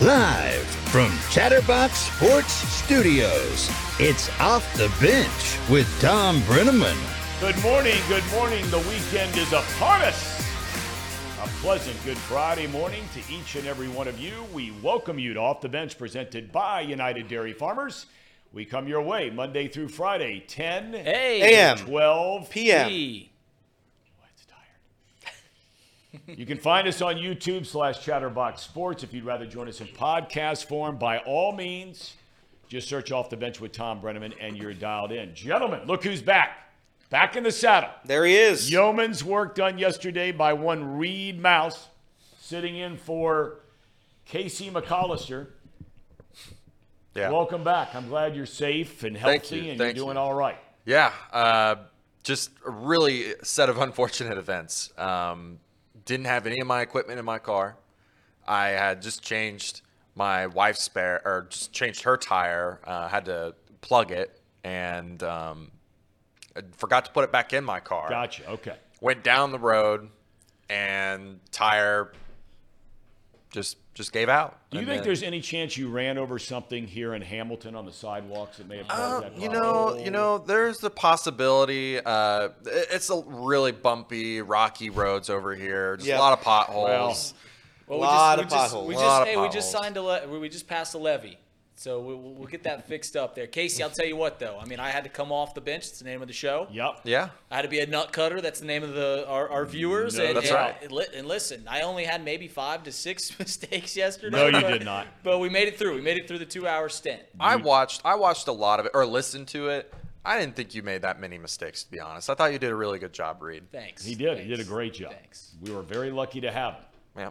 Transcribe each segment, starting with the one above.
Live from Chatterbox Sports Studios, it's Off the Bench with Thom Brennaman. Good morning, good morning. The weekend is upon us. A pleasant Good Friday morning to each and every one of you. We welcome you to Off the Bench presented by United Dairy Farmers. We come your way Monday through Friday, 10 AM. 12 PM. P. Oh, it's tired. You can find us on YouTube slash Chatterbox Sports if you'd rather join us in podcast form. By all means, just search off the bench with Thom Brennaman and you're dialed in. Gentlemen, look who's back. Back in the saddle. There he is. Yeoman's work done yesterday by one Reed Mouse, sitting in for Casey McAllister. Yeah. Welcome back. I'm glad you're safe and healthy you. and Thank you're doing you. all right. Yeah, uh, just a really set of unfortunate events. Um, didn't have any of my equipment in my car. I had just changed my wife's spare, or just changed her tire. Uh, had to plug it and um, forgot to put it back in my car. Gotcha. Okay. Went down the road and tire just just gave out. Do you And think then- there's any chance you ran over something here in Hamilton on the sidewalks that may have caused Uh, that you know, you know, there's the possibility. Uh, it's a really bumpy, rocky roads over here. Just Yep. a lot of potholes. A lot of we just, potholes. We Lot just, of hey, we just signed a le- we just passed a levy, so we, we'll, we'll get that fixed up there. Casey, I'll tell you what though. I mean, I had to come off the bench. It's the name of the show. Yep. yeah, I had to be a nut cutter. That's the name of the our, our viewers. No, and, that's and- right. And, listen, I only had maybe five to six mistakes yesterday. No, you but- did not. But we made it through. We made it through the two-hour stint. I watched. I watched a lot of it or listened to it. I didn't think you made that many mistakes, to be honest. I thought you did a really good job, Reed. Thanks. He did. He did a great job. Thanks. We were very lucky to have him. Yeah.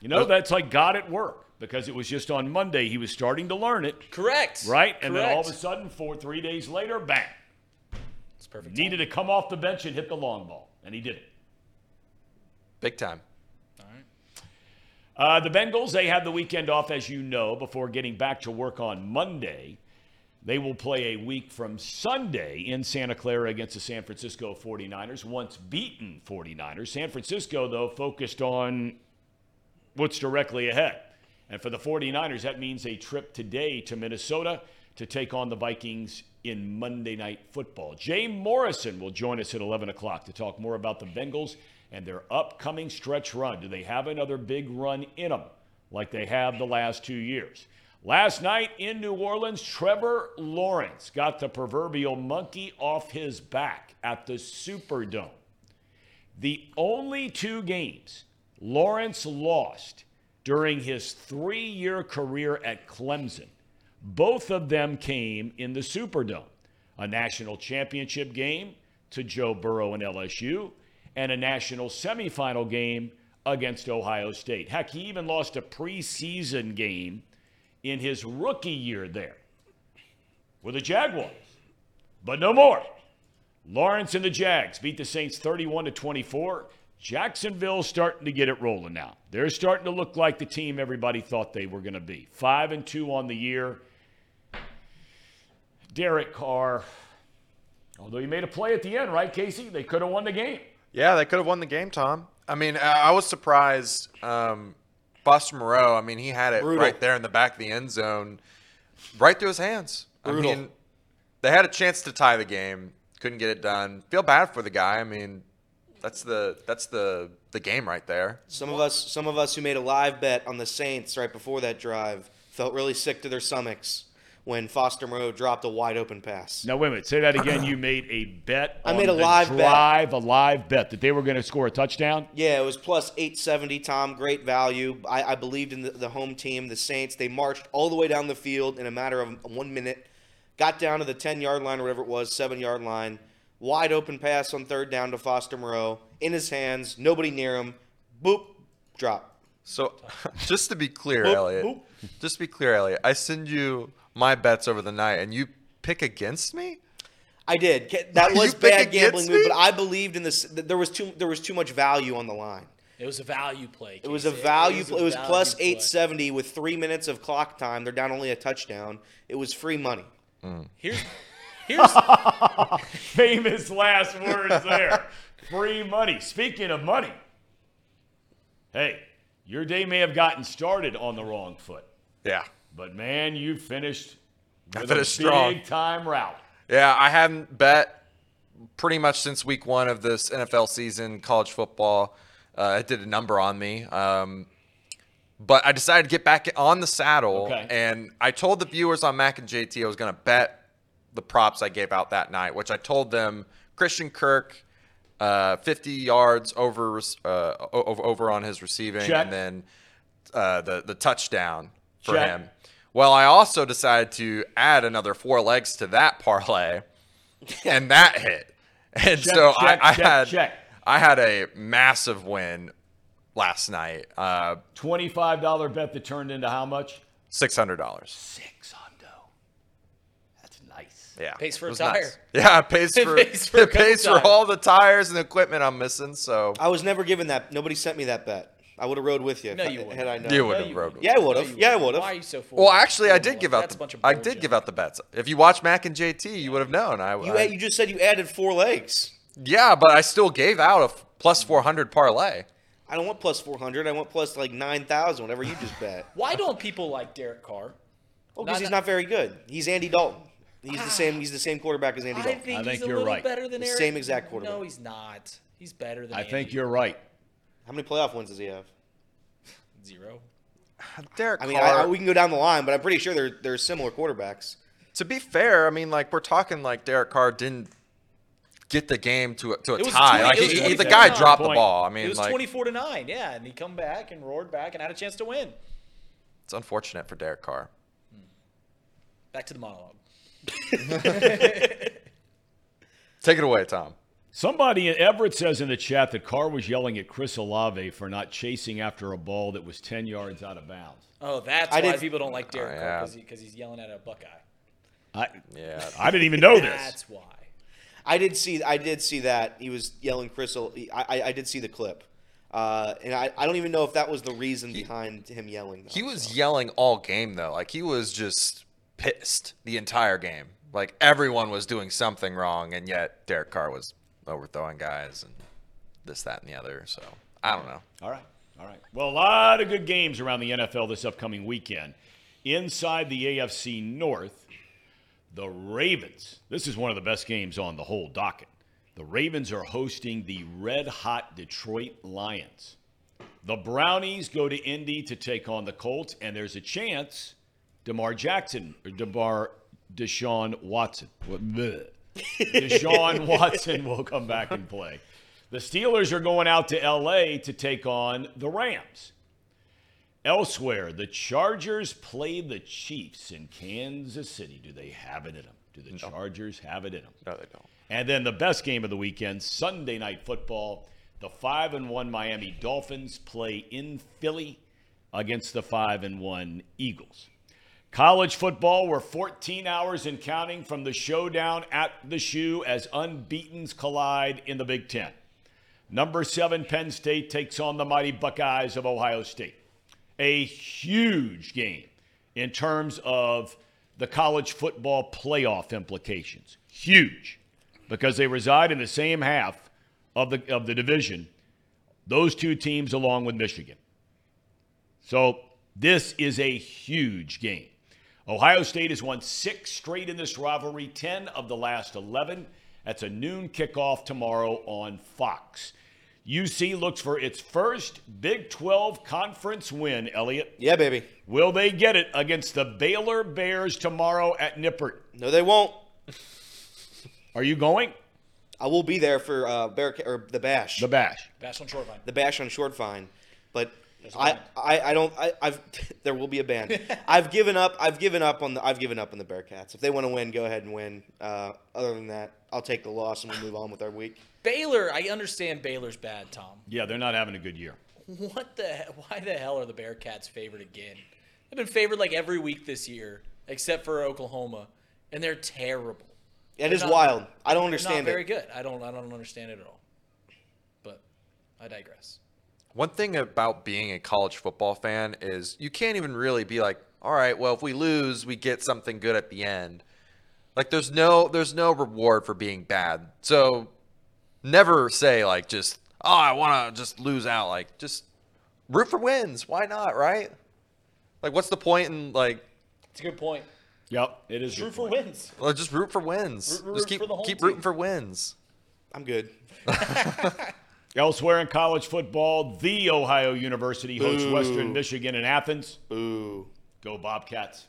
You know, that's like God at work because it was just on Monday he was starting to learn it, Correct. right? And then all of a sudden, four, three days later, bang. It's perfect. Needed to come off the bench and hit the long ball, and he did it. Big time. All right. Uh, the Bengals, they had the weekend off, as you know, before getting back to work on Monday. They will play a week from Sunday in Santa Clara against the San Francisco 49ers, once beaten 49ers. San Francisco, though, focused on what's directly ahead. And for the 49ers, that means a trip today to Minnesota to take on the Vikings in Monday Night Football. Jay Morrison will join us at 11 o'clock to talk more about the Bengals and their upcoming stretch run. Do they have another big run in them like they have the last two years? Last night in New Orleans, Trevor Lawrence got the proverbial monkey off his back at the Superdome. The only two games Lawrence lost during his three year career at Clemson, both of them came in the Superdome a national championship game to Joe Burrow and LSU, and a national semifinal game against Ohio State. Heck, he even lost a preseason game in his rookie year there with the Jaguars. But no more. Lawrence and the Jags beat the Saints 31 to 24. Jacksonville's starting to get it rolling now. They're starting to look like the team everybody thought they were going to be. 5 and 2 on the year. Derek Carr, although he made a play at the end, right, Casey? They could have won the game. Yeah, they could have won the game, Tom. I mean, I I was surprised. Um, Foster Moreau, I mean, he had it Brutal. right there in the back of the end zone, right through his hands. Brutal. I mean, they had a chance to tie the game, couldn't get it done. Feel bad for the guy. I mean, that's the that's the the game right there. Some of us, some of us who made a live bet on the Saints right before that drive felt really sick to their stomachs when Foster Moreau dropped a wide open pass. Now, wait a minute. Say that again. You made a bet. I made a the live bet. drive, a live bet that they were going to score a touchdown. Yeah, it was plus 870, Tom. Great value. I, I believed in the, the home team, the Saints. They marched all the way down the field in a matter of one minute, got down to the 10 yard line or whatever it was, seven yard line. Wide open pass on third down to Foster Moreau. In his hands, nobody near him. Boop, drop. So, just to be clear, Boop, Elliot, boop. just to be clear, Elliot, I send you my bets over the night, and you pick against me. I did. That was pick bad gambling move, me? but I believed in this. There was too. There was too much value on the line. It was a value play. It was a Casey. value. a It was value plus 870 with three minutes of clock time. They're down only a touchdown. It was free money. Mm. Here's here's Famous last words there. Free money. Speaking of money, hey, your day may have gotten started on the wrong foot. Yeah. But man, you finished I with a finished strong. big time rally. Yeah, I hadn't bet pretty much since week one of this NFL season, college football. Uh, it did a number on me. Um, but I decided to get back on the saddle, Okay. and I told the viewers on Mac and JT I was going to bet the props I gave out that night, which I told them Christian Kirk, uh, 50 yards over uh, over over on his receiving, Check. and then uh, the the touchdown for Check. him. Well, I also decided to add another four legs to that parlay, and that hit. And Check, so check, I, I check, had check. I had a massive win last night, uh, Twenty-five dollar bet that turned into how much? six hundred dollars. Six hundo. That's nice. Yeah, Pays for a tire. nice. Yeah, it pays It for pays for it pays for all the tires and equipment I'm missing. So I was never given that. Nobody sent me that bet. I would have rode with you. No, you wouldn't. Had I known. You would No, have rode. Yeah, I would have. you Yeah, I wouldn't. have. Why are you so foolish? Well, actually, I did give out that's the bunch of I bullshit. did give out the bets. If you watch Mac and JT, you would have known. I, You, I- you just said you added four legs. yeah, but I still gave out a f- plus four hundred parlay. I don't want plus 400. I want plus like 9,000, whatever you just bet. Why don't people like Derek Carr? Oh, well, because he's not very good. He's Andy Dalton. He's the same. He's the same quarterback as Andy I Dalton. think, I think he's a you're little right. better than The Eric. same exact quarterback. No, he's not. He's better than. I think Andy. you're right. How many playoff wins does he have? zero. Derek I mean, Carr. I, I, we can go down the line, but I'm pretty sure they're they're similar quarterbacks. to be fair, I mean, like we're talking like Derek Carr didn't get the game to a, to a It was tie. 20 like it was he, he- the 24 guy dropped the nine. ball. I mean, It was like 24 to nine. Yeah, and he come back and roared back and had a chance to win. it's unfortunate for Derek Carr. Hmm. Back to the monologue. Take it away, Tom. Somebody in Everett says in the chat that Carr was yelling at Chris Olave for not chasing after a ball that was 10 yards out of bounds. Oh, that's I why did- people don't like Derek Oh, Carr yeah. because he's yelling at a Buckeye. I, Yeah. I didn't even know this. That's why. I did see. I did see that he was yelling Chris. Ol- I, I, I did see the clip, uh, and I, I don't even know if that was the reason behind him yelling. Though, He was so. yelling all game though. Like he was just pissed the entire game. Like everyone was doing something wrong, and yet Derek Carr was overthrowing guys and this, that, and the other. So I don't know. All right. All right. Well, a lot of good games around the NFL this upcoming weekend. Inside the AFC North, the Ravens. This is one of the best games on the whole docket. The Ravens are hosting the red hot Detroit Lions. The Brownies go to Indy to take on the Colts, and there's a chance DeMar Jackson or DeMar Deshaun Watson. What. Deshaun Watson will come back and play. The Steelers are going out to LA to take on the Rams. Elsewhere, the Chargers play the Chiefs in Kansas City. Do they have it in them? Do the Chargers have it in them? No, they don't. And then the best game of the weekend, Sunday night football. The five and one Miami Dolphins play in Philly against the five and one Eagles. College football, we're 14 hours and counting from the showdown at the shoe as unbeatens collide in the Big Ten. Number seven, Penn State takes on the mighty Buckeyes of Ohio State. A huge game in terms of the college football playoff implications. Huge, because they reside in the same half of the of the division. Those two teams, along with Michigan. So this is a huge game. Ohio State has won six straight in this rivalry, 10 of the last 11. That's a noon kickoff tomorrow on Fox. UC looks for its first Big 12 conference win, Elliot. Yeah, baby. Will they get it against the Baylor Bears tomorrow at Nippert? No, they won't. Are you going? I will be there for uh, Bear or the Bash. The Bash. Bash on short vine. the bash on Short Vine, but a I. I, I don't I, I've there will be a ban. I've given up I've given up on the I've given up on the Bearcats. If they want to win, go ahead and win. Uh, other than that, I'll take the loss and we'll move on with our week. Baylor, I understand Baylor's bad, Tom. Yeah, they're not having a good year. What the? Why the hell are the Bearcats favored again? They've been favored like every week this year, except for Oklahoma, and they're terrible. It is not- wild. I don't understand not very it. good. I don't. I don't understand it at all. But I digress. One thing about being a college football fan is you can't even really be like, all right, well, if we lose, we get something good at the end. Like there's no there's no reward for being bad. So never say like just oh I want to just lose out. Like just root for wins. Why not? Right? Like, what's the point in like? It's a good point. Yep, it is. Root for point. wins. Well, just root for wins. Root- root just keep for the keep team. rooting for wins. I'm good. Elsewhere in college football, the Ohio University hosts Boo. Western Michigan in Athens. Ooh. Go Bobcats.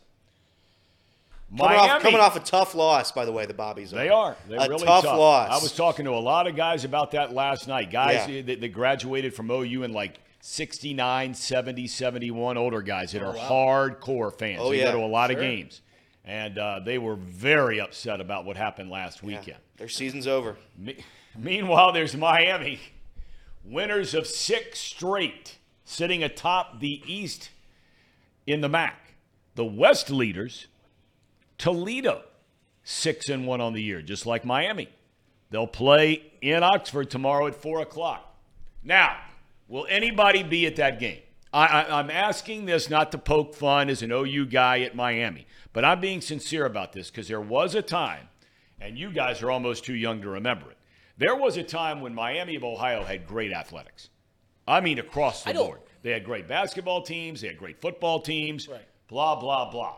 Coming off, coming off a tough loss, by the way, the Bobbies. They are. They're a really tough, tough. loss. I was talking to a lot of guys about that last night. Guys Yeah. that, that graduated from OU in like 69, 70, 71, older guys that are wow. hardcore fans. Oh, they yeah. go to a lot of games. And uh, they were very upset about what happened last Yeah. weekend. Their season's over. Me- Meanwhile, there's Miami, winners of six straight, sitting atop the East in the MAC. The West leaders, Toledo, six and one on the year, just like Miami. They'll play in Oxford tomorrow at four o'clock. Now, will anybody be at that game? I, I'm asking this not to poke fun as an OU guy at Miami, but I'm being sincere about this because there was a time, and you guys are almost too young to remember it. There was a time when Miami of Ohio had great athletics. I mean, across the I don't- board. They had great basketball teams, they had great football teams, Right. blah, blah, blah.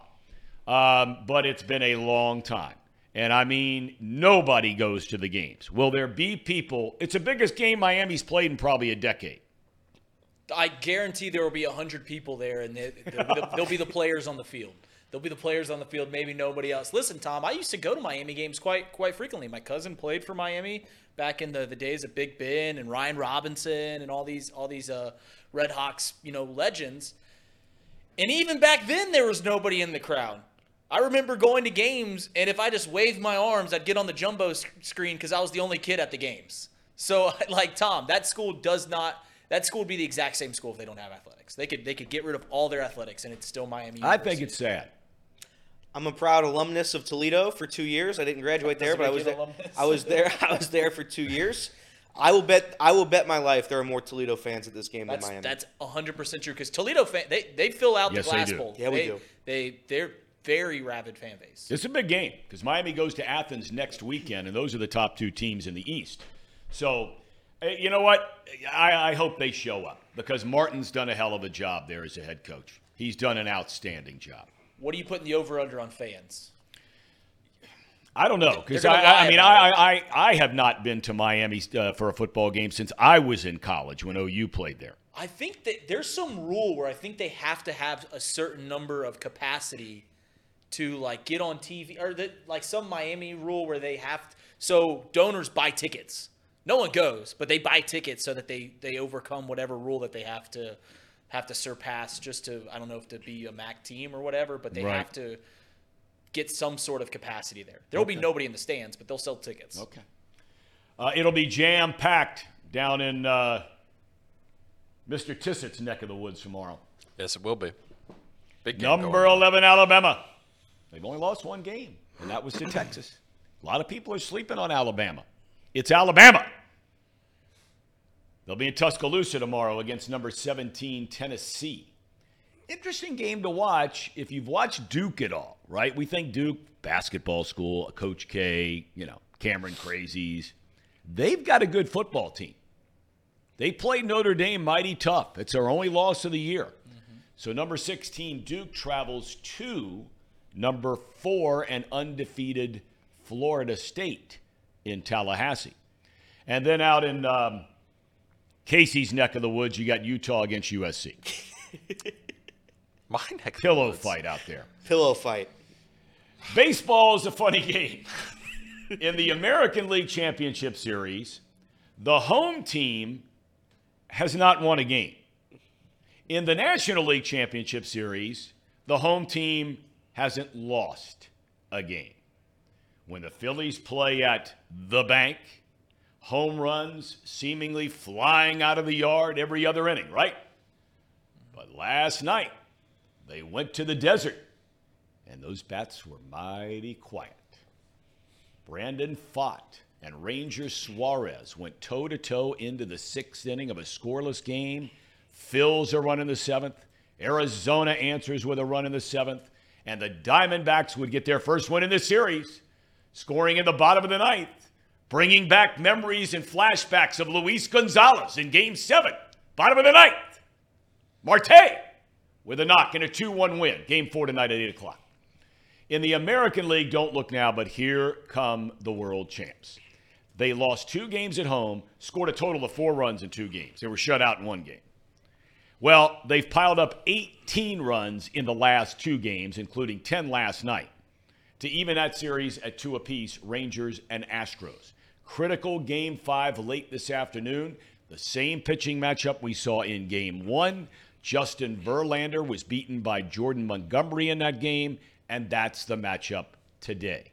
Um, but it's been a long time. And I mean, nobody goes to the games. Will there be people? It's the biggest game Miami's played in probably a decade. I guarantee there will be hundred people there, and they, they'll, they'll be the players on the field. They'll be the players on the field, maybe nobody else. Listen, Tom, I used to go to Miami games quite quite frequently. My cousin played for Miami back in the, the days of Big Ben and Ryan Robinson and all these all these uh, Red Hawks, you know, legends. And even back then, there was nobody in the crowd. I remember going to games, and if I just waved my arms, I'd get on the jumbo screen because I was the only kid at the games. So, like Tom, that school does not. That school would be the exact same school if they don't have athletics. They could they could get rid of all their athletics, and it's still Miami. I think it's sad. I'm a proud alumnus of Toledo for two years. I didn't graduate there, but I was there. alumnus. I was there. I was there for two years. I will bet. I will bet my life there are more Toledo fans at this game That's than Miami. that's hundred percent true because Toledo fan they they fill out Yes, the they glass do. bowl. Yeah, we they, do. They they're very rabid fan base. It's a big game because Miami goes to Athens next weekend, and those are the top two teams in the East. So, eh, you know what? I, I hope they show up because Martin's done a hell of a job there as a head coach. He's done an outstanding job. What do you put in the over under on fans? I don't know because I, I, mean I, I I have not been to Miami uh, for a football game since I was in college when OU played there. I think that there's some rule where I think they have to have a certain number of capacity to like get on TV or that like some Miami rule where they have so donors buy tickets. No one goes, but they buy tickets so that they they overcome whatever rule that they have to have to surpass just to I don't know if to be a MAC team or whatever, but they Right. have to get some sort of capacity there. There will be nobody in the stands, but they'll sell tickets. Okay. Uh, it'll be jam packed down in uh, Mr. Tissett's neck of the woods tomorrow. Yes, it will be. Big game Number going 11, Alabama. They've only lost one game, and that was to Texas. A lot of people are sleeping on Alabama. It's Alabama. They'll be in Tuscaloosa tomorrow against number 17, Tennessee. Interesting game to watch if you've watched Duke at all, right? We think Duke, basketball school, Coach K, you know, Cameron Crazies. They've got a good football team. They played Notre Dame mighty tough. It's their only loss of the year. So number 16, Duke travels to number four and undefeated Florida State in Tallahassee. And then out in um, Casey's neck of the woods, you got Utah against USC. My neck of the Pillow woods. fight out there. Pillow fight. Baseball is a funny game. In the American League Championship Series, the home team has not won a game. In the National League Championship Series, the home team hasn't lost a game. When the Phillies play at the bank, home runs seemingly flying out of the yard every other inning, right? But last night, they went to the desert and those bats were mighty quiet. Brandon Pfaadt, and Ranger Suarez went toe to toe into the sixth inning of a scoreless game. Phils are in the seventh. Arizona answers with a run in the seventh. And the Diamondbacks would get their first win in the series, scoring in the bottom of the ninth, bringing back memories and flashbacks of Luis Gonzalez in game seven, bottom of the ninth. Marte with a knock and a 2 1 win. Game four tonight at 8 o'clock. In the American League, don't look now, but here come the world champs. They lost two games at home, scored a total of four runs in two games. They were shut out in one game. Well, they've piled up 18 runs in the last two games, including 10 last night, to even that series at two apiece, Rangers and Astros. Critical game five late this afternoon. The same pitching matchup we saw in game one. Justin Verlander was beaten by Jordan Montgomery in that game, and that's the matchup today.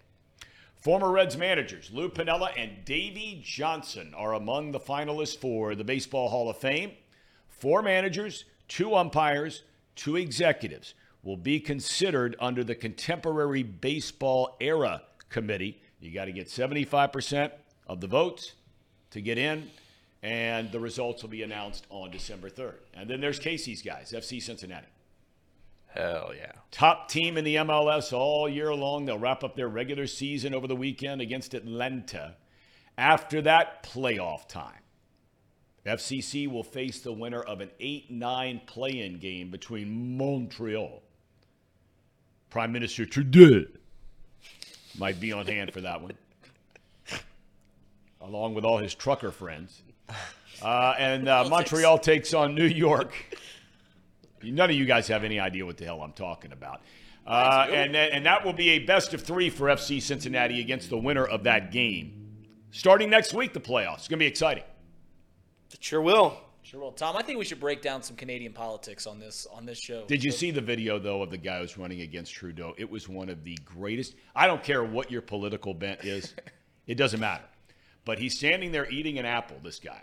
Former Reds managers Lou Piniella and Davey Johnson are among the finalists for the Baseball Hall of Fame. Four managers, two umpires, two executives will be considered under the Contemporary Baseball Era Committee. You got to get 75% of the votes to get in, and the results will be announced on December 3rd. And then there's Casey's guys, FC Cincinnati. Hell yeah. Top team in the MLS all year long. They'll wrap up their regular season over the weekend against Atlanta. After that, playoff time. FCC will face the winner of an 8 9 play in game between Montreal. Prime Minister Trudeau might be on hand for that one, along with all his trucker friends. Uh, and uh, Montreal takes on New York. None of you guys have any idea what the hell I'm talking about. Uh, and, and that will be a best of three for FC Cincinnati against the winner of that game. Starting next week, the playoffs. It's going to be exciting. It sure will. Sure will. Tom, I think we should break down some Canadian politics on this on this show. Did you see the video, though, of the guy who's running against Trudeau? It was one of the greatest. I don't care what your political bent is, it doesn't matter. But he's standing there eating an apple, this guy.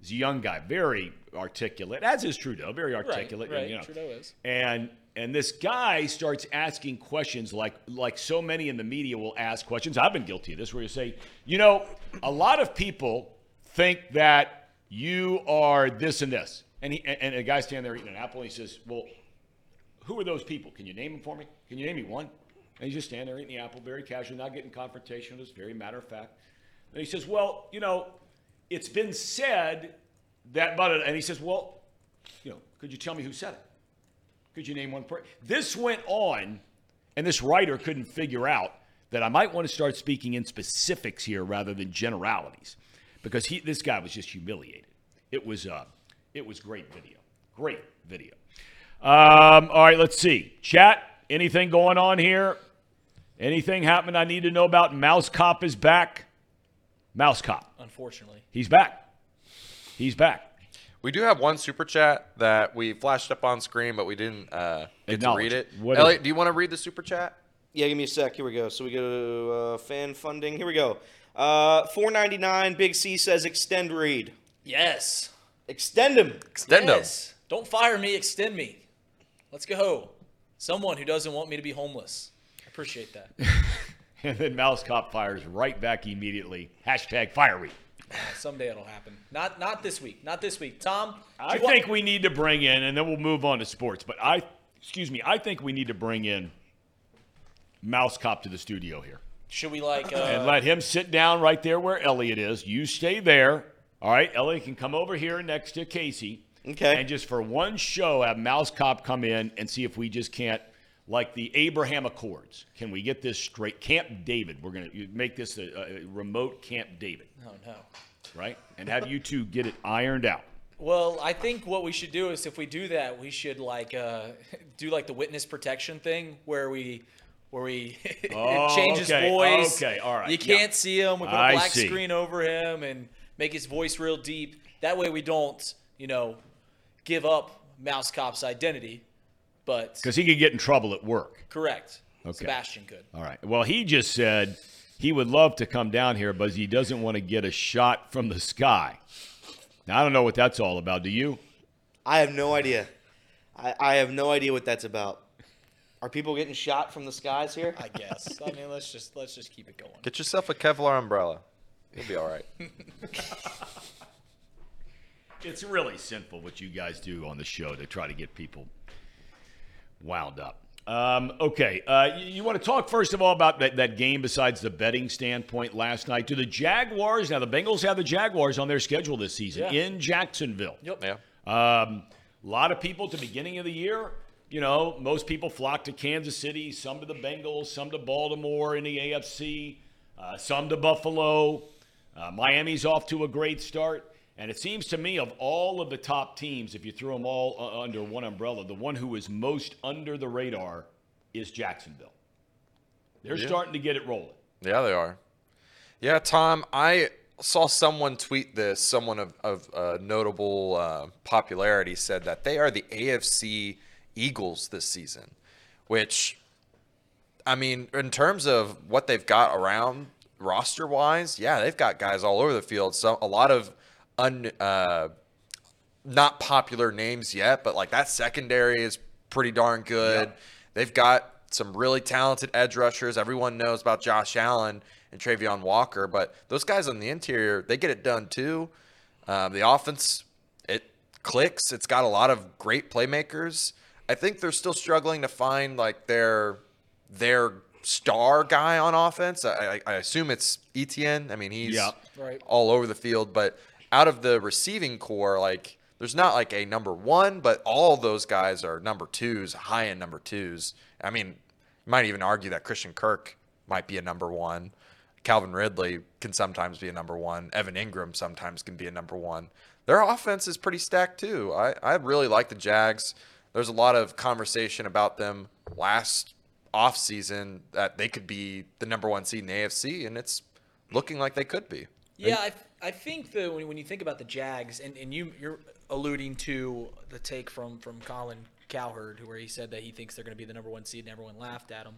He's a young guy, very articulate, as is Trudeau, very articulate. right, you know. Trudeau is. And and this guy starts asking questions like like so many in the media will ask questions. I've been guilty of this, where you say, you know, a lot of people think that you are this and this, and he and a guy standing there eating an apple, and he says, well, who are those people? Can you name them for me? Can you name me one? And he's just standing there eating the apple, very casual, not getting confrontational, just very matter of fact. And he says, well, you know, it's been said that, but, and he says, well, you know, could you tell me who said it? Could you name one person? This went on, and this writer couldn't figure out that I might want to start speaking in specifics here rather than generalities, because he, this guy was just humiliated. It was, uh, it was great video, great video. Um, all right, let's see. Chat, anything going on here? Anything happening I need to know about? Mouse Cop is back. Mouse Cop, Unfortunately. he's back. He's back. We do have one super chat that we flashed up on screen, but we didn't uh, get to read it. it. What is Elliot, it? do you want to read the super chat? Yeah, give me a sec. Here we go. So we go to uh, fan funding. Here we go. Uh, Four ninety nine. Big C says extend Reed. Yes. Extend him. Extend yes. Don't fire me, extend me. Let's go. Someone who doesn't want me to be homeless. I appreciate that. And then Mouse Cop fires right back immediately. Hashtag fire week. Someday it'll happen. Not not this week. Not this week. Tom, I you want- think we need to bring in, and then we'll move on to sports. But I, excuse me, I think we need to bring in Mouse Cop to the studio here should we like uh, and let him sit down right there where Elliot is. You stay there. All right, Elliot can come over here next to Casey. Okay. And just for one show, have Mouse Cop come in and see if we just can't, like the Abraham Accords, can we get this straight? Camp David, we're going to make this a, a remote Camp David, Oh no. right? And have you two get it ironed out. Well, I think what we should do is if we do that, we should like uh, do like the witness protection thing where we where we Oh, change his okay, voice. okay, all right, You can't see him. We put a black screen over him and make his voice real deep. That way we don't, you know, give up Mouse Cop's identity. But Because he could get in trouble at work. correct. Okay. Sebastian could. All right. Well, he just said he would love to come down here, but he doesn't want to get a shot from the sky. Now, I don't know what that's all about. Do you? I have no idea. I, I have no idea what that's about. Are people getting shot from the skies here? I guess. I mean, let's just let's just keep it going. Get yourself a Kevlar umbrella. You'll be all right. It's really sinful what you guys do on the show to try to get people wound up. Um, okay, uh, you, you want to talk first of all about that, that game besides the betting standpoint last night? Do the Jaguars now? The Bengals have the Jaguars on their schedule this season Yeah. in Jacksonville. Yep. Yeah. Um, a lot of people at the beginning of the year you know, most people flock to Kansas City, some to the Bengals, some to Baltimore in the AFC, uh, some to Buffalo. Uh, Miami's off to a great start. And it seems to me, of all of the top teams, if you threw them all uh, under one umbrella, the one who is most under the radar is Jacksonville. They're Yeah. starting to get it rolling. Yeah, they are. Yeah, Tom, I saw someone tweet this. Someone of, of uh, notable uh, popularity said that they are the AFC Eagles this season, which, I mean, in terms of what they've got around roster wise, yeah, they've got guys all over the field. So a lot of un, uh, not popular names yet, but like that secondary is pretty darn good. They've got some really talented edge rushers. Everyone knows about Josh Allen and Travon Walker, but those guys on the interior, they get it done too. Um, the offense, it clicks. It's got a lot of great playmakers. I think they're still struggling to find like their their star guy on offense. I, I, I assume it's Etienne. I mean, he's Yeah. Right. all over the field. But out of the receiving corps, like there's not like a number one, but all those guys are number twos, high end number twos. I mean, you might even argue that Christian Kirk might be a number one. Calvin Ridley can sometimes be a number one. Evan Engram sometimes can be a number one. Their offense is pretty stacked too. I, I really like the Jags. There's a lot of conversation about them last offseason that they could be the number one seed in the AFC, and it's looking like they could be. Yeah, I, I think that when, when you think about the Jags, and, and you you're alluding to the take from from Colin Cowherd, where he said that he thinks they're going to be the number one seed, and everyone laughed at him.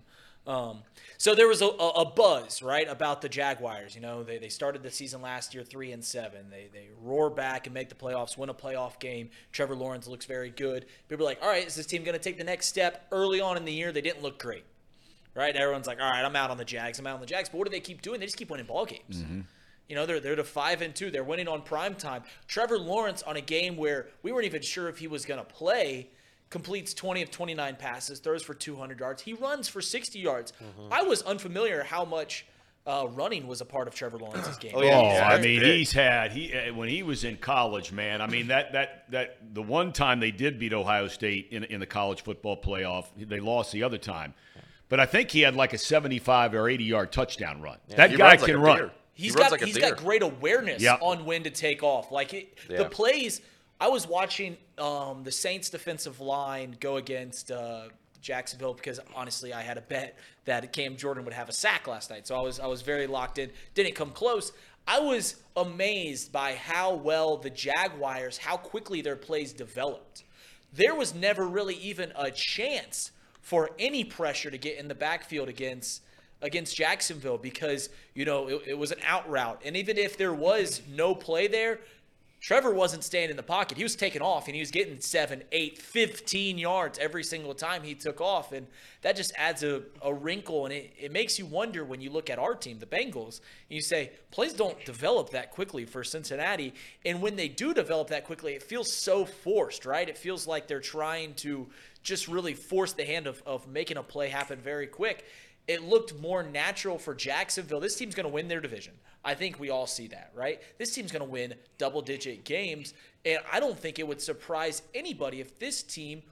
Um, so there was a, a, a buzz, right, about the Jaguars. You know, they, they started the season last year three and seven. They they roar back and make the playoffs, win a playoff game. Trevor Lawrence looks very good. People are like, all right, is this team going to take the next step? Early on in the year, they didn't look great, right? Everyone's like, all right, I'm out on the Jags. I'm out on the Jags. But what do they keep doing? They just keep winning ball games. You know, they're they're to five and two. They're winning on prime time. Trevor Lawrence on a game where we weren't even sure if he was going to play, completes 20 of 29 passes, throws for 200 yards. He runs for 60 yards. I was unfamiliar how much uh, running was a part of Trevor Lawrence's game. Oh, yeah. Oh, Yeah, I mean, big. he's had he uh, when he was in college, man. I mean that that that the one time they did beat Ohio State in in the college football playoff, they lost the other time. But I think he had like a 75 or 80 yard touchdown run. that he guy runs like can run. deer. He's He runs got like a he's deer. got great awareness Yep. on when to take off. Like it, Yeah. the plays. I was watching um, the Saints defensive line go against uh, Jacksonville because honestly, I had a bet that Cam Jordan would have a sack last night. So I was I was very locked in. Didn't come close. I was amazed by how well the Jaguars, how quickly their plays developed. There was never really even a chance for any pressure to get in the backfield against against Jacksonville because you know it, it was an out route, and even if there was no play there, Trevor wasn't staying in the pocket. He was taking off and he was getting 7, 8, 15 yards every single time he took off. And that just adds a, a wrinkle. And it, it makes you wonder when you look at our team, the Bengals, and you say, plays don't develop that quickly for Cincinnati. And when they do develop that quickly, it feels so forced, right? It feels like they're trying to just really force the hand of, of making a play happen very quick it looked more natural for Jacksonville. This team's going to win their division. I think we all see that, right? This team's going to win double digit games. And I don't think it would surprise anybody if this team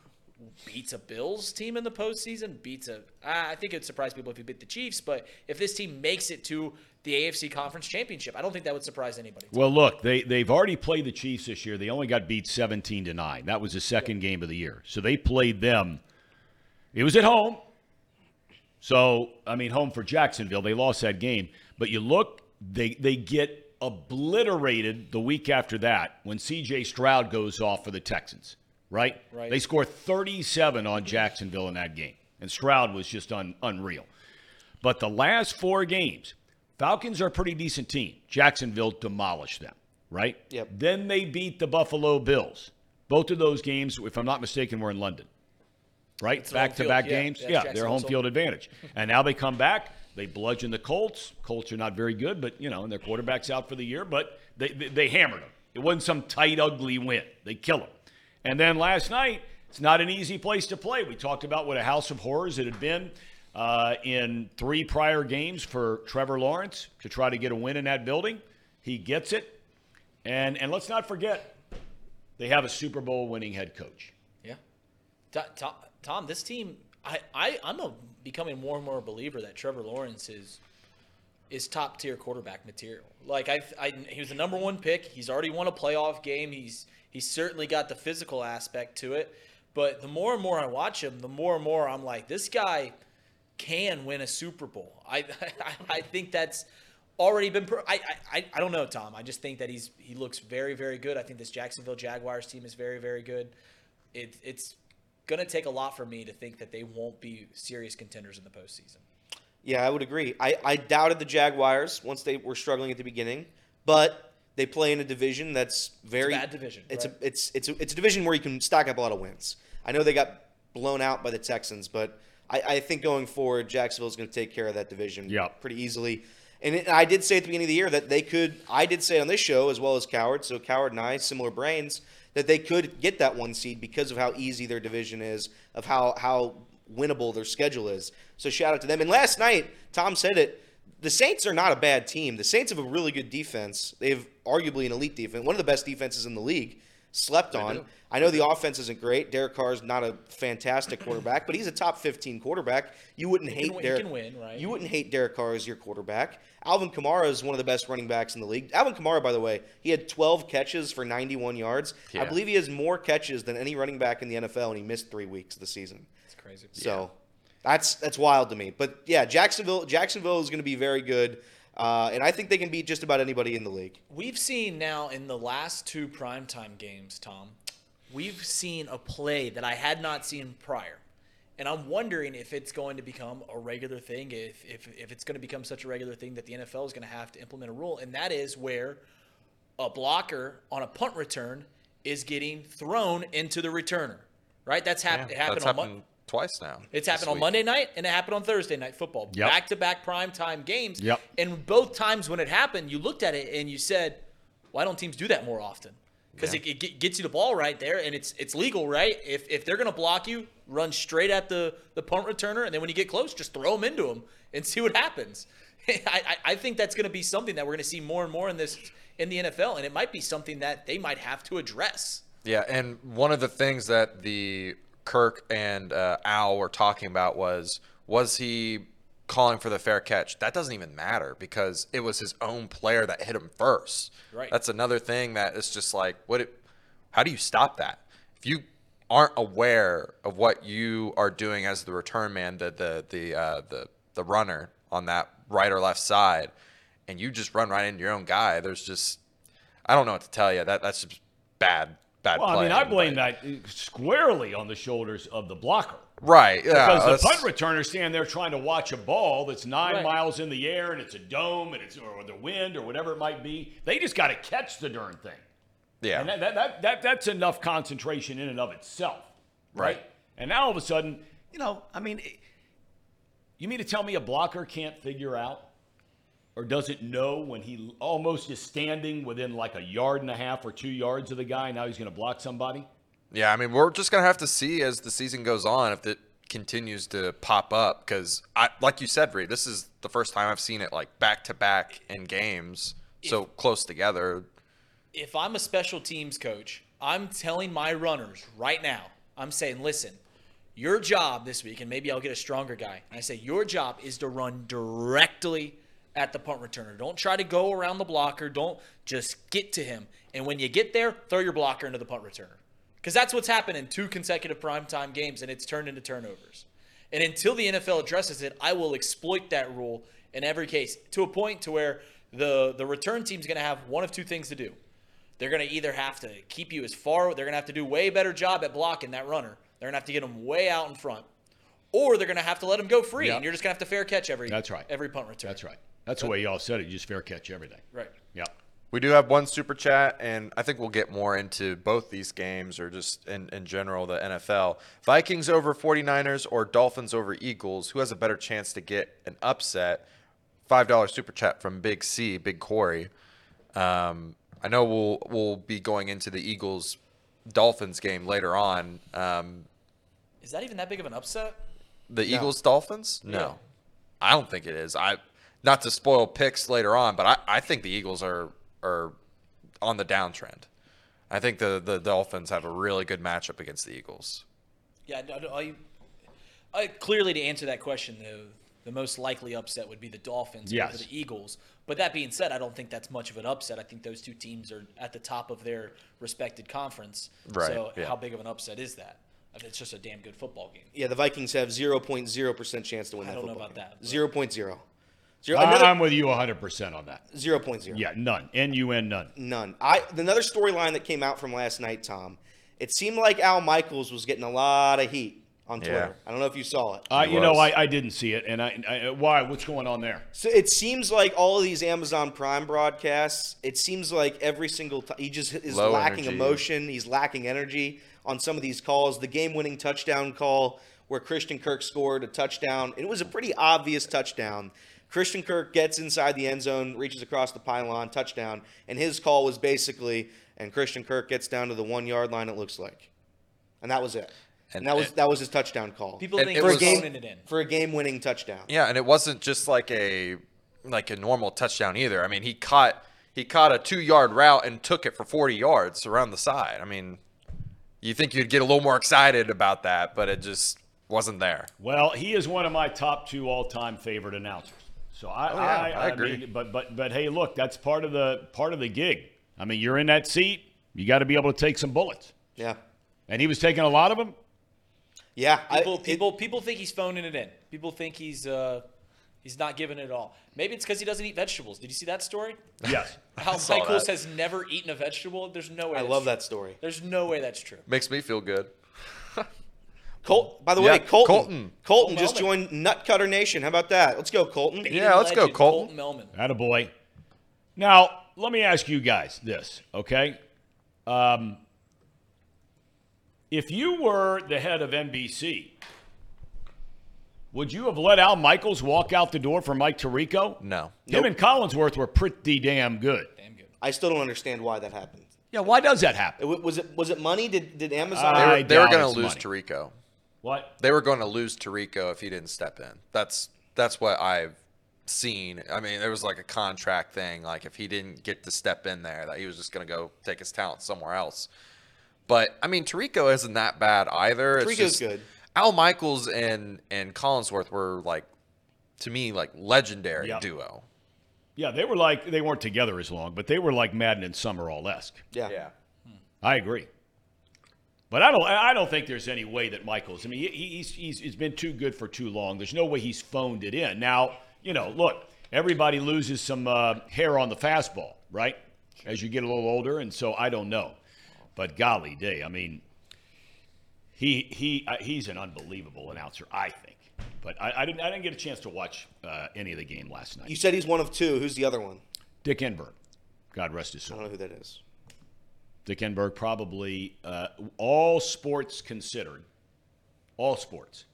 beats a Bills team in the postseason, beats a. I think it would surprise people if you beat the Chiefs, but if this team makes it to the AFC Conference Championship, I don't think that would surprise anybody. Well, look, they they've already played the Chiefs this year. They only got beat 17 to 9. That was the second game of the year. So they played them. It was at home. So, I mean, home for Jacksonville. They lost that game. But you look, they they get obliterated the week after that when CJ Stroud goes off for the Texans, right? Right. They score 37 on Jacksonville in that game. And Stroud was just un, unreal. But the last four games, Falcons are a pretty decent team. Jacksonville demolished them, right? Yep. Then they beat the Buffalo Bills. Both of those games, if I'm not mistaken, were in London, right? It's Back to back field, yeah. games. Yeah, their home field advantage. And now they come back. They bludgeon the Colts. Colts are not very good, but, you know, and their quarterback's out for the year, but they, they, they hammered them. It wasn't some tight, ugly win. They kill them. And then last night, it's not an easy place to play. We talked about what a house of horrors it had been uh, in three prior games for Trevor Lawrence to try to get a win in that building. He gets it. And, and let's not forget, they have a Super Bowl winning head coach. Yeah. To- to- Tom, this team, I, I I'm a, becoming more and more a believer that Trevor Lawrence is is top tier quarterback material. Like I, I, he was the number one pick. He's already won a playoff game. He's he's certainly got the physical aspect to it. But the more and more I watch him, the more and more I'm like, this guy can win a Super Bowl. I I, I think that's already been. Pro- I, I I don't know, Tom. I just think that he's he looks very very good. I think this Jacksonville Jaguars team is very very good. It, it's gonna take a lot for me to think that they won't be serious contenders in the postseason. Yeah, I would agree. I, I doubted the Jaguars once they were struggling at the beginning, but they play in a division that's very bad division, It's right. a it's it's a, it's a division where you can stack up a lot of wins. I know they got blown out by the Texans, but I, I think going forward, Jacksonville is going to take care of that division Yep. pretty easily. And it, I did say at the beginning of the year that they could. I did say on this show as well as Cowherd, so Cowherd and I similar brains that they could get that one seed because of how easy their division is, of how how winnable their schedule is. So shout out to them. And last night, Tom said it. The Saints are not a bad team. The Saints have a really good defense. They have arguably an elite defense, one of the best defenses in the league. Slept on. I know the offense isn't great. Derek Carr is not a fantastic quarterback, but he's a top 15 quarterback. You wouldn't hate win- Derek. win, right? You wouldn't hate Derek Carr as your quarterback. Alvin Kamara is one of the best running backs in the league. Alvin Kamara, by the way, he had 12 catches for 91 yards. I believe he has more catches than any running back in the NFL, and he missed three weeks of the season. It's crazy. So that's that's wild to me. But yeah, Jacksonville Jacksonville is going to be very good, uh, and I think they can beat just about anybody in the league. We've seen now in the last two primetime games, Tom, we've seen a play that I had not seen prior. And I'm wondering if it's going to become a regular thing, if, if, if it's going to become such a regular thing that the NFL is going to have to implement a rule. And that is where a blocker on a punt return is getting thrown into the returner. Right? That's happened. it happened That's on Mon- happened twice now. It's happened on week. Monday night and it happened on Thursday night football. Yep. Back to back prime time games. Yep. And both times when it happened, you looked at it and you said, why don't teams do that more often? Because it, it gets you the ball right there and it's it's legal, right? If, if they're going to block you, run straight at the, the punt returner. And then when you get close, just throw them into them and see what happens. I, I, I think that's going to be something that we're going to see more and more in this in the NFL. And it might be something that they might have to address. Yeah, and one of the things that the Kirk and uh, Al were talking about was was he calling for the fair catch? That doesn't even matter because it was his own player that hit him first. Right. That's another thing that is just like what? It, how do you stop that? If you aren't aware of what you are doing as the return man, the the the uh, the the runner on that right or left side, and you just run right into your own guy, there's just I don't know what to tell you. That that's just bad bad Well, I mean, I blame but- that uh, squarely on the shoulders of the blocker. Right. Yeah. Because the punt returner's standing there trying to watch a ball that's nine Right. miles in the air and it's a dome and it's or the wind or whatever it might be. They just got to catch the darn thing. yeah. And that, that, that, that, that's enough concentration in and of itself. Right? Right. And now all of a sudden, you know, I mean, it- you mean to tell me a blocker can't figure out or doesn't know when he almost is standing within like a yard and a half or two yards of the guy, now he's going to block somebody? yeah. I mean, we're just gonna have to see as the season goes on if it continues to pop up because, I like you said, Reed, this is the first time I've seen it like back to back in games so close together. if I'm a special teams coach, I'm telling my runners right now, I'm saying, listen, your job this week, and maybe I'll get a stronger guy. And I say, your job is to run directly at the punt returner. Don't try to go around the blocker. Don't just get to him. And when you get there, throw your blocker into the punt returner. Because that's what's happened in two consecutive primetime games, and it's turned into turnovers. And until the NFL addresses it, I will exploit that rule in every case to a point to where the the return team's going to have one of two things to do. They're going to either have to keep you as far, they're going to have to do way better job at blocking that runner. They're going to have to get them way out in front, or they're going to have to let them go free, Yeah. and you're just going to have to fair catch every That's right. every punt return. That's right. That's the way y'all said it. You just fair catch everything. Right. Yeah. We do have one super chat, and I think we'll get more into both these games or just in, in general the NFL. Vikings over 49ers or Dolphins over Eagles. Who has a better chance to get an upset? $5 super chat from Big C, Big Corey. Um, I know we'll we'll be going into the Eagles Dolphins game later on. Um, Is that even that big of an upset? the Eagles Dolphins? No. Yeah. I don't think it is. I not to spoil picks later on, but I, I think the Eagles are are on the downtrend. I think the, the Dolphins have a really good matchup against the Eagles. Yeah, I, I, clearly, to answer that question, the the most likely upset would be the Dolphins Yes. over the Eagles. But that being said, I don't think that's much of an upset. I think those two teams are at the top of their respected conference. Right, So yeah. how big of an upset is that? I mean, it's just a damn good football game. Yeah, the Vikings have 0.0% chance to win I that don't know about game. that, but- 0.0. Zero. I- Another, I'm with you 100% on that. 0.0. Yeah, none. N-U-N, none. None. I another storyline that came out from last night, Tom. It seemed like Al Michaels was getting a lot of heat on Yeah. Twitter. I don't know if you saw it. Uh, He you know. I, I didn't see it. And I, I why? What's going on there? So it seems like all of these Amazon Prime broadcasts, it seems like every single time he just is Low lacking energy. emotion. He's lacking energy on some of these calls. The game-winning touchdown call where Christian Kirk scored a touchdown. It was a pretty obvious touchdown. Christian Kirk gets inside the end zone, reaches across the pylon, touchdown, and his call was basically, and Christian Kirk gets down to the one yard line. It looks like, and that was it. And, And that was it- that was his touchdown call People And think it for a game it in. for a game-winning touchdown. Yeah, and it wasn't just like a like a normal touchdown either. I mean, he caught he caught a two yard route and took it for forty yards around the side. I mean, you think you'd get a little more excited about that, but it just wasn't there. Well, he is one of my top two all-time favorite announcers. So I, Oh, yeah, I, I agree. mean, but but but hey, look, that's part of the part of the gig. I mean, you're in that seat. You got to be able to take some bullets, Yeah, and he was taking a lot of them. yeah. I- People, it- people, people think he's phoning it in. People think he's uh, he's not giving it all. Maybe it's because he doesn't eat vegetables. Did you see that story? Yes. How saw Michaels that. has never eaten a vegetable. There's no way. I that's love true. that story. There's no way that's true. Makes me feel good. Colt, by the Yeah, way, Colton. Colton. Colton, just Colton joined Nutcutter Nation. How about that? Let's go, Colton. Yeah, let's go, Legend, Colton. Melman. Attaboy. Now, let me ask you guys this, okay? Um, if you were the head of NBC, would you have let Al Michaels walk out the door for Mike Tirico? No. Him and Collinsworth were pretty damn good. Damn good. I still don't understand why that happened. Yeah, why does that happen? It, was it was it money? Did did Amazon? They I were, they were going to lose money. Tirico. What? They were going to lose Tirico if he didn't step in. That's that's what I've seen. I mean, there was like a contract thing. Like if he didn't get to step in there, that he was just going to go take his talent somewhere else. But I mean, Tirico isn't that bad either. It's Tirico's just- good. Al Michaels and and Collinsworth were like, to me, like legendary Yep. duo. Yeah, they were like they weren't together as long, but they were like Madden and Summerall esque. Yeah. Yeah. I agree. But I don't. I don't think there's any way that Michaels. I mean, he, he's, he's he's been too good for too long. There's no way he's phoned it in. Now, you know, look, everybody loses some uh, hair on the fastball, right? As you get a little older, and so I don't know. But golly day, I mean, he he uh, he's an unbelievable announcer, I think. But I, I didn't I didn't get a chance to watch uh, any of the game last night. You said he's one of two. Who's the other one? Dick Enberg, God rest his soul. I don't know who that is. Dick Enberg probably uh, all sports considered, all sports,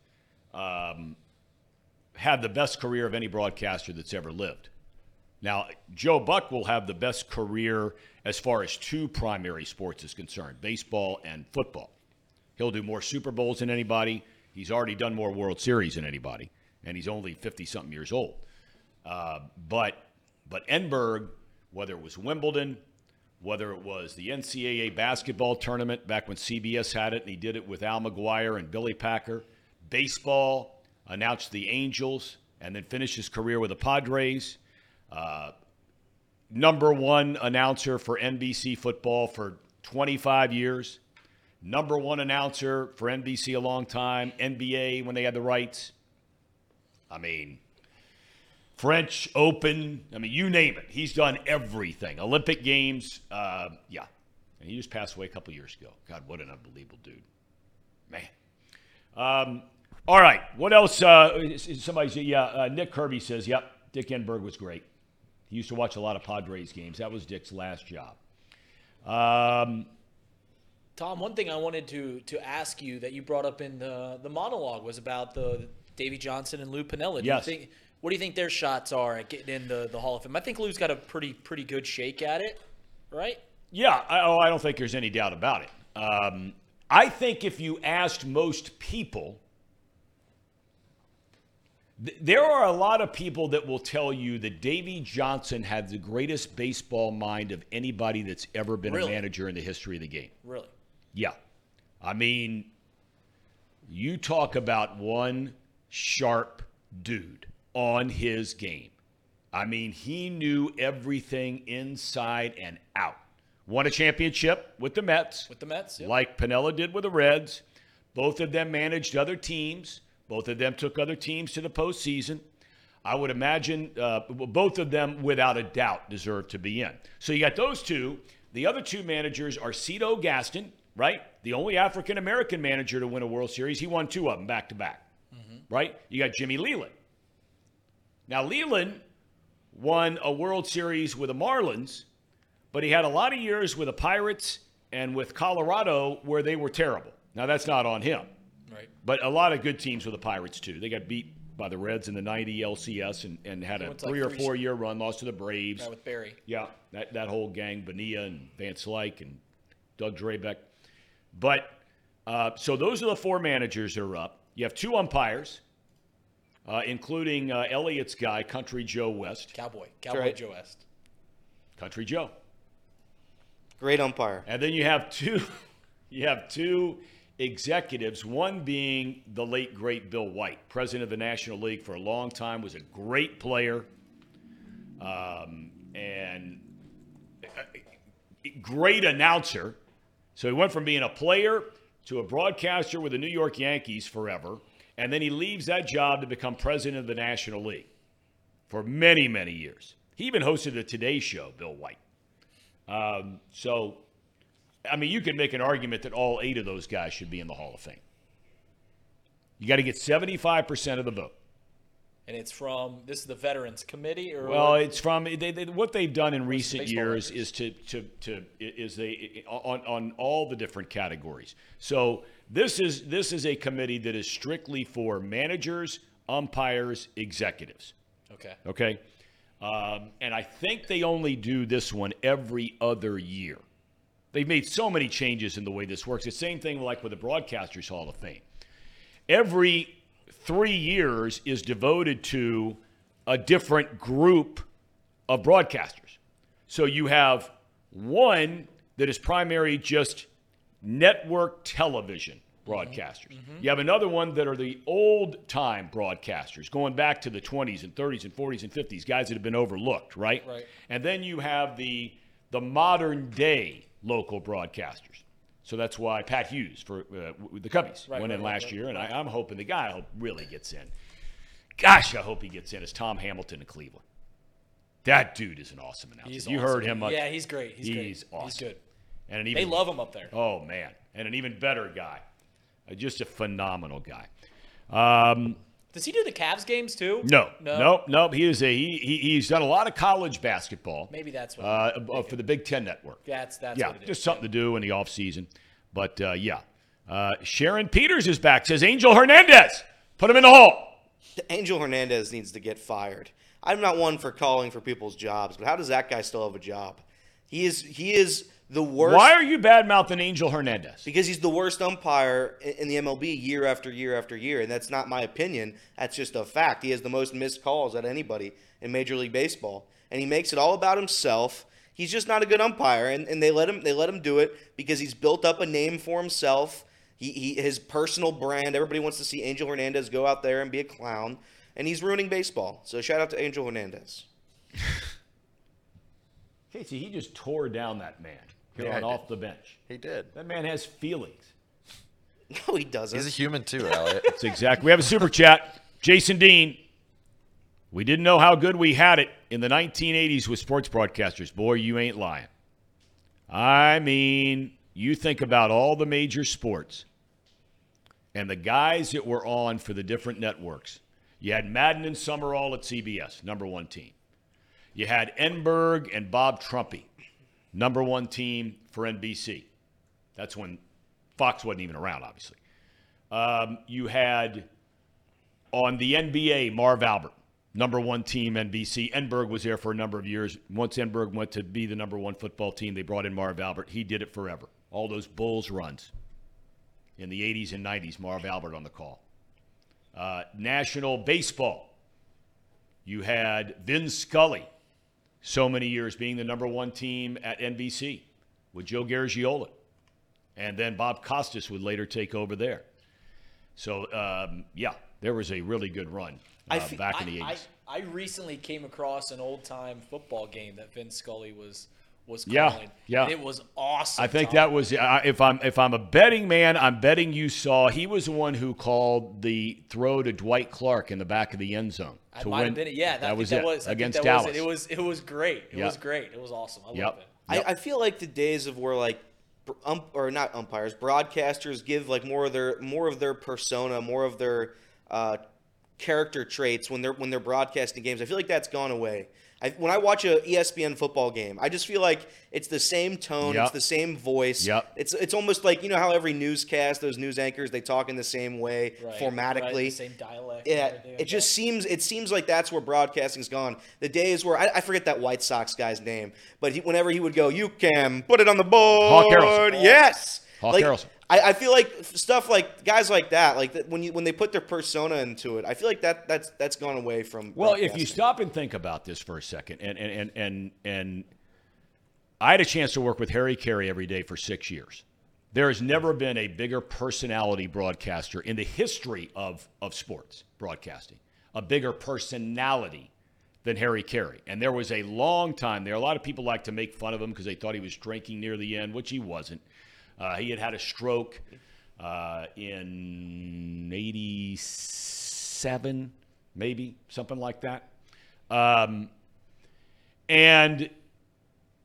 um, had the best career of any broadcaster that's ever lived. Now, Joe Buck will have the best career as far as two primary sports is concerned baseball and football. He'll do more Super Bowls than anybody. He's already done more World Series than anybody, and he's only 50 something years old. Uh, but, but Enberg, whether it was Wimbledon, whether it was the NCAA basketball tournament back when CBS had it, and he did it with Al McGuire and Billy Packer, baseball, announced the Angels, and then finished his career with the Padres. Uh, number one announcer for NBC football for 25 years. Number one announcer for NBC a long time. NBA when they had the rights. I mean, French Open. I mean, you name it. He's done everything. Olympic Games. Uh, yeah. And he just passed away a couple years ago. God, what an unbelievable dude. Man. Um, all right. What else? Uh, somebody said, yeah, uh, Nick Kirby says, yep, Dick Enberg was great. He used to watch a lot of Padres games. That was Dick's last job. Um, Tom, one thing I wanted to to ask you that you brought up in the the monologue was about the Davey Johnson and Lou Piniella. Do Yes. You think, what do you think their shots are at getting in the, the Hall of Fame? I think Lou's got a pretty pretty good shake at it, right? Yeah, I, oh, I don't think there's any doubt about it. Um, I think if you asked most people, th- there are a lot of people that will tell you that Davey Johnson had the greatest baseball mind of anybody that's ever been Really? a manager in the history of the game. Really? Yeah. I mean, You talk about one sharp dude on his game. I mean, he knew everything inside and out. Won a championship with the Mets, With the Mets, yep. like Piniella did with the Reds. Both of them managed other teams. Both of them took other teams to the postseason. I would imagine uh, both of them, without a doubt, deserve to be in. So you got those two. The other two managers are Cito Gaston, right? The only African American manager to win a World Series. He won two of them back to back, right? You got Jimmy Leyland. Now, Leyland won a World Series with the Marlins, but he had a lot of years with the Pirates and with Colorado where they were terrible. Now, that's not on him. Right. But a lot of good teams with the Pirates too. They got beat by the Reds in the '90 LCS and, and had a to like three or four year run. Lost to the Braves. With Barry. Yeah, that, that whole gang, Bonilla and Van Slyke and Doug Drabek. But uh, so those are the four managers that are up. You have two umpires, uh, including uh, Elliott's guy, Country Joe West. Cowboy. Cowboy right. Joe West. Country Joe. Great umpire. And then you have two, you have two executives. One being the late great Bill White, president of the National League for a long time, was a great player, um, and a great announcer. So he went from being a player to a broadcaster with the New York Yankees forever, and then he leaves that job to become president of the National League for many, many years. He even hosted the Today Show, Bill White. Um, so, I mean, you can make an argument that all eight of those guys should be in the Hall of Fame. You got to get 75% of the vote. And it's from this is the Veterans Committee or Well, it's from they, they, what they've done in recent years is to to to is they on on all the different categories. So this is this is a committee that is strictly for managers, umpires, executives. okay. Okay. Um, and I think they only do this one every other year. They've made so many changes in the way this works. It's the same thing like with the Broadcasters Hall of Fame. Every three years is devoted to a different group of broadcasters. So you have one that is primary just network television mm-hmm. broadcasters. Mm-hmm. You have another one that are the old time broadcasters, going back to the 20s and 30s and 40s and 50s, guys that have been overlooked, right? Right. And then you have the the modern day local broadcasters. So that's why Pat Hughes for uh, the Cubbies Right, went in right, right, last right, year, and I, I'm hoping the guy I hope really gets in. Gosh, I hope he gets in. Is Tom Hamilton in Cleveland? That dude is an awesome announcer. He's you awesome. heard him? much? Yeah, he's great. He's, great. He's awesome. He's good. And an They love him up there. Oh man, and an even better guy, Uh, just a phenomenal guy. Um, Does he do the Cavs games too? no, No. nope, nope. He is a he, he. He's done a lot of college basketball. Maybe that's what. uh, uh, for the Big Ten Network. that's that's yeah, what it is. just something to do in the off season. But uh, yeah, uh, Sharon Peters is back. Says Angel Hernandez. Put him in the hole. Angel Hernandez needs to get fired. I'm not one for calling for people's jobs, but how does that guy still have a job? He is he is the worst. Why are you bad mouthing Angel Hernandez? Because he's the worst umpire in the MLB year after year after year, and that's not my opinion. That's just a fact. He has the most missed calls at anybody in Major League Baseball, and he makes it all about himself. He's just not a good umpire, and, and they let him they let him do it because he's built up a name for himself. He, he his personal brand. Everybody wants to see Angel Hernandez go out there and be a clown, and he's ruining baseball. So shout out to Angel Hernandez. Casey, he just tore down that man here Yeah, on off the bench. He did. That man has feelings. No, he doesn't. He's a human too, Elliot. That's exactly. We have a super chat. Jason Dean. We didn't know how good we had it in the 1980s with sports broadcasters. Boy, you ain't lying. I mean, you think about all the major sports and the guys that were on for the different networks. You had Madden and Summerall at CBS, number one team. You had Enberg and Bob Trumpy, number one team for NBC. That's when Fox wasn't even around, obviously. Um, you had on the NBA Marv Albert, number one team NBC. Enberg was there for a number of years. Once Enberg went to be the number one football team, they brought in Marv Albert. He did it forever. All those Bulls runs in the 80s and 90s, Marv Albert on the call. Uh, National Baseball, you had Vin Scully, so many years being the number one team at NBC with Joe Garagiola. And then Bob Costas would later take over there. So um, yeah, there was a really good run uh, fe- back in the I, 80s. I, I recently came across an old time football game that Vince Scully was was calling. yeah. And it was awesome. I think Tom. that was uh, if I'm if I'm a betting man, I'm betting you saw he was the one who called the throw to Dwight Clark in the back of the end zone I to might win. have been it. Yeah, that, that was think it was against that Dallas. Was it. it was it was great. It Yep. was great. It was awesome. I Yep. love it. Yep. I, I feel like the days of where like br- ump, or not umpires, broadcasters give like more of their more of their persona, more of their uh, character traits when they're when they're broadcasting games. I feel like that's gone away. I, when I watch a ESPN football game, I just feel like it's the same tone, Yep. it's the same voice. Yep. It's it's almost like you know how every newscast, those news anchors, they talk in the same way, Right, formatically. right, same dialect. Yeah, it just that. seems it seems like that's where broadcasting's gone. The days where I, I forget that White Sox guy's name, but he, whenever he would go, "You can put it on the board." Harrelson. Yes, Hawk like, Harrelson. I, I feel like stuff like guys like that, like that, when you when they put their persona into it, I feel like that that's that's gone away from. Well, if you stop and think about this for a second, and and and and, and I had a chance to work with Harry Caray every day for six years. There has never been a bigger personality broadcaster in the history of, of sports broadcasting, a bigger personality than Harry Caray. And there was a long time there. A lot of people like to make fun of him because they thought he was drinking near the end, which he wasn't. Uh, he had had a stroke uh, in 87, maybe, something like that. Um, and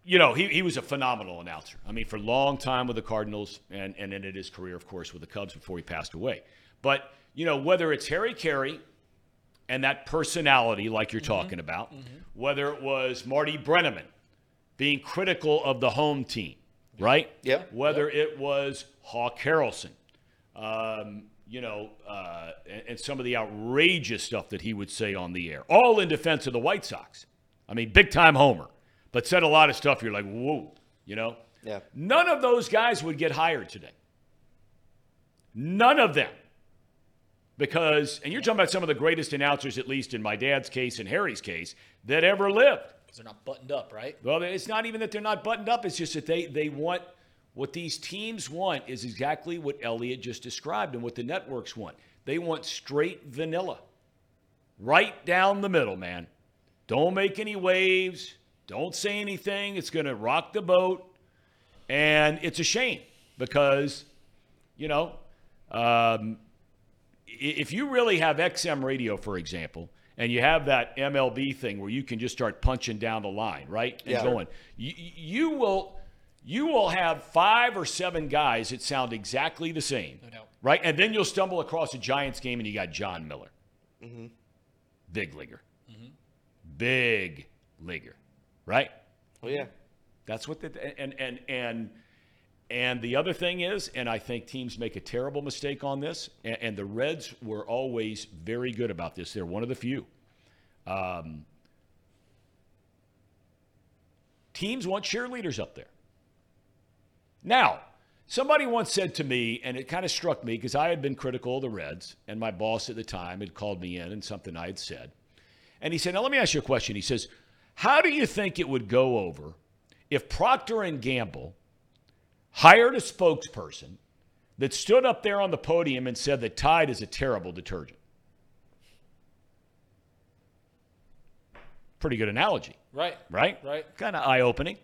you know, he, he was a phenomenal announcer. I mean, for a long time with the Cardinals and, and ended his career, of course, with the Cubs before he passed away. But, you know, whether it's Harry Caray and that personality like you're talking about, whether it was Marty Brennaman being critical of the home team, right? Yep. Whether it was Hawk Harrelson, um, you know, uh, and, and some of the outrageous stuff that he would say on the air, all in defense of the White Sox. I mean, big time homer, but said a lot of stuff you're like, whoa, you know? Yeah. None of those guys would get hired today. None of them. Because, and you're talking about some of the greatest announcers, at least in my dad's case and Harry's case, that ever lived. They're not buttoned up, right? Well, it's not even that they're not buttoned up. It's just that they, they want what these teams want is exactly what Elliot just described and what the networks want. They want straight vanilla, right down the middle, man. Don't make any waves. Don't say anything. It's going to rock the boat. And it's a shame because, you know, um, if you really have XM radio, for example, and you have that MLB thing where you can just start punching down the line, right, and Yeah. going, you, you will you will have five or seven guys that sound exactly the same, No doubt. right, and then you'll stumble across a Giants game and you got Jon Miller, Mm-hmm. big leaguer, big leaguer, right? Oh yeah. That's what the and and and and the other thing is, and I think teams make a terrible mistake on this, and, and the Reds were always very good about this. They're one of the few. Um, teams want cheerleaders up there. Now, somebody once said to me, and it kind of struck me because I had been critical of the Reds, and my boss at the time had called me in and something I had said. And he said, Now let me ask you a question. He says, How do you think it would go over if Procter and Gamble hired a spokesperson that stood up there on the podium and said that Tide is a terrible detergent? Pretty good analogy Right. right? Right. Kind of eye opening.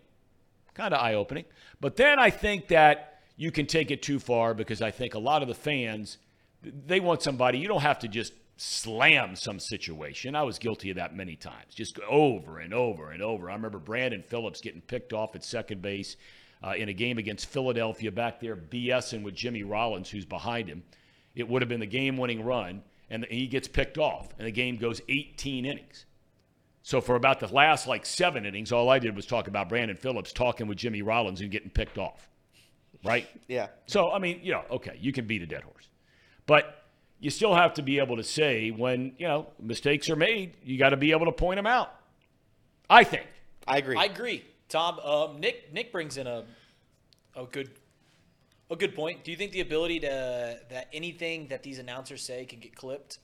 Kind of eye opening. But then I think that you can take it too far because I think a lot of the fans, they want somebody, you don't have to just slam some situation. I was guilty of that many times, just over and over and over. I remember Brandon Phillips getting picked off at second base uh, in a game against Philadelphia back there, BSing with Jimmy Rollins, who's behind him. It would have been the game winning run, and he gets picked off, and the game goes 18 innings. So for about the last like seven innings, all I did was talk about Brandon Phillips talking with Jimmy Rollins and getting picked off. Right? Yeah. So I mean, you know, okay, you can beat a dead horse. But you still have to be able to say when, you know, mistakes are made, you got to be able to point them out. I think. I agree. I agree, Tom. Um, Nick Nick brings in a a good a good point. Do you think the ability to that anything that these announcers say can get clipped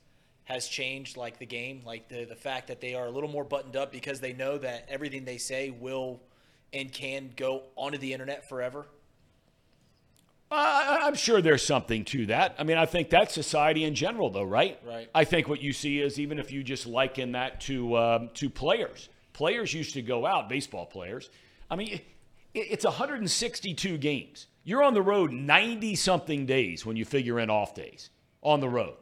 has changed like the game, like the the fact that they are a little more buttoned up because they know that everything they say will and can go onto the internet forever? Uh, I'm sure there's something to that. I mean, I think that's society in general, though, right? Right. I think what you see is even if you just liken that to um, to players, players used to go out, baseball players. I mean, it's 162 games. You're on the road 90 something days when you figure in off days on the road.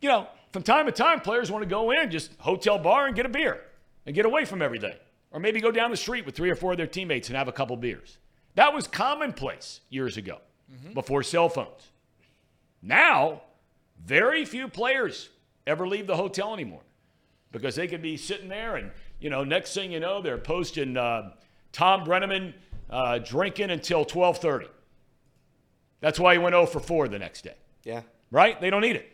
You know, from time to time, players want to go in, just hotel bar and get a beer and get away from everything. Or maybe go down the street with three or four of their teammates and have a couple beers. That was commonplace years ago mm-hmm. before cell phones. Now, very few players ever leave the hotel anymore because they could be sitting there and, you know, next thing you know, they're posting uh, Thom Brennaman uh, drinking until 1230. That's why he went 0 for 4 the next day, Yeah. right? They don't need it.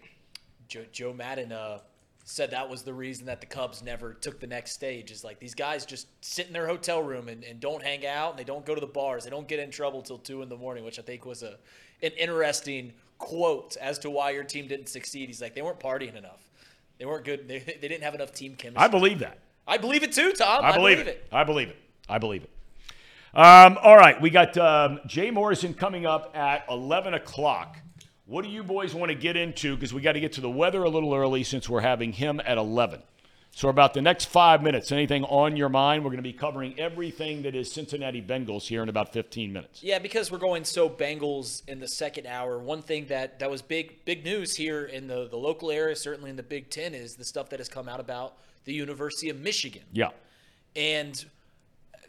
Joe, Joe Maddon uh, said that was the reason that the Cubs never took the next stage. Is like these guys just sit in their hotel room and, and don't hang out and they don't go to the bars. They don't get in trouble till two in the morning, which I think was a an interesting quote as to why your team didn't succeed. He's like they weren't partying enough. They weren't good. They, they didn't have enough team chemistry. I believe that. I believe it too, Tom. I believe, it. I believe it. I believe it. Um, all right, we got um, Jay Morrison coming up at 11 o'clock. What do you boys want to get into? Because we got to get to the weather a little early since we're having him at 11. So, about the next five minutes, anything on your mind? We're going to be covering everything that is Cincinnati Bengals here in about 15 minutes. Yeah, because we're going so Bengals in the second hour. One thing that, that was big big news here in the, the local area, certainly in the Big Ten, is the stuff that has come out about the University of Michigan. Yeah. And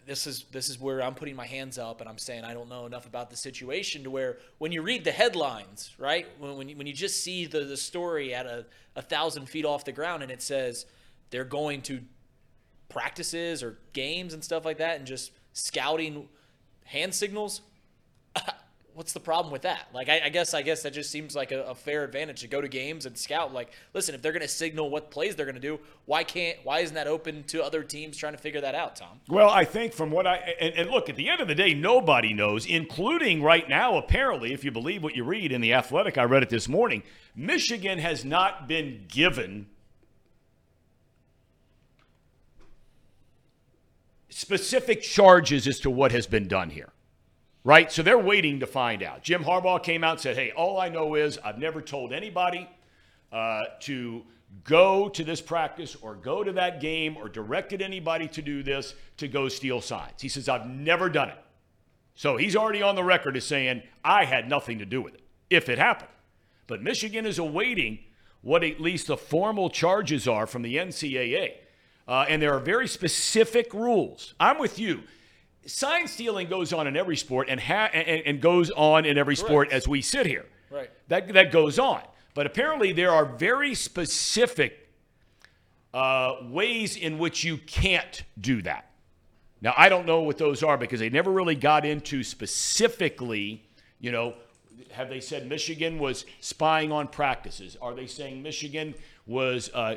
this is this is where I'm putting my hands up and I'm saying I don't know enough about the situation to where when you read the headlines, right? When when you, when you just see the the story at a, a thousand feet off the ground and it says they're going to practices or games and stuff like that and just scouting hand signals. What's the problem with that? Like, I, I guess, I guess that just seems like a, a fair advantage to go to games and scout. Like, listen, if they're going to signal what plays they're going to do, why can't, why isn't that open to other teams trying to figure that out, Tom? Well, I think from what I and, and, look at the end of the day, nobody knows, including right now. Apparently, if you believe what you read in the Athletic, I read it this morning. Michigan has not been given specific charges as to what has been done here. Right? So they're waiting to find out. Jim Harbaugh came out and said, Hey, all I know is I've never told anybody uh, to go to this practice or go to that game or directed anybody to do this to go steal signs. He says, I've never done it. So he's already on the record as saying, I had nothing to do with it, if it happened. But Michigan is awaiting what at least the formal charges are from the NCAA. Uh, and there are very specific rules. I'm with you. Sign stealing goes on in every sport and, ha- and, and goes on in every sport as we sit here. Right. That, that goes on. But apparently, there are very specific uh, ways in which you can't do that. Now, I don't know what those are because they never really got into specifically, you know, have they said Michigan was spying on practices? Are they saying Michigan was uh,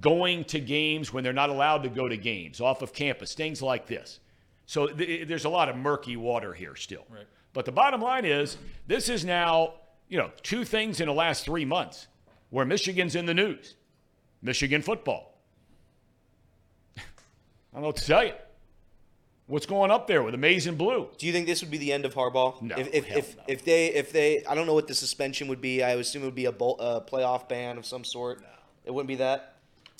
going to games when they're not allowed to go to games off of campus? Things like this. So th- there's a lot of murky water here still. Right. But the bottom line is this is now, you know, two things in the last three months where Michigan's in the news. Michigan football. I don't know what to tell you. What's going up there with Maize and Blue? Do you think this would be the end of Harbaugh? No, If if hell if, no. if they if they I don't know what the suspension would be. I assume it would be a bowl, uh, playoff ban of some sort. It wouldn't be that.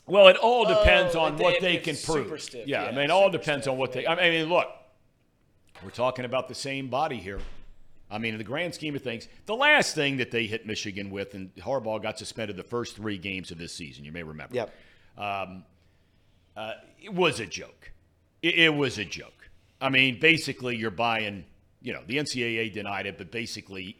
Well, it all depends Oh, on it- what they it's can super prove. stiff, Yeah, I mean, it all depends stiff, on what they. I mean, look, we're talking about the same body here. I mean, in the grand scheme of things, the last thing that they hit Michigan with, and Harbaugh got suspended the first three games of this season. You may remember. Yep. Um, uh, it was a joke. It, it was a joke. I mean, basically, you're buying, you know, the NCAA denied it, but basically, you know,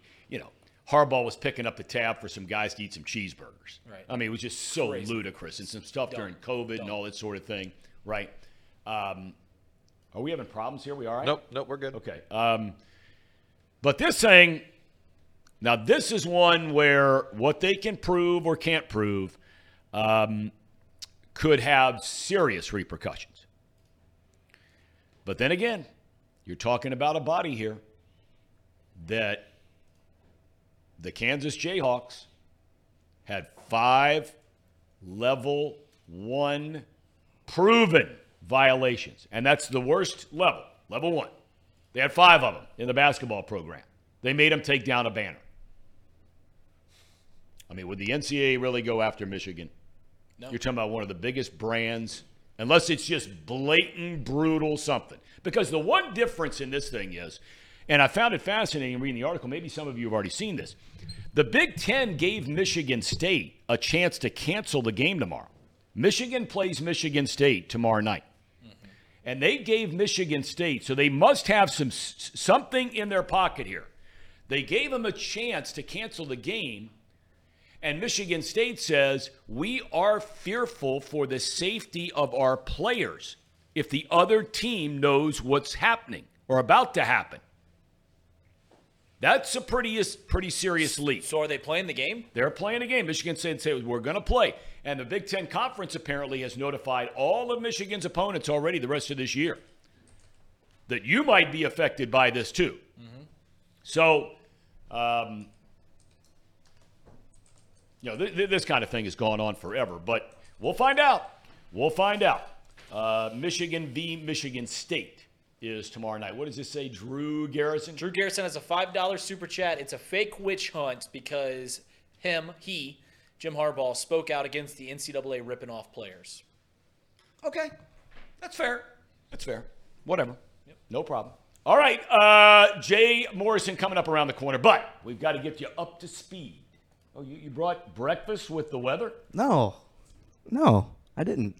Harbaugh was picking up the tab for some guys to eat some cheeseburgers. Right. I mean, it was just so Crazy. ludicrous and some stuff Dumb. during COVID and all that sort of thing. Right. Um, are we having problems here? We all right? Nope, nope, we're good. Okay. Um, but this thing, now this is one where what they can prove or can't prove um, could have serious repercussions. But then again, you're talking about a body here that the Kansas Jayhawks had five level one proven violations. And that's the worst level, level one. They had five of them in the basketball program. They made them take down a banner. I mean, would the NCAA really go after Michigan? No. You're talking about one of the biggest brands, unless it's just blatant, brutal something. Because the one difference in this thing is, and I found it fascinating reading the article, maybe some of you have already seen this. The Big Ten gave Michigan State a chance to cancel the game tomorrow. Michigan plays Michigan State tomorrow night. Mm-hmm. And they gave Michigan State, so they must have some something in their pocket here. They gave them a chance to cancel the game and Michigan State says, we are fearful for the safety of our players if the other team knows what's happening or about to happen. That's a pretty, pretty serious leap. So are they playing the game? They're playing a game. Michigan State said, we're going to play. And the Big Ten Conference apparently has notified all of Michigan's opponents already the rest of this year that you might be affected by this too. Mm-hmm. So, um, you know, th- th- this kind of thing has gone on forever, but we'll find out. We'll find out. Uh, Michigan v. Michigan State is tomorrow night. What does this say, Drew Garrison? Drew Garrison has a $5 super chat. It's a fake witch hunt because him, he, Jim Harbaugh, spoke out against the NCAA ripping off players. Okay. That's fair. That's fair. Whatever. Yep. No problem. All right. Uh, Jay Morrison coming up around the corner, but we've got to get you up to speed Oh, you, you brought breakfast with the weather? No. No, I didn't.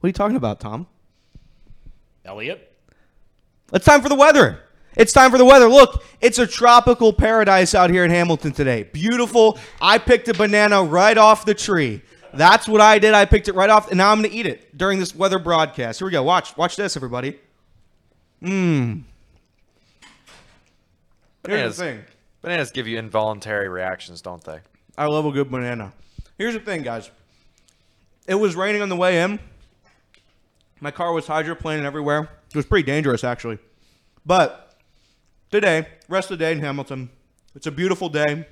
What are you talking about, Tom? Elliot? It's time for the weather. It's time for the weather. Look, it's a tropical paradise out here in Hamilton today. Beautiful. I picked a banana right off the tree. That's what I did. I picked it right off, and now I'm going to eat it during this weather broadcast. Here we go. Watch. Watch this, everybody. Mmm. Here's the thing. Bananas give you involuntary reactions, don't they? I love a good banana. Here's the thing, guys. It was raining on the way in. My car was hydroplaning everywhere. It was pretty dangerous, actually. But today, rest of the day in Hamilton, it's a beautiful day.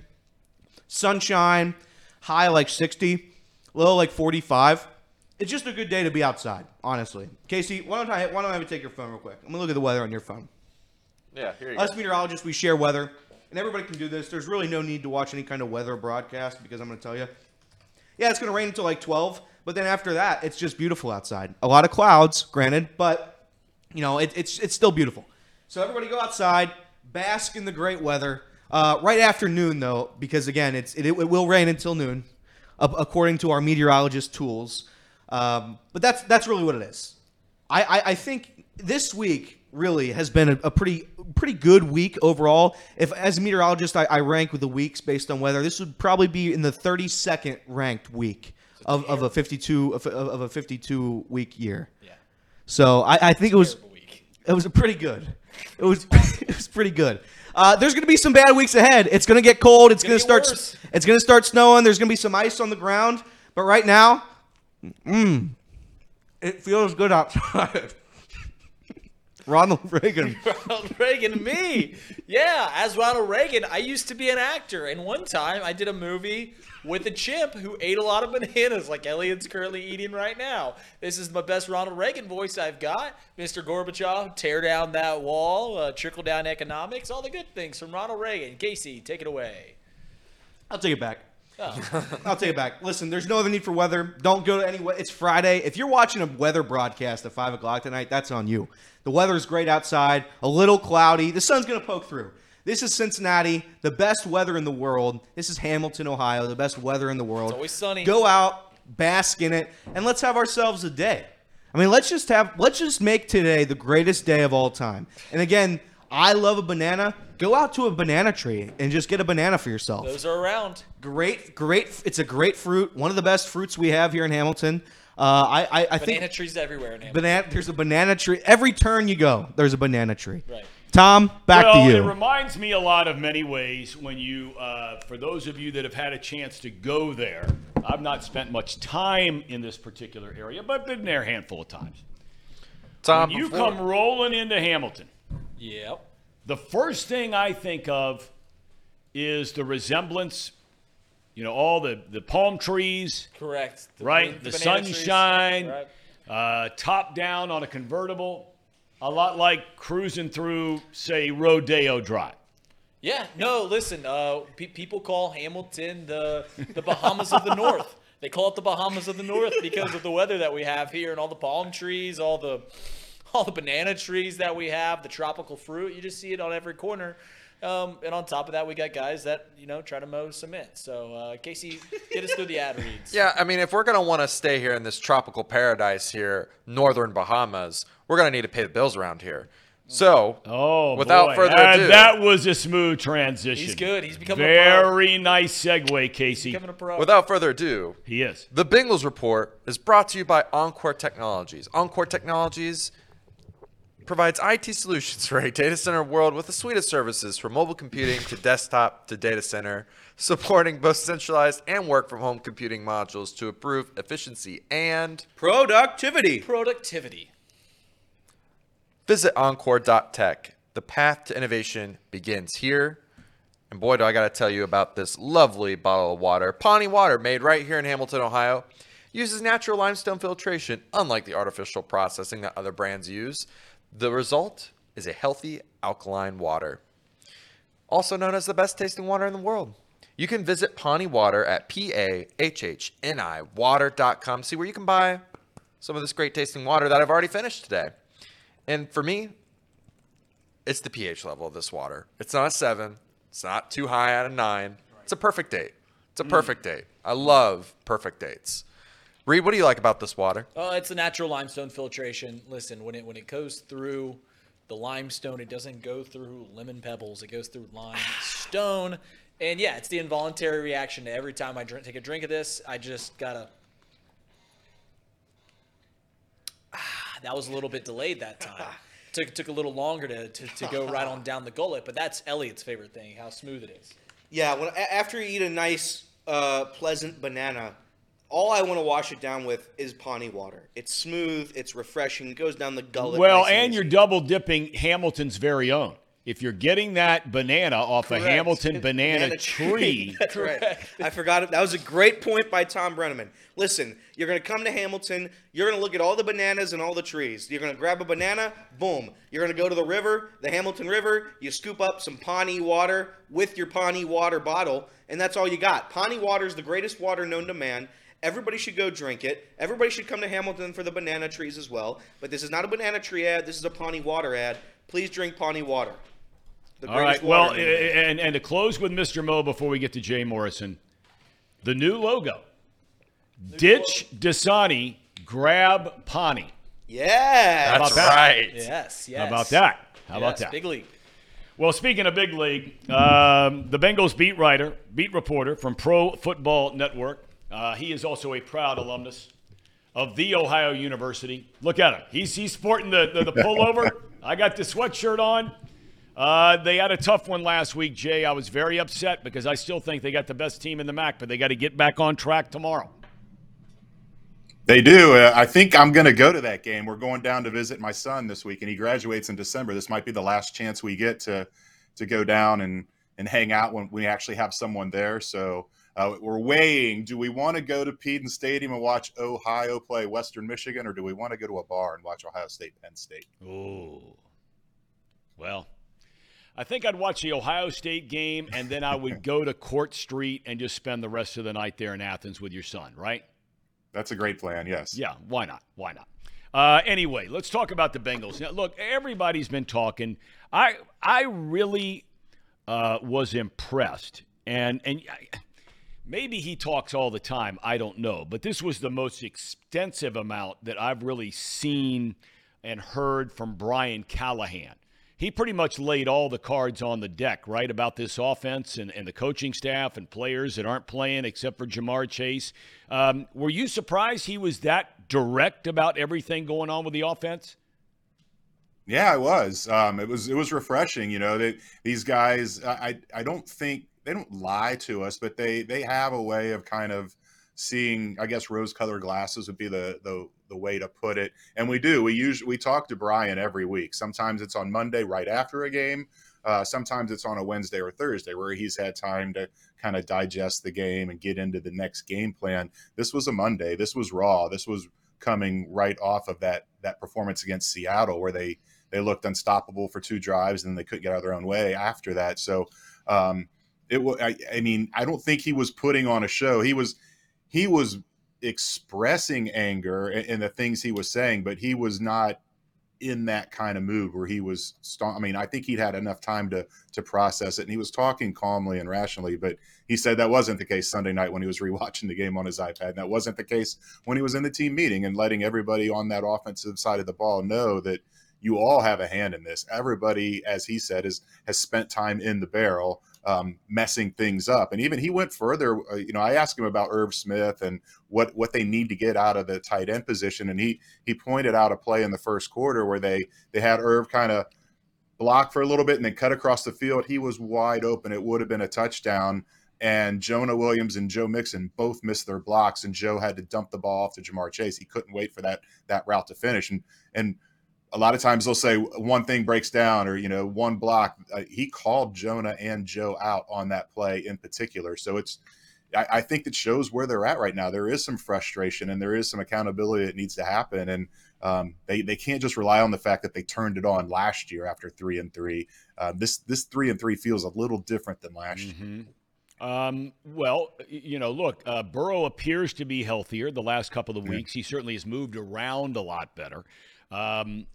Sunshine, high like 60, low like 45. It's just a good day to be outside, honestly. Casey, why don't I why don't I have you take your phone real quick? Let me look at the weather on your phone. Yeah, here you Us go. meteorologists, we share weather and everybody can do this. There's really no need to watch any kind of weather broadcast because I'm going to tell you, yeah, it's going to rain until like 12, but then after that, it's just beautiful outside. A lot of clouds, granted, but you know, it, it's it's still beautiful. So everybody go outside, bask in the great weather. Uh, right after noon, though, because again, it's it, it will rain until noon, according to our meteorologist tools. Um, but that's that's really what it is. I, I, I think this week really has been a, a, pretty pretty good week overall. If as a meteorologist, I, I, rank with the weeks based on weather. This would probably be in the 32nd ranked week of, of a 52 of, of, a 52 week year. Yeah. So I, I think it was it was pretty good. It was it was pretty good. Uh, there's going to be some bad weeks ahead. It's going to get cold. It's, going to start. Worse. It's going to start snowing. There's going to be some ice on the ground. But right now, mm, it feels good outside. Ronald Reagan. Ronald Reagan, me. Yeah, as Ronald Reagan, I used to be an actor. And one time I did a movie with a chimp who ate a lot of bananas like Elliot's currently eating right now. This is my best Ronald Reagan voice I've got. Mr. Gorbachev, tear down that wall, uh, trickle down economics, all the good things from Ronald Reagan. Casey, take it away. I'll take it back. Oh. I'll take it back. Listen, there's no other need for weather. Don't go to any. It's Friday. If you're watching a weather broadcast at five o'clock tonight, that's on you. The weather is great outside. A little cloudy. The sun's gonna poke through. This is Cincinnati, the best weather in the world. This is Hamilton, Ohio, the best weather in the world. It's always sunny. Go out, bask in it, and let's have ourselves a day. I mean, let's just have let's just make today the greatest day of all time. And again, I love a banana. Go out to a banana tree and just get a banana for yourself. Those are around. Great, great. It's a great fruit. One of the best fruits we have here in Hamilton. Uh, I, I, I banana think banana trees everywhere in Hamilton. Banana. There's a banana tree. Every turn you go, there's a banana tree. Right. Tom, back well, to you. It reminds me a lot of many ways when you, uh, for those of you that have had a chance to go there, I've not spent much time in this particular area, but been there a handful of times. Tom, when you before- come rolling into Hamilton, Yep. The first thing I think of is the resemblance, you know, all the, the palm trees, Correct. The, right? The, sunshine, Right. uh, top down on a convertible, a lot like cruising through, say, Rodeo Drive. Yeah, no, listen. Uh, pe- people call Hamilton the the Bahamas of the North. They call it the Bahamas of the North because of the weather that we have here and all the palm trees, all the all the banana trees that we have, the tropical fruit. You just see it on every corner. Um, and on top of that, we got guys that you know try to mow cement. So uh, Casey, get us through the ad reads. Yeah, I mean, if we're gonna want to stay here in this tropical paradise here, northern Bahamas, we're gonna need to pay the bills around here. So, Oh, Without boy. further And ado- that was a smooth transition. He's good. He's becoming a pro. very nice segue, Casey. Becoming a pro. without further ado, He is. the Bengals report is brought to you by Encore Technologies. Encore Technologies provides IT solutions for a data center world with a suite of services from mobile computing to desktop to data center, supporting both centralized and work from home computing modules to improve efficiency and Productivity. productivity. Visit encore.tech. The path to innovation begins here. And boy, do I got to tell you about this lovely bottle of water. Pahhni Water, made right here in Hamilton, Ohio, uses natural limestone filtration, unlike the artificial processing that other brands use. The result is a healthy alkaline water, also known as the best tasting water in the world. You can visit Pahhni Water at P A H H N I water.com. See where you can buy some of this great tasting water that I've already finished today. And for me, it's the pH level of this water. It's not a seven. It's not too high out of nine. It's a perfect date. It's a mm. perfect date. I love perfect dates. Reed, what do you like about this water? Uh, it's a natural limestone filtration. Listen, when it when it goes through the limestone, it doesn't go through lemon pebbles. It goes through limestone. And yeah, it's the involuntary reaction to every time I drink, take a drink of this. I just gotta. Ah, that was a little bit delayed that time. took took a little longer to, to, to go right on down the gullet, but that's Elliot's favorite thing, how smooth it is. Yeah, when a- after you eat a nice, uh, pleasant banana, all I want to wash it down with is Pahhni water. It's smooth, it's refreshing, it goes down the gullet. Well, nice and easy. you're double dipping Hamilton's very own. If you're getting that banana off a Correct. Hamilton banana, tree, That's right. I forgot it. That was a great point by Thom Brennaman. Listen, you're going to come to Hamilton. You're going to look at all the bananas and all the trees. You're going to grab a banana. Boom. You're going to go to the river, the Hamilton River. You scoop up some Pahhni water with your Pahhni water bottle, and that's all you got. Pahhni water is the greatest water known to man. Everybody should go drink it. Everybody should come to Hamilton for the banana trees as well. But this is not a banana tree ad. This is a Pahhni water ad. Please drink Pahhni water. The All right. greatest Well, water known to man. and, and to close with Mr. Mo before we get to Jay Morrison, the new logo. Ditch Dasani, grab Pahhni. yeah. about that? right. Yes, yes. How about that? How about that? Big league. Well, speaking of big league, um, the Bengals beat writer, beat reporter from Pro Football Network. Uh, he is also a proud alumnus of the Ohio University. Look at him. He's he's sporting the the, the pullover. I got the sweatshirt on. Uh, they had a tough one last week, Jay. I was very upset because I still think they got the best team in the MAC, but they got to get back on track tomorrow. They do. Uh, I think I'm going to go to that game. We're going down to visit my son this week, and he graduates in December. This might be the last chance we get to to go down and and hang out when we actually have someone there. So uh, we're weighing: do we want to go to Peden Stadium and watch Ohio play Western Michigan, or do we want to go to a bar and watch Ohio State Penn State? Oh, well, I think I'd watch the Ohio State game, and then I would go to Court Street and just spend the rest of the night there in Athens with your son, right? That's a great plan. Yes. Yeah, why not? Why not? Uh, anyway, let's talk about the Bengals. Now, look, everybody's been talking. I I really uh, was impressed, and and I, maybe he talks all the time. I don't know, but this was the most extensive amount that I've really seen and heard from Brian Callahan. He pretty much laid all the cards on the deck, right, about this offense and, and the coaching staff and players that aren't playing except for Ja'Marr Chase. Um, were you surprised he was that direct about everything going on with the offense? Yeah, I was. Um, it was it was refreshing. You know that these guys. I I don't think they don't lie to us, but they they have a way of kind of seeing. I guess rose-colored glasses would be the the the way to put it. And we do. We usually we talk to Brian every week. Sometimes it's on Monday right after a game. Uh, sometimes it's on a Wednesday or Thursday where he's had time to kind of digest the game and get into the next game plan. This was a Monday. This was raw. This was coming right off of that that performance against Seattle where they they looked unstoppable for two drives, and they couldn't get out of their own way after that. So um, it was. I, I mean, I don't think he was putting on a show. He was he was expressing anger in the things he was saying, but he was not in that kind of mood where he was I mean, I think he'd had enough time to to process it and he was talking calmly and rationally, but he said that wasn't the case Sunday night when he was rewatching the game on his iPad. And that wasn't the case when he was in the team meeting and letting everybody on that offensive side of the ball know that you all have a hand in this. Everybody, as he said, is has spent time in the barrel um, messing things up. And even he went further. Uh, you know, I asked him about Irv Smith and what what they need to get out of the tight end position, and he he pointed out a play in the first quarter where they they had Irv kind of block for a little bit and then cut across the field. He was wide open. It would have been a touchdown. And Jonah Williams and Joe Mixon both missed their blocks, and Joe had to dump the ball off to Ja'Marr Chase. He couldn't wait for that that route to finish. And and a lot of times they'll say one thing breaks down or you know one block uh, he called jonah and joe out on that play in particular so it's I, I, think it shows where they're at right now there is some frustration and there is some accountability that needs to happen and um, they, they can't just rely on the fact that they turned it on last year after three and three uh, this this three and three feels a little different than last mm-hmm. year um, well, you know, look, uh, Burrow appears to be healthier the last couple of weeks. He certainly has moved around a lot better. Um,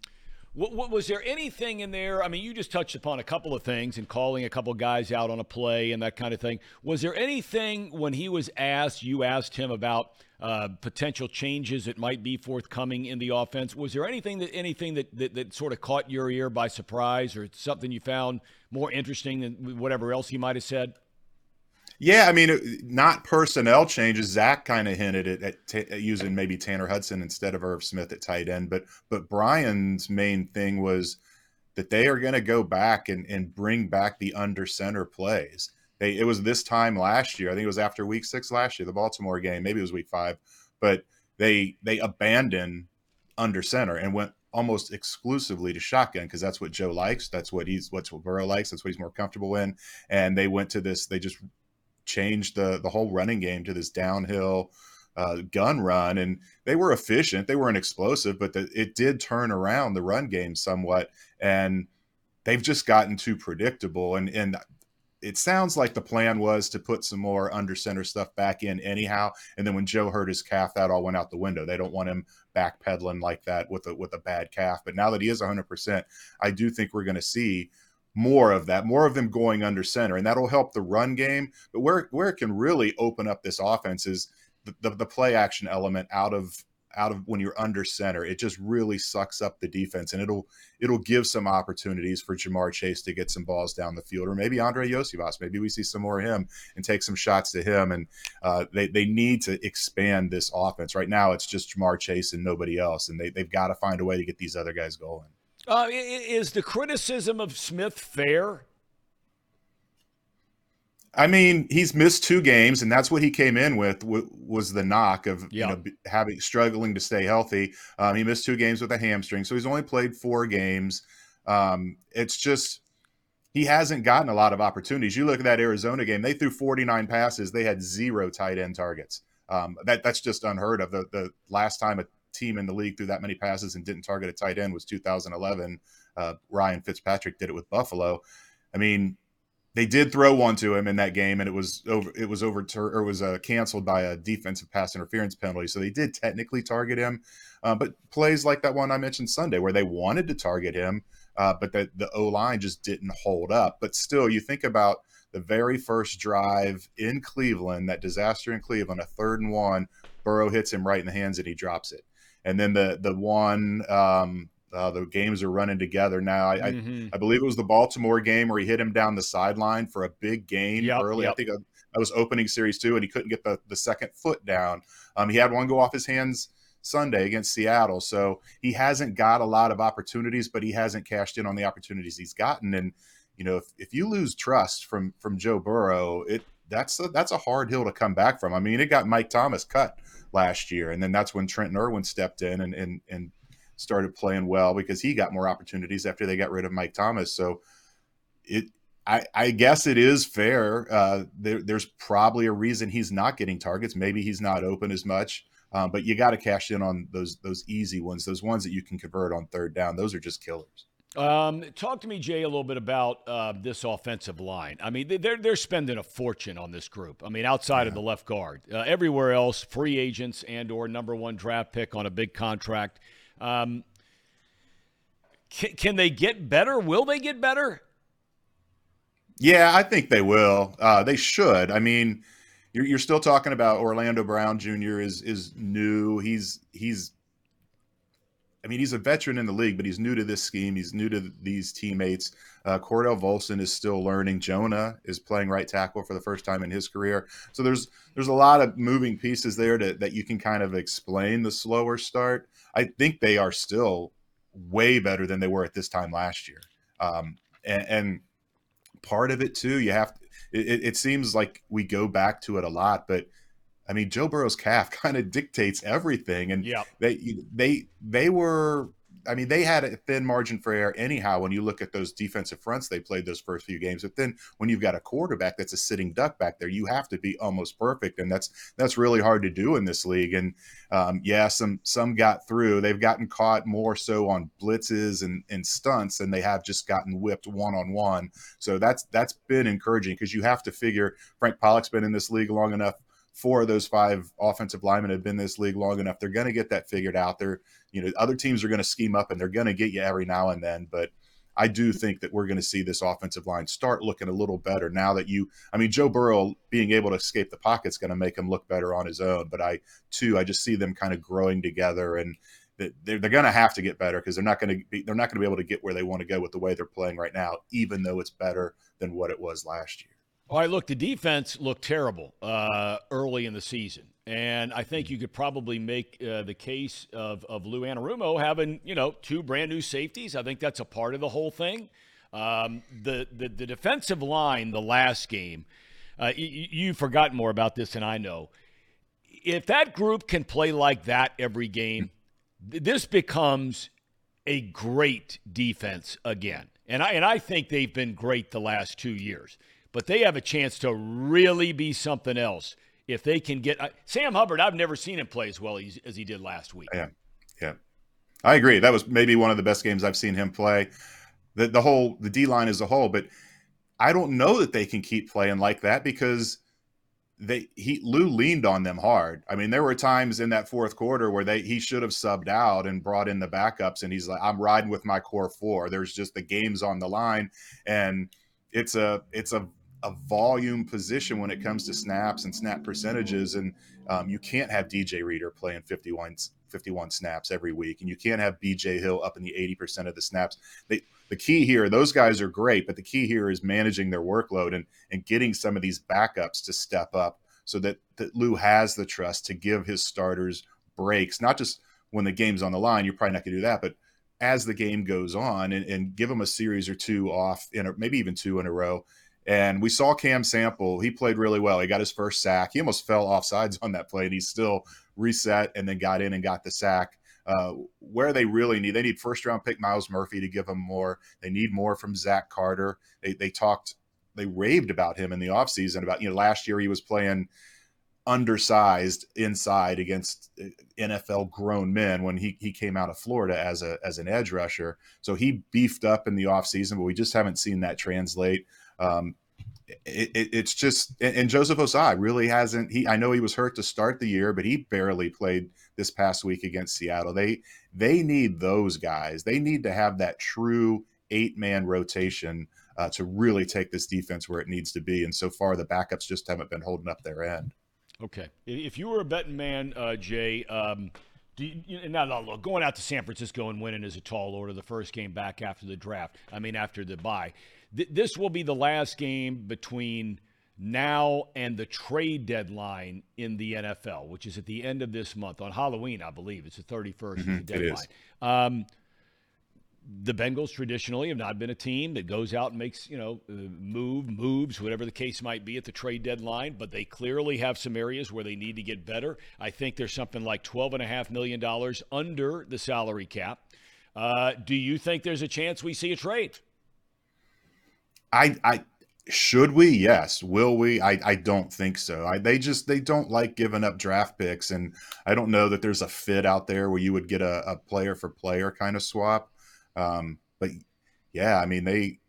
was there anything in there? I mean, you just touched upon a couple of things and calling a couple of guys out on a play and that kind of thing. Was there anything when he was asked, you asked him about uh, potential changes that might be forthcoming in the offense? Was there anything that anything that, that, that sort of caught your ear by surprise or something you found more interesting than whatever else he might have said? Yeah, I mean, not personnel changes. Zac kind of hinted at, at, t- at, using maybe Tanner Hudson instead of Irv Smith at tight end, but but Brian's main thing was that they are going to go back and, and bring back the under center plays. They, it was this time last year. I think it was after week six last year, the Baltimore game. Maybe it was week five, but they they abandoned under center and went almost exclusively to shotgun because that's what Joe likes. That's what he's what's what Burrow likes. That's what he's more comfortable in. And they went to this. They just changed the the whole running game to this downhill uh, gun run, and they were efficient. They weren't explosive, but the, it did turn around the run game somewhat, and they've just gotten too predictable. And and it sounds like the plan was to put some more under center stuff back in anyhow. And then when Joe hurt his calf, that all went out the window. They don't want him backpedaling like that with a with a bad calf. But now that he is 100, percent I do think we're going to see more of that, more of them going under center, and that'll help the run game. But where where it can really open up this offense is the, the, the play action element out of out of when you're under center. It just really sucks up the defense, and it'll it'll give some opportunities for Ja'Marr Chase to get some balls down the field, or maybe Andrei Iosivas. Maybe we see some more of him and take some shots to him. And uh, they they need to expand this offense. Right now, it's just Ja'Marr Chase and nobody else, and they they've got to find a way to get these other guys going. Uh, is the criticism of Smith fair? I mean, he's missed two games, and that's what he came in with was the knock of you know having struggling to stay healthy. Um, he missed two games with a hamstring, so he's only played four games. Um, it's just he hasn't gotten a lot of opportunities. You look at that Arizona game; they threw 49 passes, they had zero tight end targets. Um, that that's just unheard of. The the last time a team in the league threw that many passes and didn't target a tight end was 2011. Uh, Ryan Fitzpatrick did it with Buffalo. I mean, they did throw one to him in that game, and it was over. It was over or was uh, canceled by a defensive pass interference penalty. So they did technically target him, uh, but plays like that one I mentioned Sunday, where they wanted to target him, uh, but the the O line just didn't hold up. But still, you think about the very first drive in Cleveland, that disaster in Cleveland, a third and one, Burrow hits him right in the hands and he drops it and then the the one um, uh, the games are running together now. I, mm-hmm. I, I believe it was the Baltimore game where he hit him down the sideline for a big gain yep, early. Yep. I think that was opening series two, and he couldn't get the the second foot down. Um, he had one go off his hands Sunday against Seattle, so he hasn't got a lot of opportunities, but he hasn't cashed in on the opportunities he's gotten. And you know, if, if you lose trust from from Joe Burrow, it that's a, that's a hard hill to come back from. I mean, it got Mike Thomas cut last year. And then that's when Trenton Irwin stepped in and, and, and started playing well because he got more opportunities after they got rid of Mike Thomas. So it, I, I guess it is fair. Uh, there, there's probably a reason he's not getting targets. Maybe he's not open as much. Um, but you got to cash in on those those easy ones, those ones that you can convert on third down. Those are just killers. Um, talk to me, Jay, a little bit about uh, this offensive line. I mean, they're they're spending a fortune on this group. I mean, outside yeah. of the left guard, uh, everywhere else, free agents and or number one draft pick on a big contract. Um, can, can they get better? Will they get better? Yeah, I think they will. Uh, they should. I mean, you're, you're still talking about Orlando Brown Jr. is is new. He's he's I mean, he's a veteran in the league, but he's new to this scheme. He's new to these teammates. Uh, Cordell Volson is still learning. Jonah is playing right tackle for the first time in his career. So there's there's a lot of moving pieces there to, that you can kind of explain the slower start. I think they are still way better than they were at this time last year. Um, and, and, part of it too, you have to, it, it seems like we go back to it a lot, but – I mean, Joe Burrow's calf kind of dictates everything, and yeah. they they they were. I mean, they had a thin margin for error anyhow. When you look at those defensive fronts they played those first few games, but then when you've got a quarterback that's a sitting duck back there, you have to be almost perfect, and that's that's really hard to do in this league. And um, yeah, some some got through. They've gotten caught more so on blitzes and, and stunts than they have just gotten whipped one on one. So that's that's been encouraging because you have to figure Frank Pollack's been in this league long enough four of those five offensive linemen have been in this league long enough. They're going to get that figured out. They're, you know, other teams are going to scheme up and they're going to get you every now and then. But I do think that we're going to see this offensive line start looking a little better now that you, I mean, Joe Burrow being able to escape the pocket is going to make him look better on his own. But I, too, I just see them kind of growing together and they're, they're going to have to get better because they're not going to be, they're not going to be able to get where they want to go with the way they're playing right now, even though it's better than what it was last year. All right, look, the defense looked terrible uh, early in the season. And I think you could probably make uh, the case of, of Lou Anarumo having, you know, two brand new safeties. I think that's a part of the whole thing. Um, the, the, the defensive line, the last game, uh, you, you've forgotten more about this than I know. If that group can play like that every game, this becomes a great defense again. And I, and I think they've been great the last two years but they have a chance to really be something else if they can get uh, Sam Hubbard. I've never seen him play as well as, as he did last week. Yeah, yeah, I agree. That was maybe one of the best games I've seen him play. The the whole the D line as a whole, but I don't know that they can keep playing like that because they he Lou leaned on them hard. I mean, there were times in that fourth quarter where they he should have subbed out and brought in the backups, and he's like, "I'm riding with my core four. There's just the games on the line, and it's a it's a a volume position when it comes to snaps and snap percentages. And um, you can't have DJ Reader playing 51, 51 snaps every week, and you can't have BJ Hill up in the 80% of the snaps. They, the key here, those guys are great, but the key here is managing their workload and, and getting some of these backups to step up so that, that Lou has the trust to give his starters breaks, not just when the game's on the line. You're probably not going to do that, but as the game goes on and, and give them a series or two off in a, maybe even two in a row and we saw Cam Sample. He played really well. He got his first sack. He almost fell off sides on that play, and he still reset and then got in and got the sack. Uh, where they really need, they need first round pick Myles Murphy to give them more. They need more from Zach Carter. They, they talked, they raved about him in the offseason about, you know, last year he was playing undersized inside against uh, NFL grown men when he, he came out of Florida as a as an edge rusher. So he beefed up in the offseason, but we just haven't seen that translate. Um, it, it, it's just and Joseph Ossai really hasn't. He I know he was hurt to start the year, but he barely played this past week against Seattle. They they need those guys. They need to have that true eight man rotation uh, to really take this defense where it needs to be. And so far, the backups just haven't been holding up their end. Okay, if you were a betting man, uh, Jay. Um, do you, now, look, going out to San Francisco and winning is a tall order. The first game back after the draft, I mean, after the bye th- this will be the last game between now and the trade deadline in the NFL, which is at the end of this month on Halloween, I believe. It's the 31st mm-hmm, the deadline. Um, the Bengals traditionally have not been a team that goes out and makes, you know, uh, move, moves, whatever the case might be at the trade deadline, but they clearly have some areas where they need to get better. I think there's something like $12.5 million under the salary cap. Uh, do you think there's a chance we see a trade? I, I should we? Yes. Will we? I, I don't think so. I, they just they don't like giving up draft picks, and I don't know that there's a fit out there where you would get a, a player for player kind of swap. Um, but yeah, I mean they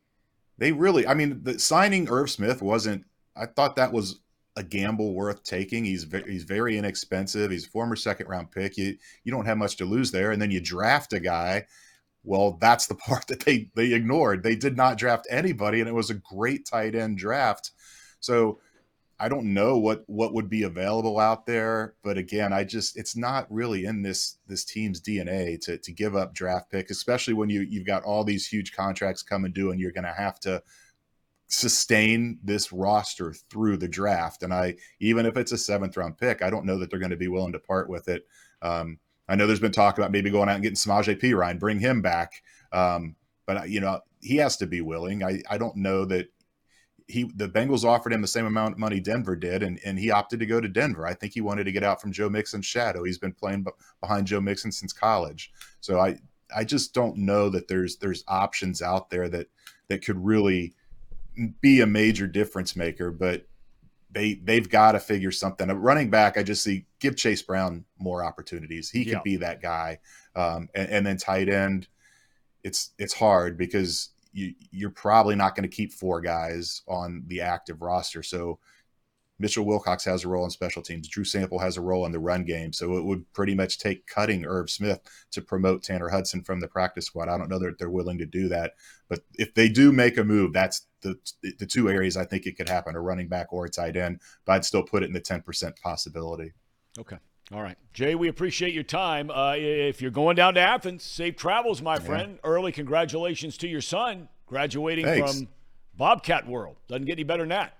they really. I mean, the signing Irv Smith wasn't. I thought that was a gamble worth taking. He's very, he's very inexpensive. He's a former second round pick. You you don't have much to lose there, and then you draft a guy. Well, that's the part that they they ignored. They did not draft anybody, and it was a great tight end draft. So I don't know what what would be available out there, but again, I just it's not really in this this team's DNA to to give up draft picks, especially when you you've got all these huge contracts coming due, and you're going to have to sustain this roster through the draft. And I even if it's a seventh round pick, I don't know that they're going to be willing to part with it. Um, I know there's been talk about maybe going out and getting Samaje Perine, bring him back. Um, but you know he has to be willing. I I don't know that he the Bengals offered him the same amount of money Denver did, and and he opted to go to Denver. I think he wanted to get out from Joe Mixon's shadow. He's been playing behind Joe Mixon since college, so I I just don't know that there's there's options out there that that could really be a major difference maker. But they they've got to figure something. A running back, I just see give Chase Brown more opportunities. He could be that guy, um, and, and then tight end. It's it's hard because you, you're probably not going to keep four guys on the active roster. So Mitchell Wilcox has a role in special teams. Drew Sample has a role in the run game. So it would pretty much take cutting Irv Smith to promote Tanner Hudson from the practice squad. I don't know that they're willing to do that, but if they do make a move, that's the the two areas I think it could happen: a running back or a tight end. But I'd still put it in the ten percent possibility. Okay. All right. Jay, we appreciate your time. Uh, if you're going down to Athens, safe travels, my friend. Early congratulations to your son graduating Thanks. from Bobcat World. Doesn't get any better than that.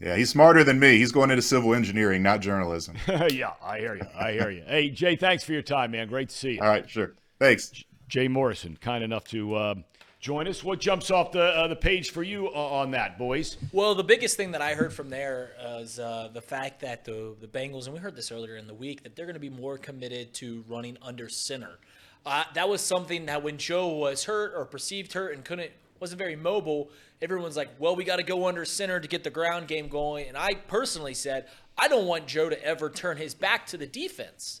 Yeah, he's smarter than me. He's going into civil engineering, not journalism. yeah, I hear you. I hear you. hey, Jay, thanks for your time, man. Great to see you. All right, sure. Thanks. Jay Morrison, kind enough to uh, join us. What jumps off the uh, the page for you on that, boys? Well, the biggest thing that I heard from there is uh, the fact that the the Bengals, and we heard this earlier in the week, that they're going to be more committed to running under center. Uh, that was something that when Joe was hurt or perceived hurt and couldn't wasn't very mobile, everyone's like, well, we got to go under center to get the ground game going. And I personally said, I don't want Joe to ever turn his back to the defense,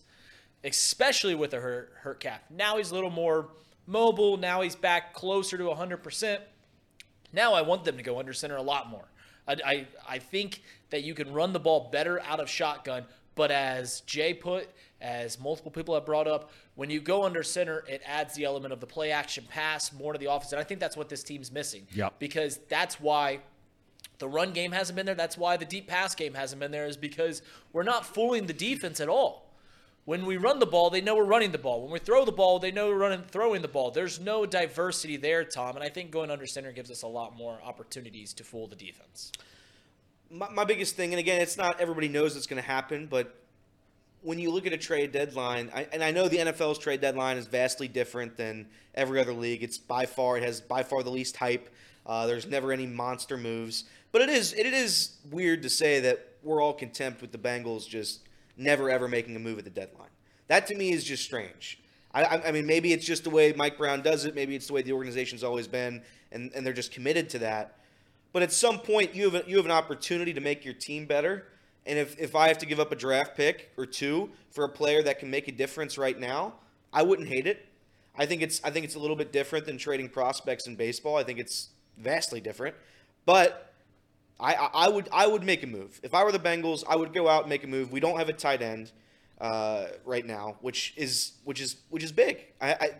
especially with a hurt, hurt calf. Now he's a little more mobile. Now he's back closer to 100%. Now I want them to go under center a lot more. I, I, I think that you can run the ball better out of shotgun, but as Jay put, as multiple people have brought up, when you go under center, it adds the element of the play action pass more to the offense. And I think that's what this team's missing. Yeah. Because that's why the run game hasn't been there. That's why the deep pass game hasn't been there, is because we're not fooling the defense at all. When we run the ball, they know we're running the ball. When we throw the ball, they know we're running, throwing the ball. There's no diversity there, Tom. And I think going under center gives us a lot more opportunities to fool the defense. My, my biggest thing, and again, it's not everybody knows it's going to happen, but when you look at a trade deadline, I, and I know the NFL's trade deadline is vastly different than every other league. It's by far it has by far the least hype. Uh, there's never any monster moves, but it is it is weird to say that we're all content with the Bengals just never ever making a move at the deadline. That to me is just strange. I, I, mean, maybe it's just the way Mike Brown does it. Maybe it's the way the organization's always been, and, and they're just committed to that. But at some point, you have a, you have an opportunity to make your team better and if, if I have to give up a draft pick or two for a player that can make a difference right now, I wouldn't hate it. I think it's I think it's a little bit different than trading prospects in baseball. I think it's vastly different. But I, I would I would make a move. If I were the Bengals, I would go out and make a move. We don't have a tight end uh, right now, which is which is which is big. I, I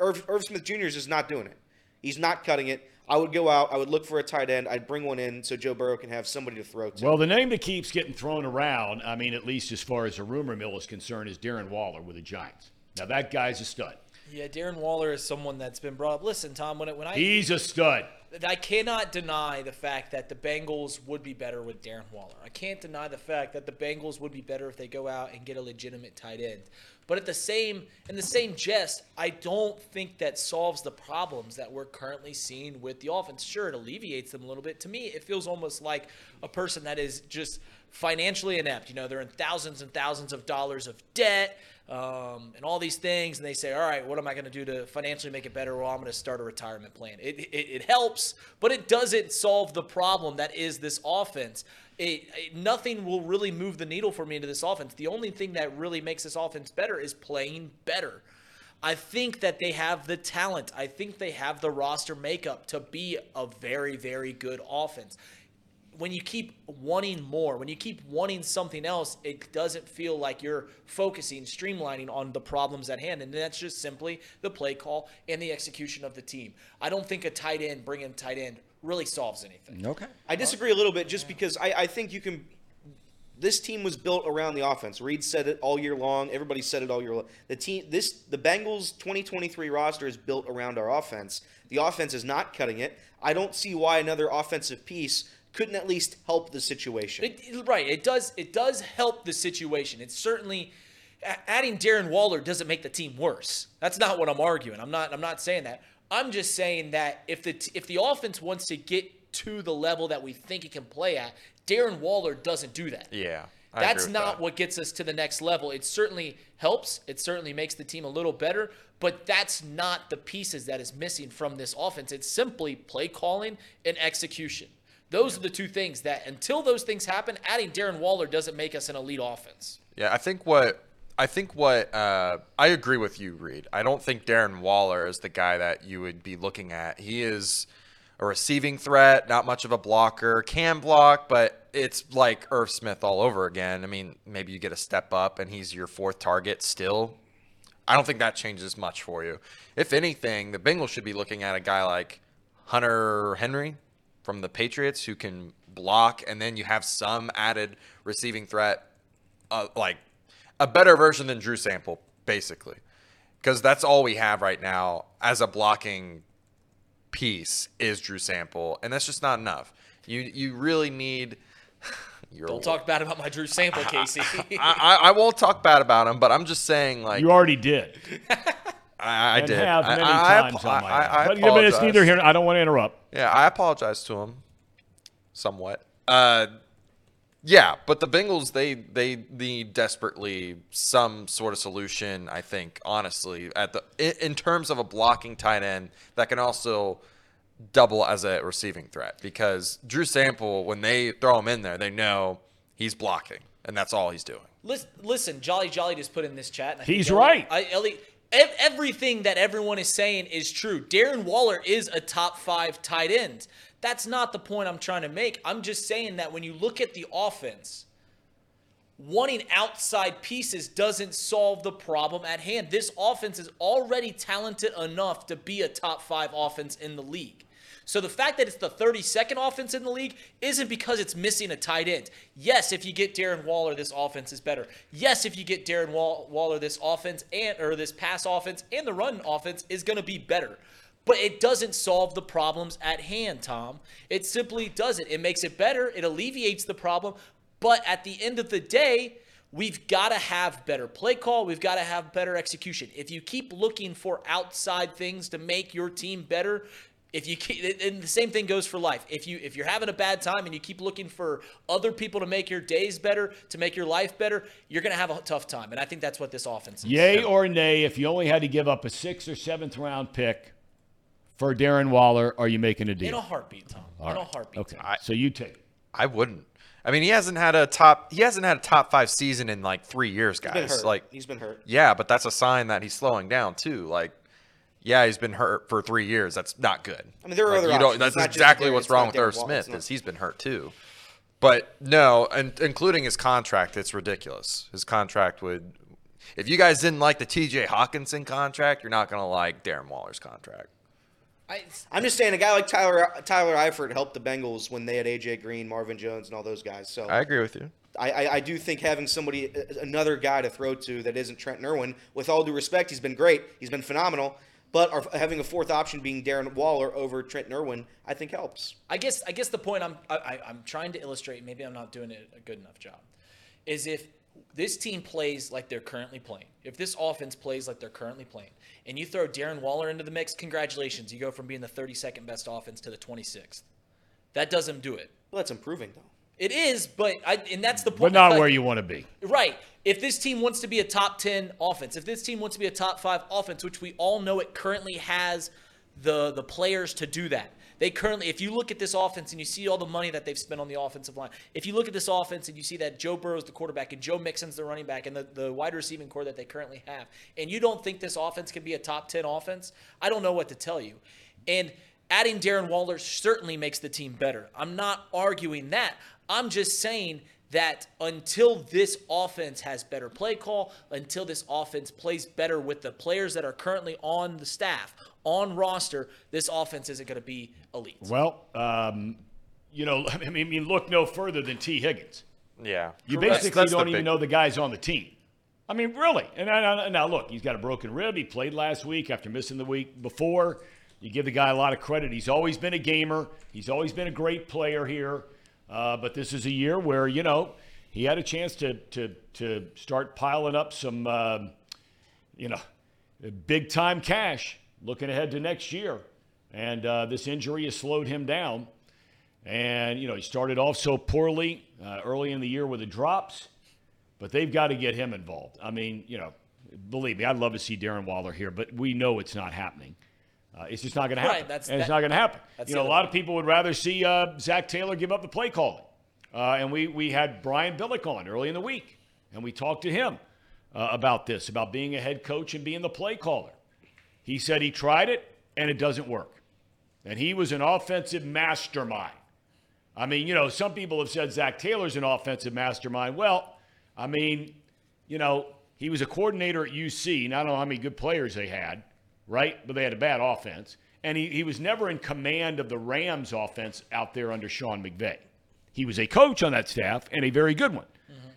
Irv, Irv Smith Jr. is not doing it. He's not cutting it. I would go out. I would look for a tight end. I'd bring one in so Joe Burrow can have somebody to throw to. Well, the name that keeps getting thrown around, I mean, at least as far as a rumor mill is concerned, is Darren Waller with the Giants. Now that guy's a stud. Yeah, Darren Waller is someone that's been brought up. Listen, Tom, when it, when I he's a stud. I cannot deny the fact that the Bengals would be better with Darren Waller. I can't deny the fact that the Bengals would be better if they go out and get a legitimate tight end. But at the same in the same jest, I don't think that solves the problems that we're currently seeing with the offense. Sure, it alleviates them a little bit. To me, it feels almost like a person that is just financially inept. You know, they're in thousands and thousands of dollars of debt um, and all these things, and they say, "All right, what am I going to do to financially make it better?" Well, I'm going to start a retirement plan. It, it, it helps, but it doesn't solve the problem that is this offense. It, it, nothing will really move the needle for me into this offense. The only thing that really makes this offense better is playing better. I think that they have the talent. I think they have the roster makeup to be a very, very good offense. When you keep wanting more, when you keep wanting something else, it doesn't feel like you're focusing, streamlining on the problems at hand. And that's just simply the play call and the execution of the team. I don't think a tight end, bringing tight end, really solves anything. Okay. I disagree a little bit just because I, I think you can. This team was built around the offense. Reed said it all year long. Everybody said it all year long. The team, this the Bengals 2023 roster is built around our offense. The offense is not cutting it. I don't see why another offensive piece couldn't at least help the situation. It, it- right. It does. It does help the situation. It's certainly adding Darren Waller doesn't make the team worse. That's not what I'm arguing. I'm not. I'm not saying that. I'm just saying that if the if the offense wants to get to the level that we think it can play at, Darren Waller doesn't do that. Yeah. I That's not that. what gets us to the next level. It certainly helps. It certainly makes the team a little better, but that's not the pieces that is missing from this offense. It's simply play calling and execution. Those are the two things that until those things happen, adding Darren Waller doesn't make us an elite offense. Yeah, I think what I think what uh, I agree with you, Reed. I don't think Darren Waller is the guy that you would be looking at. He is a receiving threat, not much of a blocker, can block, but it's like Irv Smith all over again. I mean, maybe you get a step up and he's your fourth target still. I don't think that changes much for you. If anything, the Bengals should be looking at a guy like Hunter Henry from the Patriots who can block, and then you have some added receiving threat, uh, like a better version than Drew Sample, basically, because that's all we have right now as a blocking piece is Drew Sample, and that's just not enough. You you really need. You're Don't talk bad about my Drew Sample, Casey. I, I, I won't talk bad about him, but I'm just saying, like You already did. I, I and did. have I- many I, times I, on my I, I, But, yeah, but it's neither here. I don't want to interrupt. Yeah, I apologize to him, somewhat. Uh, yeah, but the Bengals they they need desperately some sort of solution. I think honestly, at the in, in terms of a blocking tight end that can also double as a receiving threat because Drew Sample when they throw him in there, they know he's blocking and that's all he's doing. Listen, listen, Jolly Jolly just put in this chat. And I think He's Ellie- right. I, Ellie, ev- everything that everyone is saying is true. Darren Waller is a top five tight end. That's not the point I'm trying to make. I'm just saying that when you look at the offense, wanting outside pieces doesn't solve the problem at hand. This offense is already talented enough to be a top five offense in the league. So the fact that it's the 32nd offense in the league isn't because it's missing a tight end. Yes, if you get Darren Waller, this offense is better. Yes, if you get Darren Wall- Waller, this offense and or this pass offense and the run offense is going to be better. But it doesn't solve the problems at hand, Tom. It simply doesn't. It makes it better. It alleviates the problem. But at the end of the day, we've got to have better play call. We've got to have better execution. If you keep looking for outside things to make your team better, if you keep, and the same thing goes for life. If you if you're having a bad time and you keep looking for other people to make your days better, to make your life better, you're going to have a tough time. And I think that's what this offense is. Yay or nay, if you only had to give up a sixth or seventh round pick for Darren Waller, are you making a deal? In deal? a heartbeat, Tom. All In a heartbeat. Okay. Tom. so you take it. I wouldn't. I mean, he hasn't had a top he hasn't had a top 5 season in like 3 years, He's been guys. hurt. Like he's been hurt. Yeah, but that's a sign that he's slowing down too. Like, yeah, he's been hurt for three years. That's not good. I mean, there are Like, other you don't- options. That's It's not just exactly what's wrong with Irv Darren Smith is he's been hurt too. But no, and including his contract, it's ridiculous. His contract would. If you guys didn't like the T.J. Hockenson contract, you're not gonna like Darren Waller's contract. I, I'm just saying, a guy like Tyler Tyler Eifert helped the Bengals when they had AJ Green, Marvin Jones, and all those guys. So I agree with you. I, I, I do think having somebody, another guy to throw to that isn't Trent Irwin, with all due respect, he's been great, he's been phenomenal. But our, having a fourth option being Darren Waller over Trent Irwin, I think helps. I guess I guess the point I'm I, I- I'm trying to illustrate, maybe I'm not doing it a good enough job, is if this team plays like they're currently playing, if this offense plays like they're currently playing, and you throw Darren Waller into the mix, congratulations, you go from being the 32nd best offense to the 26th. That doesn't do it. Well, that's improving though. It is, but I and that's the point. But not because- where you want to be. Right. If this team wants to be a top 10 offense, if this team wants to be a top 5 offense, which we all know it currently has the the players to do that. They currently, if you look at this offense and you see all the money that they've spent on the offensive line, if you look at this offense and you see that Joe Burrow's the quarterback and Joe Mixon's the running back and the, the wide receiving corps that they currently have, and you don't think this offense can be a top 10 offense, I don't know what to tell you. And adding Darren Waller certainly makes the team better. I'm not arguing that. I'm just saying that until this offense has better play call, until this offense plays better with the players that are currently on the staff, on roster, this offense isn't going to be elite. Well, um, you know, I mean, look no further than Tee Higgins. Yeah. You That's- basically that's the don't even big- know the guys on the team. I mean, really. And now, now, look, he's got a broken rib. He played last week after missing the week before. You give the guy a lot of credit. He's always been a gamer. He's always been a great player here. Uh, but this is a year where you know he had a chance to to to start piling up some um you know big time cash looking ahead to next year. And uh, this injury has slowed him down. And, you know, he started off so poorly uh, early in the year with the drops, but they've got to get him involved. I mean, you know, believe me, I'd love to see Darren Waller here, but we know it's not happening. Uh, it's just not going to happen. Right, that's- and it's not going to happen. You know, a lot of people would rather see uh, Zac Taylor give up the play calling. Uh, and we, we had Brian Billick on early in the week, and we talked to him uh, about this, about being a head coach and being the play caller. He said he tried it, and it doesn't work. And he was an offensive mastermind. I mean, you know, some people have said Zac Taylor's an offensive mastermind. Well, I mean, you know, he was a coordinator at UC. And I don't know how many good players they had, right? But they had a bad offense. And he, he was never in command of the Rams offense out there under Sean McVay. He was a coach on that staff and a very good one.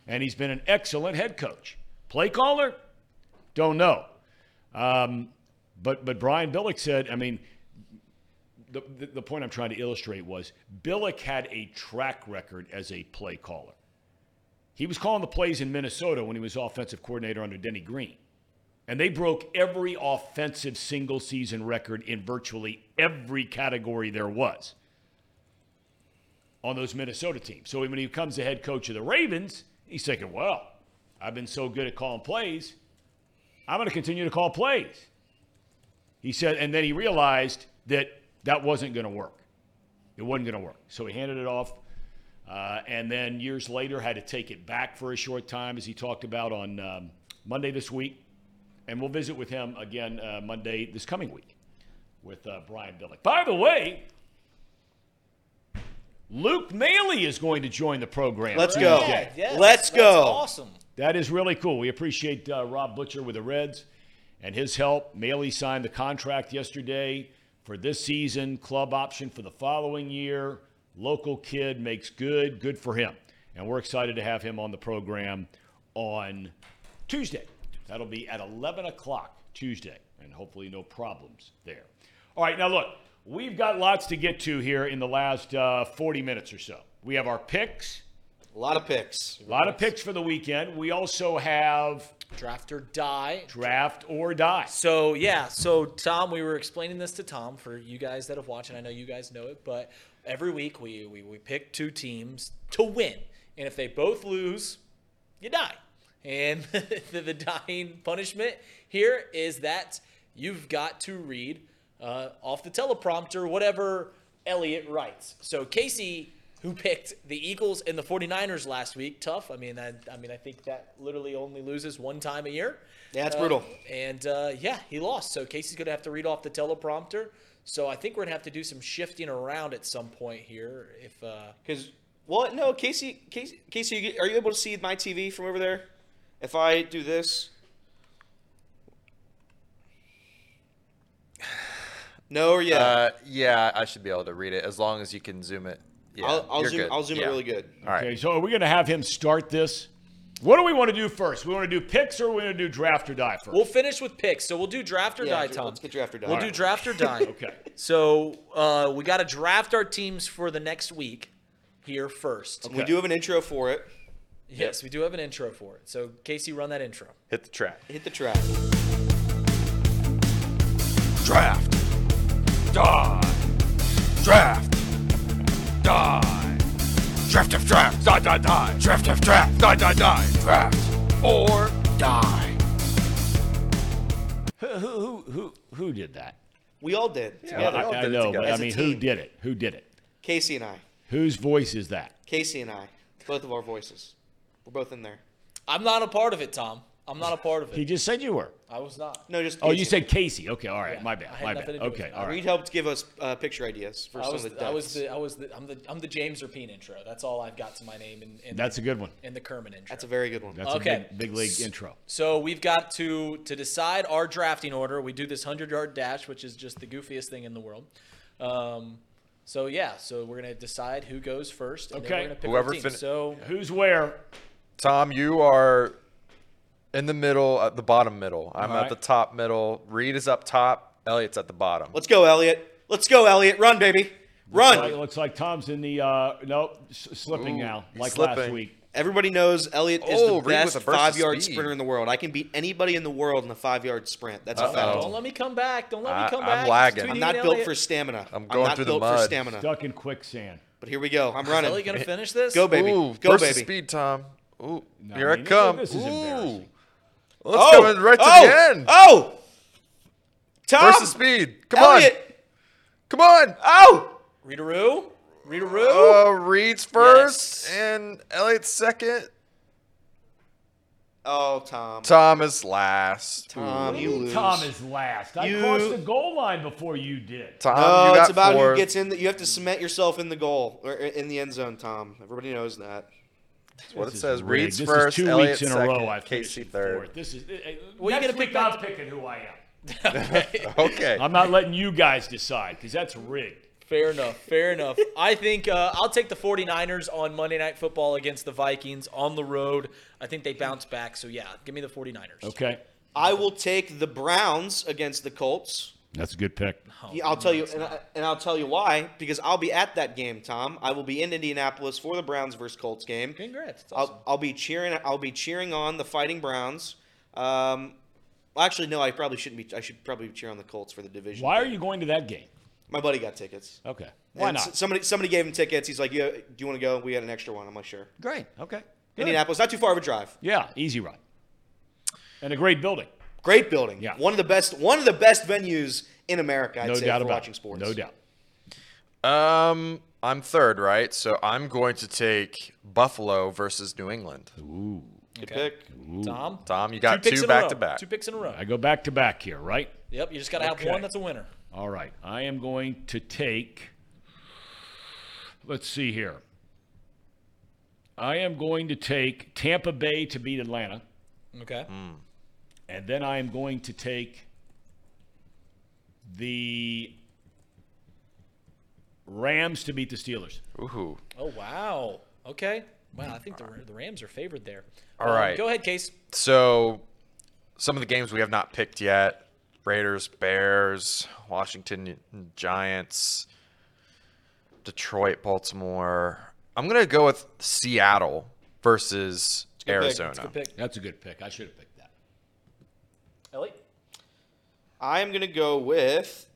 And he's been an excellent head coach. Play caller? Don't know. Um, but but Brian Billick said, I mean, the, the, the point I'm trying to illustrate was Billick had a track record as a play caller. He was calling the plays in Minnesota when he was offensive coordinator under Denny Green. And they broke every offensive single season record in virtually every category there was on those Minnesota teams. So when he becomes the head coach of the Ravens, he's thinking, well, I've been so good at calling plays, I'm going to continue to call plays. He said, and then he realized that that wasn't going to work. It wasn't going to work. So he handed it off. Uh, and then years later, had to take it back for a short time, as he talked about on um, Monday this week. And we'll visit with him again uh, Monday this coming week with uh, Brian Billick. By the way, Luke Maile is going to join the program. Let's go. Yeah, yes, Let's that's go. awesome. That is really cool. We appreciate uh, Rob Butcher with the Reds and his help. Maile signed the contract yesterday for this season, club option for the following year. Local kid makes good, good for him. And we're excited to have him on the program on Tuesday. That'll be at 11 o'clock Tuesday, and hopefully no problems there. All right, now look, we've got lots to get to here in the last uh, 40 minutes or so. We have our picks. A lot of picks. A lot of picks for the weekend. We also have Draft or die. draft or die. So yeah, so Tom, we were explaining this to Tom for you guys that have watched, and I know you guys know it, but every week we we, we pick two teams to win, and if they both lose, you die. And the, the dying punishment here is that you've got to read uh, off the teleprompter whatever Elliot writes. So Casey, who picked the Eagles and the 49ers last week, tough. I mean, I, I mean, I think that literally only loses one time a year. Yeah, it's Uh, brutal. And uh, yeah, he lost. So Casey's going to have to read off the teleprompter. So I think we're going to have to do some shifting around at some point here. If uh, Because well, no, Casey, Casey, Casey, are you able to see my TV from over there? If I do this, no or yeah, Uh, yeah, I should be able to read it as long as you can zoom it. Yeah, I'll, I'll you're zoom. good. I'll zoom Yeah. it really good. All right. Okay, so are we going to have him start this? What do we want to do first? We want to do picks or we want to do draft or die 1st we'll finish with picks. So we'll do draft or Yeah, die, Tom. let's get draft or die. We'll do draft or die. Okay. So uh, we got to draft our teams for the next week here first. We do have an intro for it. Yes, we do have an intro for it. So Casey, run that intro. Hit the track. Hit the track. Draft. Die. Draft. Die. Draft of draft. Die, die, die. Draft of draft. Die, die, die. Draft. Or die. Who, who, who, who did that? We all did. Yeah, together. we all I, I did know, but I As a mean, who did it? Who did it? Casey and I. Whose voice is that? Casey and I. Both of our voices. We're both in there. I'm not a part of it, Tom. I'm not a part of it. He just said you were. I was not. No, just. Oh, you said Casey. Okay, all right. Yeah, my bad. I had My bad. to do Okay, it. all right. Reed helped give us uh, picture ideas for I some was, of the the, I was the I was the I'm the I'm the James Rapine intro. That's all I've got to my name And, in That's a good one. And the Kerman intro. That's a very good one. That's Okay. a big, big league intro. So we've got to to decide our drafting order. We do this hundred yard dash, which is just the goofiest thing in the world. Um, so yeah, so we're gonna decide who goes first. And then Okay. we're gonna pick Whoever our team. fin- so Who's where? Tom, you are in the middle, at the bottom middle. I'm All at right. the top middle. Reed is up top. Elliot's at the bottom. Let's go, Elliot. Let's go, Elliot. Run, baby. Like, Run. it looks like Tom's in the uh no s- slipping Ooh, now, he's like last slipping. week. Everybody knows Elliot is Oh, the Reed with best a burst of five yard speed. sprinter in the world. I can beat anybody in the world in a five yard sprint. That's a Uh-oh. fact. don't let me come back. Don't let I- me come I'm back. It's lagging. between I'm you not and built Elliot. for stamina. I'm going not through the built for mud. stamina. Stuck in quicksand. But here we go. I'm Is running. Elliot gonna finish this? Go, baby. Ooh, Go, burst of baby. speed, Tom. Ooh, No, here I I mean, come. this is Ooh. embarrassing. Let's oh, go right to oh, the end. Oh, Tom. Burst of speed. Come on. Come on. Oh, Readeroo. Readeroo. Oh, uh, Reed's first Yes. and Elliot's second. oh, Tom. Thomas last. Tom, you lose. Tom is last. I You- crossed the goal line before you did. Tom, No, you got it's about fourth. who gets in. The, you have to cement yourself in the goal or in the end zone, Tom. Everybody knows that. That's what This it is says. rigged. Reed's this first, is two Elliot weeks in second, a row. I Casey finished third. fourth. This is. Uh, Well, you next gotta pick week I'm picking who I am. Okay. I'm not letting you guys decide because that's rigged. Fair enough. Fair enough. I think uh, I'll take the 49ers on Monday Night Football against the Vikings on the road. I think they bounce back. So, yeah, give me the 49ers. Okay, I will take the Browns against the Colts. That's a good pick. Yeah, I'll tell you, and, I, and I'll tell you why. Because I'll be at that game, Tom. I will be in Indianapolis for the Browns versus Colts game. Congrats. It's awesome. I'll, I'll be cheering. I'll be cheering on the Fighting Browns. Um, well, actually, no. I probably shouldn't be. I should probably cheer on the Colts for the division. Why are you going to that game? My buddy got tickets. Okay, why And not? Somebody somebody gave him tickets. He's like, "Yeah, do you want to go?" We had an extra one. I'm like, "Sure." Great. Okay. Good. Indianapolis, not too far of a drive. Yeah, easy ride. And a great building. Great building. Yeah. One of the best. One of the best venues in America. I'd no say doubt for about watching it. sports. No doubt. Um, I'm third, right? So I'm going to take Buffalo versus New England. Ooh. Good Okay. pick. Tom? Tom, you got picks two back to back. Two picks in a row. I go back to back here, right? Yep, you just got to have one that's a winner. All right. I am going to take. Let's see here. I am going to take Tampa Bay to beat Atlanta, Okay. And then I am going to take the Rams to beat the Steelers. Ooh. Oh, wow. Okay. Wow, I think the, the Rams are favored there. All Um, right. Go ahead, Case. So some of the games we have not picked yet: Raiders, Bears, Washington Giants, Detroit, Baltimore. I'm gonna go with Seattle versus a good. Arizona. That's a good pick. That's a good pick. I should have picked that. Ellie? I am gonna go with.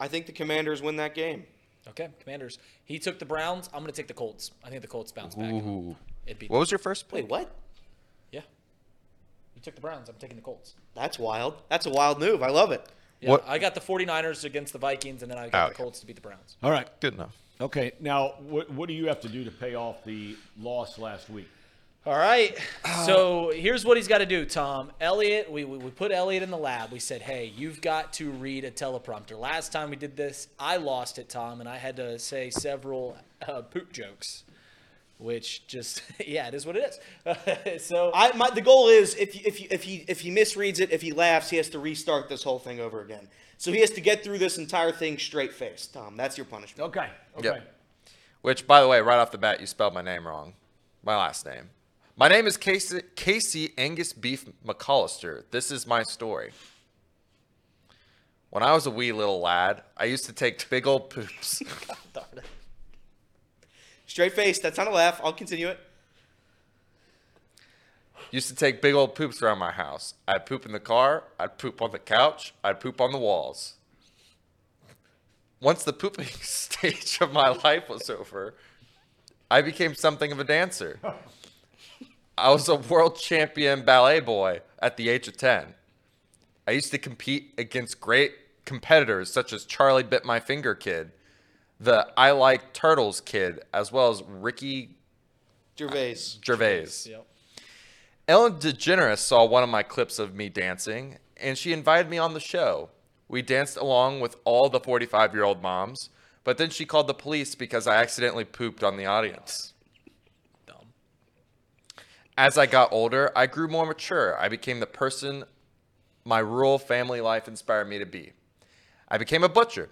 I think the Commanders win that game. Okay, Commanders. He took the Browns. I'm going to take the Colts. I think the Colts bounce back. Ooh. It'd be, What was your first pick? Wait, what? yeah. You took the Browns. I'm taking the Colts. That's wild. That's a wild move. I love it. Yeah, What- I got the 49ers against the Vikings, and then I got Oh, the okay. Colts to beat the Browns. All right. Good enough. Okay. Now, what, what do you have to do to pay off the loss last week? All right. So here's what he's got to do, Tom. Elliot, we, we, we put Elliot in the lab. We said, hey, you've got to read a teleprompter. Last time we did this, I lost it, Tom, and I had to say several uh, poop jokes, which just, yeah, it is what it is. so I my, the goal is if you, if you, if he if he misreads it, if he laughs, he has to restart this whole thing over again. So he has to get through this entire thing straight faced. Tom, that's your punishment. Okay. Okay. Yep. Which, by the way, right off the bat, you spelled my name wrong. My last name. My name is Casey, Casey Angus Beef McAllister. This is my story. When I was a wee little lad, I used to take big old poops. Straight face. That's not a laugh. I'll continue it. used to take big old poops around my house. I'd poop in the car. I'd poop on the couch. I'd poop on the walls. Once the pooping stage of my life was over, I became something of a dancer. I was a world champion ballet boy at the age of 10. I used to compete against great competitors such as Charlie Bit My Finger Kid, the I Like Turtles Kid, as well as Ricky Gervais. Uh, Gervais. Yep. Ellen DeGeneres saw one of my clips of me dancing, and she invited me on the show. We danced along with all the 45 year old moms, but then she called the police because I accidentally pooped on the audience. As I got older, I grew more mature. I became the person my rural family life inspired me to be. I became a butcher.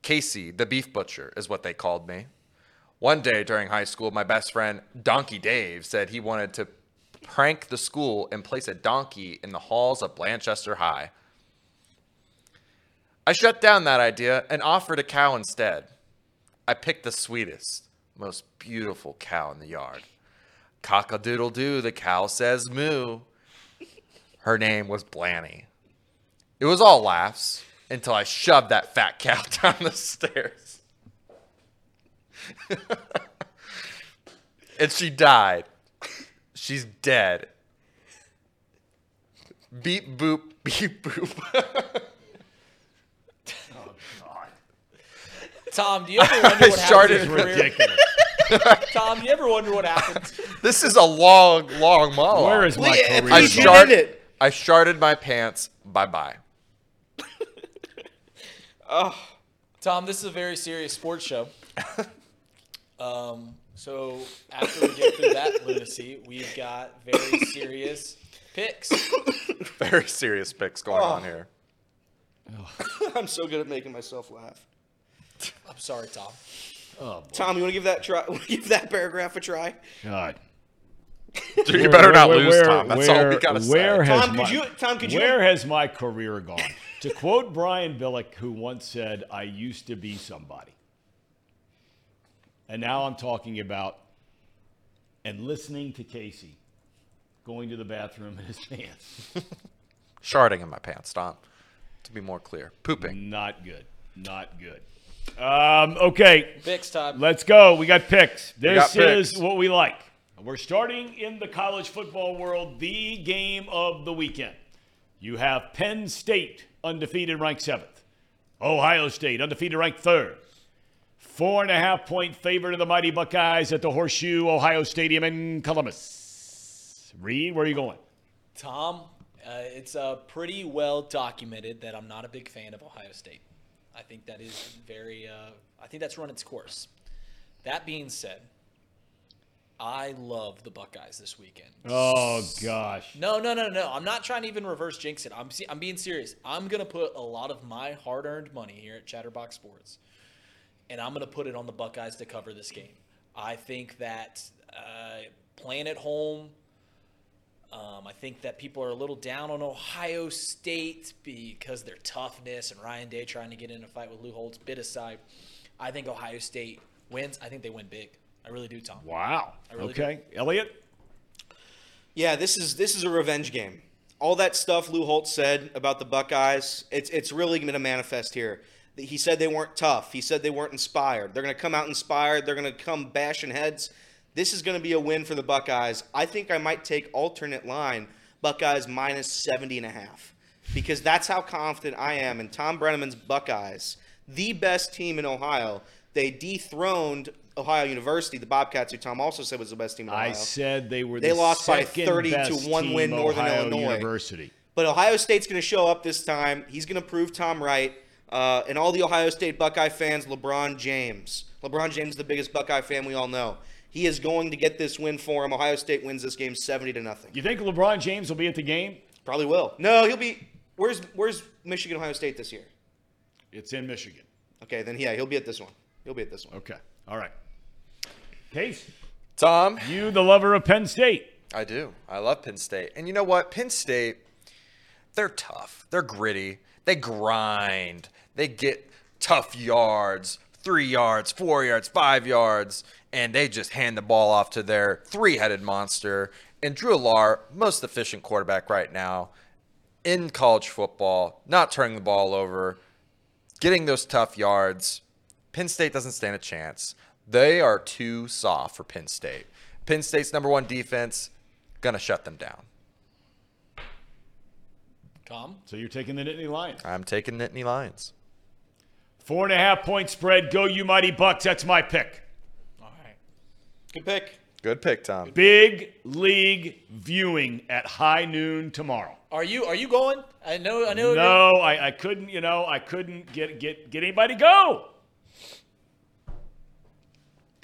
Casey, the beef butcher, is what they called me. One day during high school, my best friend, Donkey Dave, said he wanted to prank the school and place a donkey in the halls of Blanchester High. I shut down that idea and offered a cow instead. I picked the sweetest, most beautiful cow in the yard. Cock a doodle doo, the cow says moo. Her name was Blanny. It was all laughs until I shoved that fat cow down the stairs. and she died. She's dead. Beep boop, beep boop. Oh, God. Tom, do you ever wonder what Started happens in? Ridiculous. Tom, do you ever wonder what happens? this is a long, long monologue. Where is my career? I please get start- it. I sharded my pants. Bye bye. Oh, Tom, this is a very serious sports show. Um, so after we get through that lunacy, we've got very serious picks. Very serious picks going on here. I'm so good at making myself laugh. I'm sorry, Tom. Oh. Tom, you want to give that try? Give that paragraph a try? God. Dude, you better not lose, where- Tom. That's all we gotta say. where has Tom, my, could you? Tom, could you? Where has my career gone? to quote Brian Billick, who once said, I used to be somebody. And now I'm talking about and listening to Casey going to the bathroom in his pants. Sharding in my pants, Tom. To be more clear, pooping. Not good. Not good. Um, okay, Picks time. let's go. We got picks. This got is picks. what we like. We're starting in the college football world, the game of the weekend. You have Penn State undefeated, ranked seventh. Ohio State undefeated, ranked third. Four and a half point favorite of the mighty Buckeyes at the Horseshoe Ohio Stadium in Columbus. Reed, where are you going? Tom, uh, it's uh, pretty well documented that I'm not a big fan of Ohio State. I think that is very. Uh, I think that's run its course. That being said, I love the Buckeyes this weekend. Oh gosh. No, no, no, no. I'm not trying to even reverse jinx it. I'm I'm being serious. I'm gonna put a lot of my hard-earned money here at Chatterbox Sports, and I'm gonna put it on the Buckeyes to cover this game. I think that uh, playing at home. Um, I think that people are a little down on Ohio State because their toughness and Ryan Day trying to get in a fight with Lou Holtz. Bit aside, I think Ohio State wins. I think they win big. I really do, Tom. Wow. Really okay. Elliot? Yeah, this is this is a revenge game. All that stuff Lou Holtz said about the Buckeyes, it's it's really going to manifest here. He said they weren't tough. He said they weren't inspired. They're going to come out inspired. They're going to come bashing heads. This is going to be a win for the Buckeyes. I think I might take alternate line Buckeyes minus 70 and a half because that's how confident I am in Thom Brennaman's Buckeyes, the best team in Ohio. They dethroned Ohio University, the Bobcats, who Tom also said was the best team in Ohio. I said they were They the lost by 30 to one win Northern Ohio Illinois. University. But Ohio State's going to show up this time. He's going to prove Tom right. Uh, and all the Ohio State Buckeye fans, LeBron James. LeBron James is the biggest Buckeye fan we all know. He is going to get this win for him. Ohio State wins this game 70 to nothing. You think LeBron James will be at the game? Probably will. No, he'll be. Where's Where's Michigan Ohio State this year? It's in Michigan. Okay, then yeah, he'll be at this one. He'll be at this one. Okay. All right. Case, Tom, you the lover of Penn State. I do. I love Penn State. And you know what? Penn State, they're tough. They're gritty. They grind. They get tough yards, three yards, four yards, five yards, and they just hand the ball off to their three headed monster. And Drew Allar, most efficient quarterback right now in college football, not turning the ball over, getting those tough yards. Penn State doesn't stand a chance. They are too soft for Penn State. Penn State's number one defense gonna shut them down. Tom. So you're taking the Nittany Lions. I'm taking Nittany Lions. Four and a half point spread. Go, you mighty Bucks. That's my pick. All right. Good pick. Good pick, Tom. Big league viewing at high noon tomorrow. Are you are you going? I know I know. No, I, I couldn't. You know, I couldn't get get get anybody to go.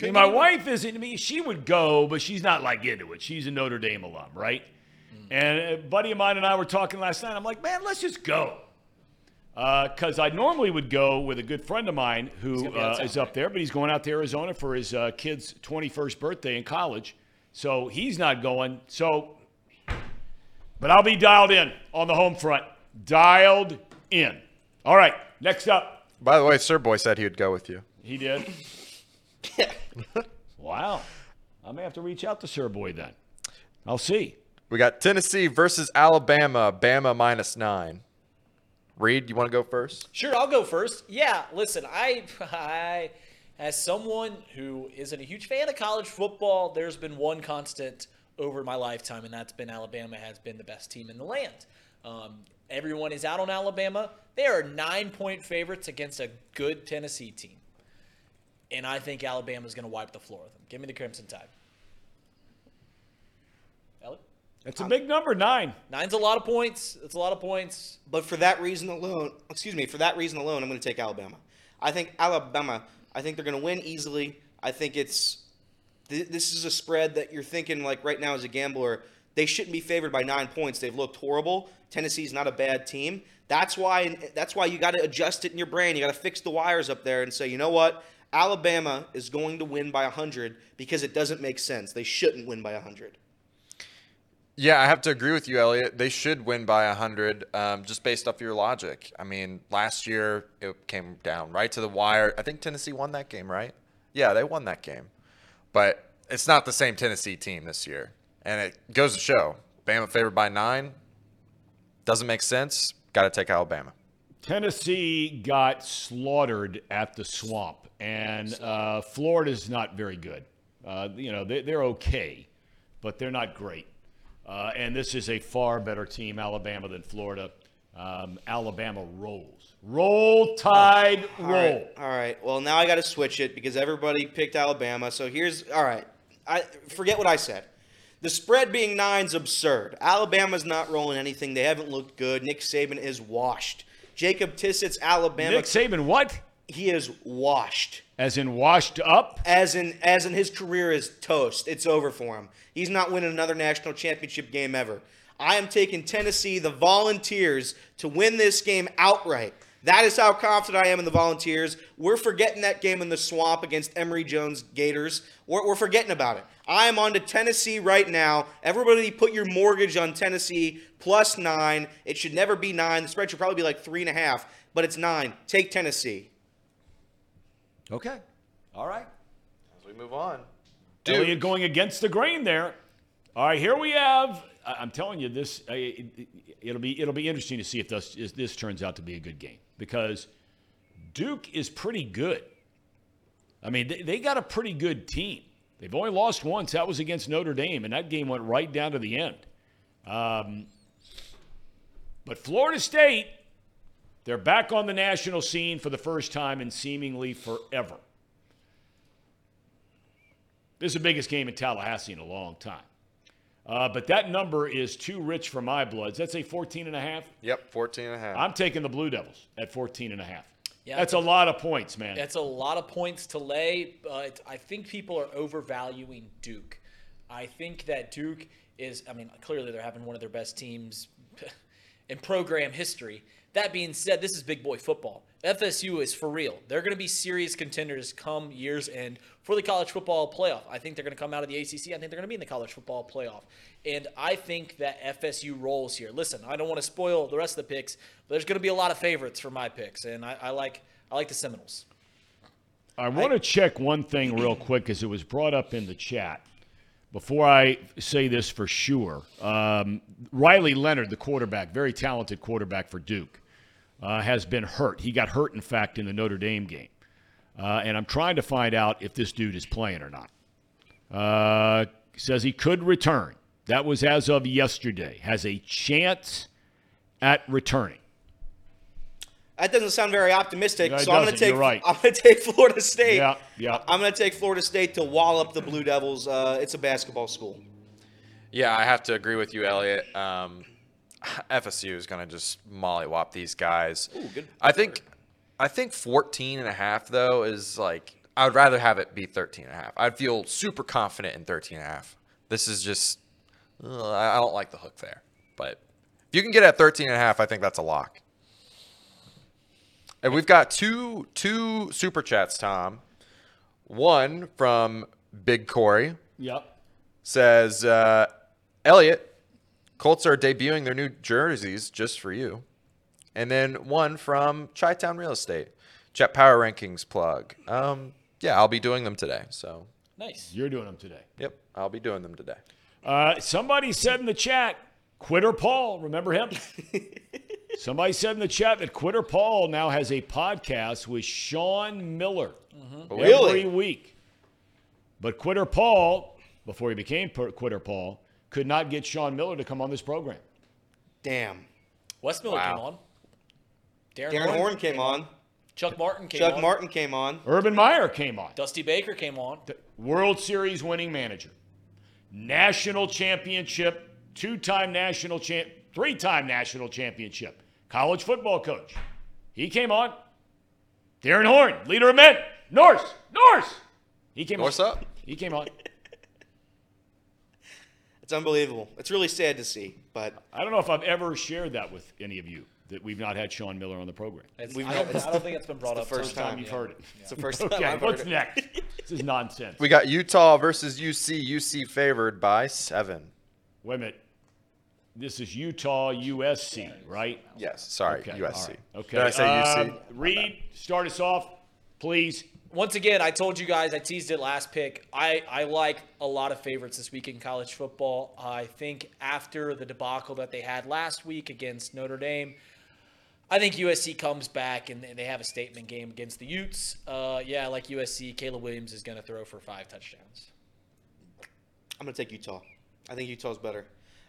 I mean, my wife isn't. I mean, she would go, but she's not like into it. She's a Notre Dame alum, right? Hmm. And a buddy of mine and I were talking last night. I'm like, man, let's just go. Because I normally would go with a good friend of mine who gonna be out uh, is up there, but he's going out to Arizona for his uh, kid's 21st birthday in college. So he's not going. So, but I'll be dialed in on the home front. Dialed in. All right, next up. By the way, Sir Boy said he would go with you. He did. wow. I may have to reach out to Sir Boy then. I'll see. We got Tennessee versus Alabama. Bama minus nine. Reed, you want to go first? Sure, I'll go first. Yeah, listen, I, I, as someone who isn't a huge fan of college football, there's been one constant over my lifetime, and that's been Alabama has been the best team in the land. Um, everyone is out on Alabama. They are nine point favorites against a good Tennessee team. And I think Alabama is going to wipe the floor with them. Give me the Crimson Tide. Elliot? That's a big number, nine. Nine's a lot of points. It's a lot of points. But for that reason alone, excuse me, for that reason alone, I'm going to take Alabama. I think Alabama. I think they're going to win easily. I think it's th- this is a spread that you're thinking like right now as a gambler, they shouldn't be favored by nine points. They've looked horrible. Tennessee's not a bad team. That's why that's why you got to adjust it in your brain. You got to fix the wires up there and say, you know what? Alabama is going to win by 100 because it doesn't make sense. They shouldn't win by 100. Yeah, I have to agree with you, Elliot. They should win by 100 um, just based off your logic. I mean, last year it came down right to the wire. I think Tennessee won that game, right? Yeah, they won that game. But it's not the same Tennessee team this year. And it goes to show Bama favored by nine. Doesn't make sense. Got to take Alabama. Tennessee got slaughtered at the swamp, and uh, Florida's not very good. Uh, you know, they, they're okay, but they're not great. Uh, and this is a far better team, Alabama, than Florida. Um, Alabama rolls. Roll, tide, roll. All right. All right. Well, now I got to switch it because everybody picked Alabama. So here's all right. I forget what I said. The spread being nine's absurd. Alabama's not rolling anything. They haven't looked good. Nick Saban is washed. Jacob Tissett's Alabama. Nick Saban, what? he is washed. As in washed up? As in, as in, his career is toast. It's over for him. He's not winning another national championship game ever. I am taking Tennessee, the Volunteers, to win this game outright. That is how confident I am in the Volunteers. We're forgetting that game in the swamp against Emory Jones Gators. We're, we're forgetting about it. I am on to Tennessee right now. Everybody put your mortgage on Tennessee plus nine. It should never be nine. The spread should probably be like three and a half, but it's nine. Take Tennessee. Okay. All right. As we move on. Elliott going against the grain there. All right, here we have. I- I'm telling you, this it, will be it'll be interesting to see if this if this turns out to be a good game because Duke is pretty good. I mean, they, they got a pretty good team. They've only lost once. That was against Notre Dame, and that game went right down to the end. Um, but Florida State, they're back on the national scene for the first time in seemingly forever. This is the biggest game in Tallahassee in a long time. Uh, but that number is too rich for my bloods. That's a 14 and a half. Yep, 14 and a half. I'm taking the Blue Devils at 14 and a half. Yeah, That's a lot of points, man. That's a lot of points to lay, but I think people are overvaluing Duke. I think that Duke is, I mean, clearly they're having one of their best teams in program history. That being said, this is big boy football. FSU is for real. They're going to be serious contenders come year's end for the college football playoff. I think they're going to come out of the ACC. I think they're going to be in the college football playoff. And I think that FSU rolls here. Listen, I don't want to spoil the rest of the picks, but there's going to be a lot of favorites for my picks, and I, I like I like the Seminoles. I want to check one thing real quick as it was brought up in the chat. Before I say this for sure, um, Riley Leonard, the quarterback, very talented quarterback for Duke, uh, has been hurt. He got hurt, in fact, in the Notre Dame game. Uh, and I'm trying to find out if this dude is playing or not. Uh, says he could return. That was as of yesterday. Has a chance at returning. That doesn't sound very optimistic. No, so I'm going to take. Right. I'm going to take Florida State. Yeah, yeah. I'm going to take Florida State to wallop the Blue Devils. Uh, it's a basketball school. Yeah, I have to agree with you, Elliot. Um, FSU is going to just mollywop these guys. Ooh, good. I think I think 14 and a half though is like I would rather have it be 13 and a half. I'd feel super confident in 13 and a half. This is just I I don't like the hook there. But if you can get at 13 and a half, I think that's a lock. And we've got two two super chats, Tom. One from Big Corey Yep. says, uh, Elliot, Colts are debuting their new jerseys just for you. And then one from Chi Town Real Estate, Jet Power Rankings plug. Um, yeah, I'll be doing them today. So, Nice. You're doing them today. yep, I'll be doing them today. Uh, somebody said in the chat, Quitter Paul, remember him? somebody said in the chat that Quitter Paul now has a podcast with Sean Miller mm-hmm. every Really? week. But Quitter Paul, before he became Quitter Paul, could not get Sean Miller to come on this program. Damn. Wes Miller Wow. came on. Darrin, Darrin Horn came on. Chuck Martin came on. Chuck on. Martin came on. Urban Meyer came on. Dusty Baker came on. The World Series winning manager, national championship, two-time national champ, three-time national championship, college football coach. He came on. Darrin Horn, leader of men, Norse, Norse. He came Norse on. up. He came on. It's unbelievable. It's really sad to see, but I don't know if I've ever shared that with any of you that we've not had Sean Miller on the program. It's, We've I, don't, I don't think it's been brought up the first till- time You've yeah. heard it. it's the first time Okay, I've what's heard it. next? This is nonsense. We got Utah versus UC. UC favored by seven. Wait a minute. This is Utah, USC, right? Yes, sorry, Okay, USC. all right. Okay. Did I say UC? Um, Reed, start us off, please. Once again, I told you guys, I teased it last pick. I, I like a lot of favorites this week in college football. I think after the debacle that they had last week against Notre Dame, I think USC comes back and, and they have a statement game against the Utes. Uh, yeah, I like USC. Caleb Williams is going to throw for five touchdowns. I'm going to take Utah. I think Utah's better.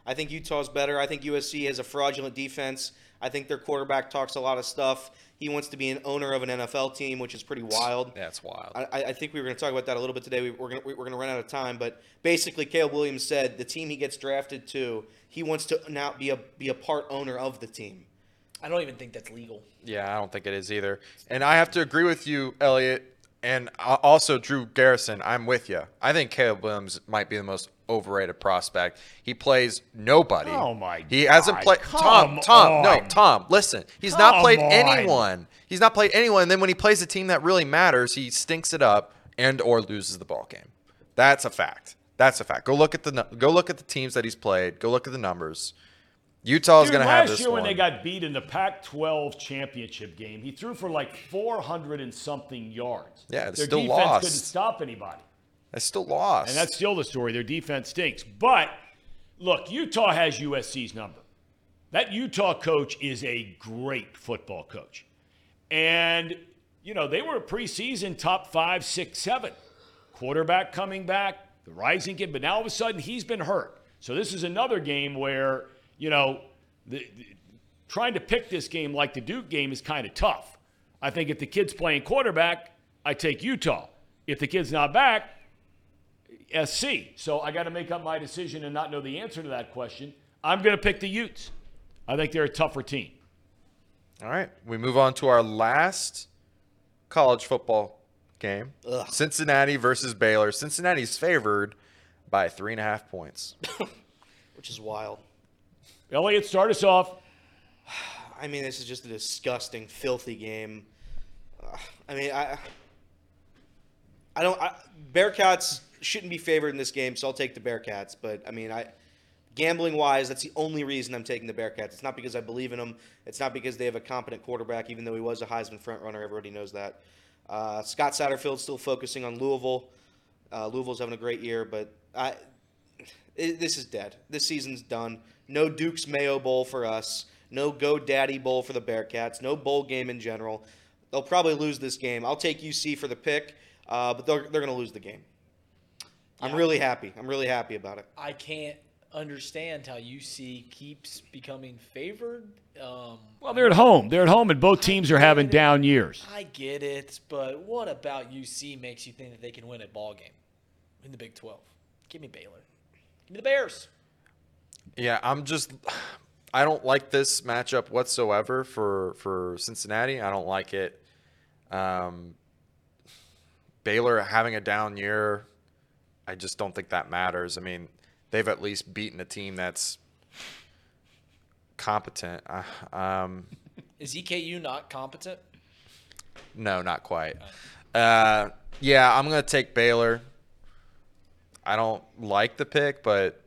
I think Utah's better. I think USC has a fraudulent defense. I think their quarterback talks a lot of stuff. He wants to be an owner of an NFL team, which is pretty wild. That's wild. I, I I think we were going to talk about that a little bit today. We, we're going to, we're going to run out of time, but basically, Caleb Williams said the team he gets drafted to, he wants to now be a be a part owner of the team. I don't even think that's legal. Yeah, I don't think it is either. And I have to agree with you, Elliot, and also Drew Garrison. I'm with you. I think Caleb Williams might be the most overrated prospect. He plays nobody. Oh, my He hasn't played. Tom, Come Tom, no. Tom. Listen, he's not played on. anyone. He's not played anyone. And then when he plays a team that really matters, he stinks it up and or loses the ball game. That's a fact. That's a fact. Go look at the go look at the teams that he's played. Go look at the numbers. Utah's Dude, going to have this. last year when they got beat in the Pac-12 championship game, he threw for like 400 and something yards. Yeah, their they still defense lost. couldn't stop anybody, they still lost. and that's still the story. Their defense stinks. But look, Utah has USC's number. That Utah coach is a great football coach, and you know they were a preseason top five, six, seven quarterback coming back, the rising kid, but now all of a sudden he's been hurt. So this is another game where, you know, the, the- trying to pick this game like the Duke game is kind of tough. I think if the kid's playing quarterback, I take Utah. If the kid's not back, SC. So I got to make up my decision and not know the answer to that question. I'm going to pick the Utes. I think they're a tougher team. All right, we move on to our last college football game: Ugh. Cincinnati versus Baylor. Cincinnati's favored by three and a half points. which is wild. Elliot, start us off. I mean, this is just a disgusting, filthy game. I mean, I, I don't. I, Bearcats shouldn't be favored in this game, so I'll take the Bearcats. But I mean, I, gambling wise, that's the only reason I'm taking the Bearcats. It's not because I believe in them. It's not because they have a competent quarterback, even though he was a Heisman front runner. Everybody knows that. Uh, Scott Satterfield still focusing on Louisville. Uh, Louisville's having a great year, but I, it, this is dead. This season's done. No Duke's Mayo Bowl for us. No Go Daddy Bowl for the Bearcats. No bowl game in general. They'll probably lose this game. I'll take UC for the pick, uh, but they're, they're going to lose the game. I'm really happy. I'm really happy about it. I can't understand how UC keeps becoming favored. Um, Well, they're at home. They're at home, and both teams are having down years. I get it, but what about UC makes you think that they can win a ball game in the Big 12? Give me Baylor. Give me the Bears. Yeah, I'm just I don't like this matchup whatsoever for for Cincinnati. I don't like it. Um, Baylor having a down year, I just don't think that matters. I mean, they've at least beaten a team that's competent. Uh, um, Is EKU not competent? no, not quite. Uh, yeah, I'm gonna take Baylor. I don't like the pick, but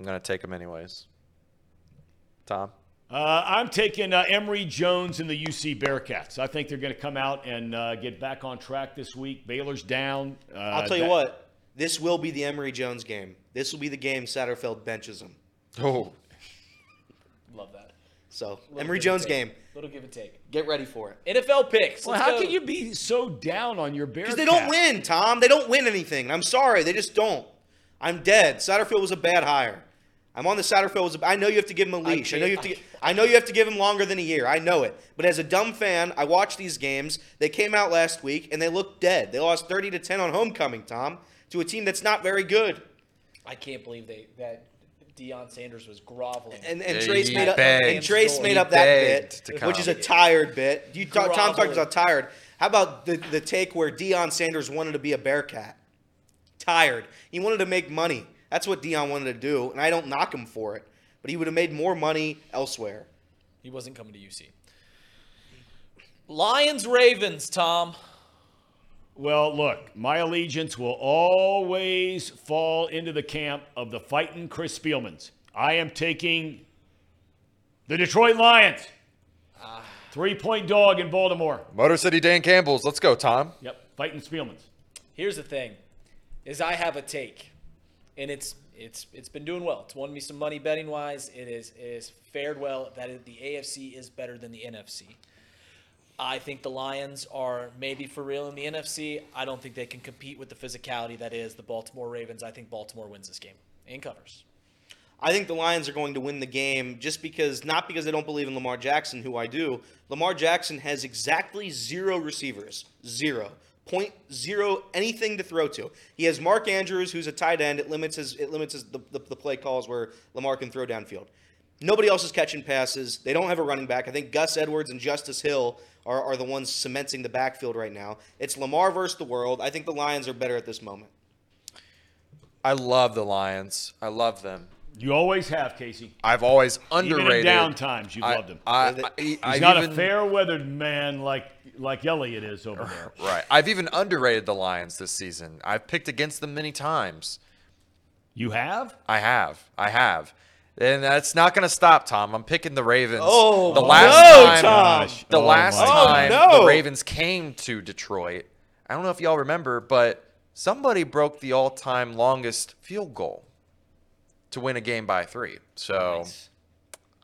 I'm gonna take them anyways. Tom. Uh, I'm taking uh, Emory Jones and the UC Bearcats. I think they're going to come out and uh, get back on track this week. Baylor's down. Uh, I'll tell you that- what. This will be the Emory Jones game. This will be the game Satterfield benches him. Oh, Love that. So Little Emory Jones game. Little give and take. Get ready for it. NFL picks. Well, how go. can you be so down on your Bearcats? Because they don't win, Tom. They don't win anything. I'm sorry, they just don't. I'm dead. Satterfield was a bad hire. I'm on the Satterfield. Was a, I know you have to give him a leash. I, know you have to. can't- I know you have to give him longer than a year. I know it. But as a dumb fan, I watched these games. They came out last week and they looked dead. They lost 30 to 10 on homecoming, Tom, to a team that's not very good. I can't believe they that Deion Sanders was groveling. And and Yeah, Trace made up and Trace made up that bit, which is a tired bit. You Tom, Tom talked about tired. How about the the take where Deion Sanders wanted to be a Bearcat? Tired. He wanted to make money. That's what Deion wanted to do, and I don't knock him for it. But he would have made more money elsewhere. he wasn't coming to UC. Lions Ravens, Tom. Well, look, my allegiance will always fall into the camp of the fighting Chris Spielmans. I am taking the Detroit Lions. Ah. Three point dog in Baltimore. Motor City Dan Campbell's. Let's go, Tom. Yep, fighting Spielmans. Here's the thing, is I have a take, and it's it's it's been doing well. It's won me some money betting wise. It is it is fared well. That is, the AFC is better than the NFC. I think the Lions are maybe for real in the NFC. I don't think they can compete with the physicality that is the Baltimore Ravens. I think Baltimore wins this game and covers. I think the Lions are going to win the game just because, not because I don't believe in Lamar Jackson, who I do. Lamar Jackson has exactly zero receivers. Zero. Point zero anything to throw to. He has Mark Andrews, who's a tight end. It limits his it limits his, the, the, the play calls where Lamar can throw downfield. Nobody else is catching passes. They don't have a running back. I think Gus Edwards and Justice Hill are, are the ones cementing the backfield right now. It's Lamar versus the world. I think the Lions are better at this moment. I love the Lions. I love them. You always have, Casey. I've always Even underrated. in down times, you've I, loved him. I, I, He's I've not even, a fair weathered man like like Elliott is over there. Right. I've even underrated the Lions this season. I've picked against them many times. You have? I have. I have. And that's not going to stop, Tom. I'm picking the Ravens. Oh, the last no, time, oh, Tom. The Oh, last my time Oh, no. the Ravens came to Detroit, I don't know if y'all remember, but somebody broke the all-time longest field goal to win a game by three. So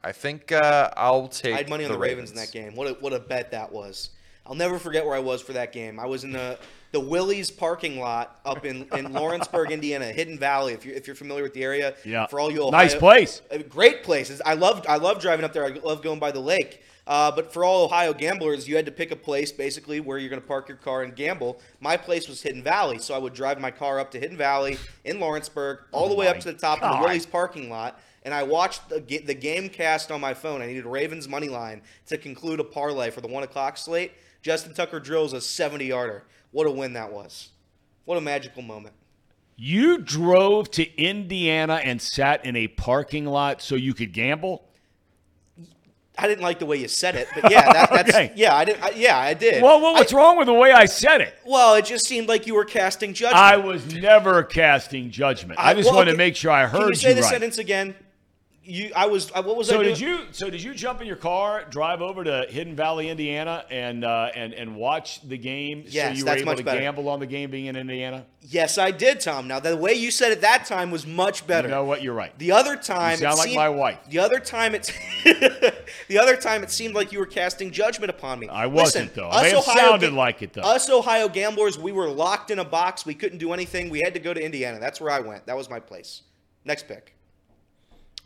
I think uh, I'll take. I had money on the, Ravens. in that game. What a, what a bet that was. I'll never forget where I was for that game. I was in the the Willie's parking lot up in, in Lawrenceburg, Indiana, Hidden Valley. If you're if you're familiar with the area, Yeah. For all you Ohio, Nice place. uh, great places. I loved I love driving up there. I love going by the lake. Uh, but for all Ohio gamblers, you had to pick a place basically where you're going to park your car and gamble. My place was Hidden Valley, so I would drive my car up to Hidden Valley in Lawrenceburg, all the way up to the top of the Willie's parking lot, and I watched the, the game cast on my phone. I needed Ravens money line to conclude a parlay for the one o'clock slate. Justin Tucker drills a 70 yarder. What a win that was! What a magical moment. You drove to Indiana and sat in a parking lot so you could gamble? I didn't like the way you said it, but yeah, that, that's Okay. yeah, I did. I, yeah, I did. Well, well, what's I- wrong with the way I said it? Well, it just seemed like you were casting judgment. I was never casting judgment. I, just well, wanted to make sure I heard Can you say the right. sentence again? You, I was. I, what was I So doing? did you? So did you jump in your car, drive over to Hidden Valley, Indiana, and uh, and and watch the game? Yes, so you were able to better. gamble on the game being in Indiana. Yes, I did, Tom. Now the way you said it that time was much better. You know what? You're right. The other time, You sound it like seemed, my wife. The other time, it's the other time it seemed like you were casting judgment upon me. I wasn't, Listen, though. I us Ohio sounded ga- like it, though. Us Ohio gamblers, we were locked in a box. We couldn't do anything. We had to go to Indiana. That's where I went. That was my place. Next pick.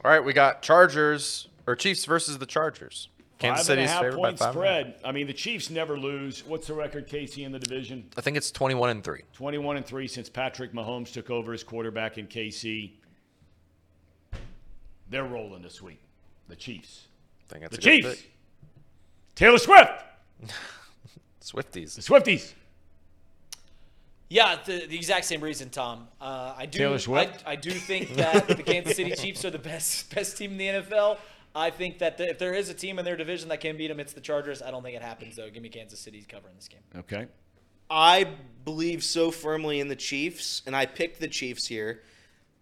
All right, we got Chargers or Chiefs versus the Chargers. Kansas five and a City's half favored by point five. and a spread. I mean, the Chiefs never lose. What's the record, Casey, in the division? I think it's 21 and three. 21 and 3 since Patrick Mahomes took over as quarterback in KC. They're rolling this week. The Chiefs. I think that's The a good Chiefs. pick. Taylor Swift. Swifties. The Swifties. Yeah, the, the exact same reason, Tom. Uh, I do. Taylor Swift? I, I do think that the Kansas City Chiefs are the best best team in the NFL. I think that the, if there is a team in their division that can beat them, it's the Chargers. I don't think it happens though. Give me Kansas City covering this game. Okay. I believe so firmly in the Chiefs, and I picked the Chiefs here,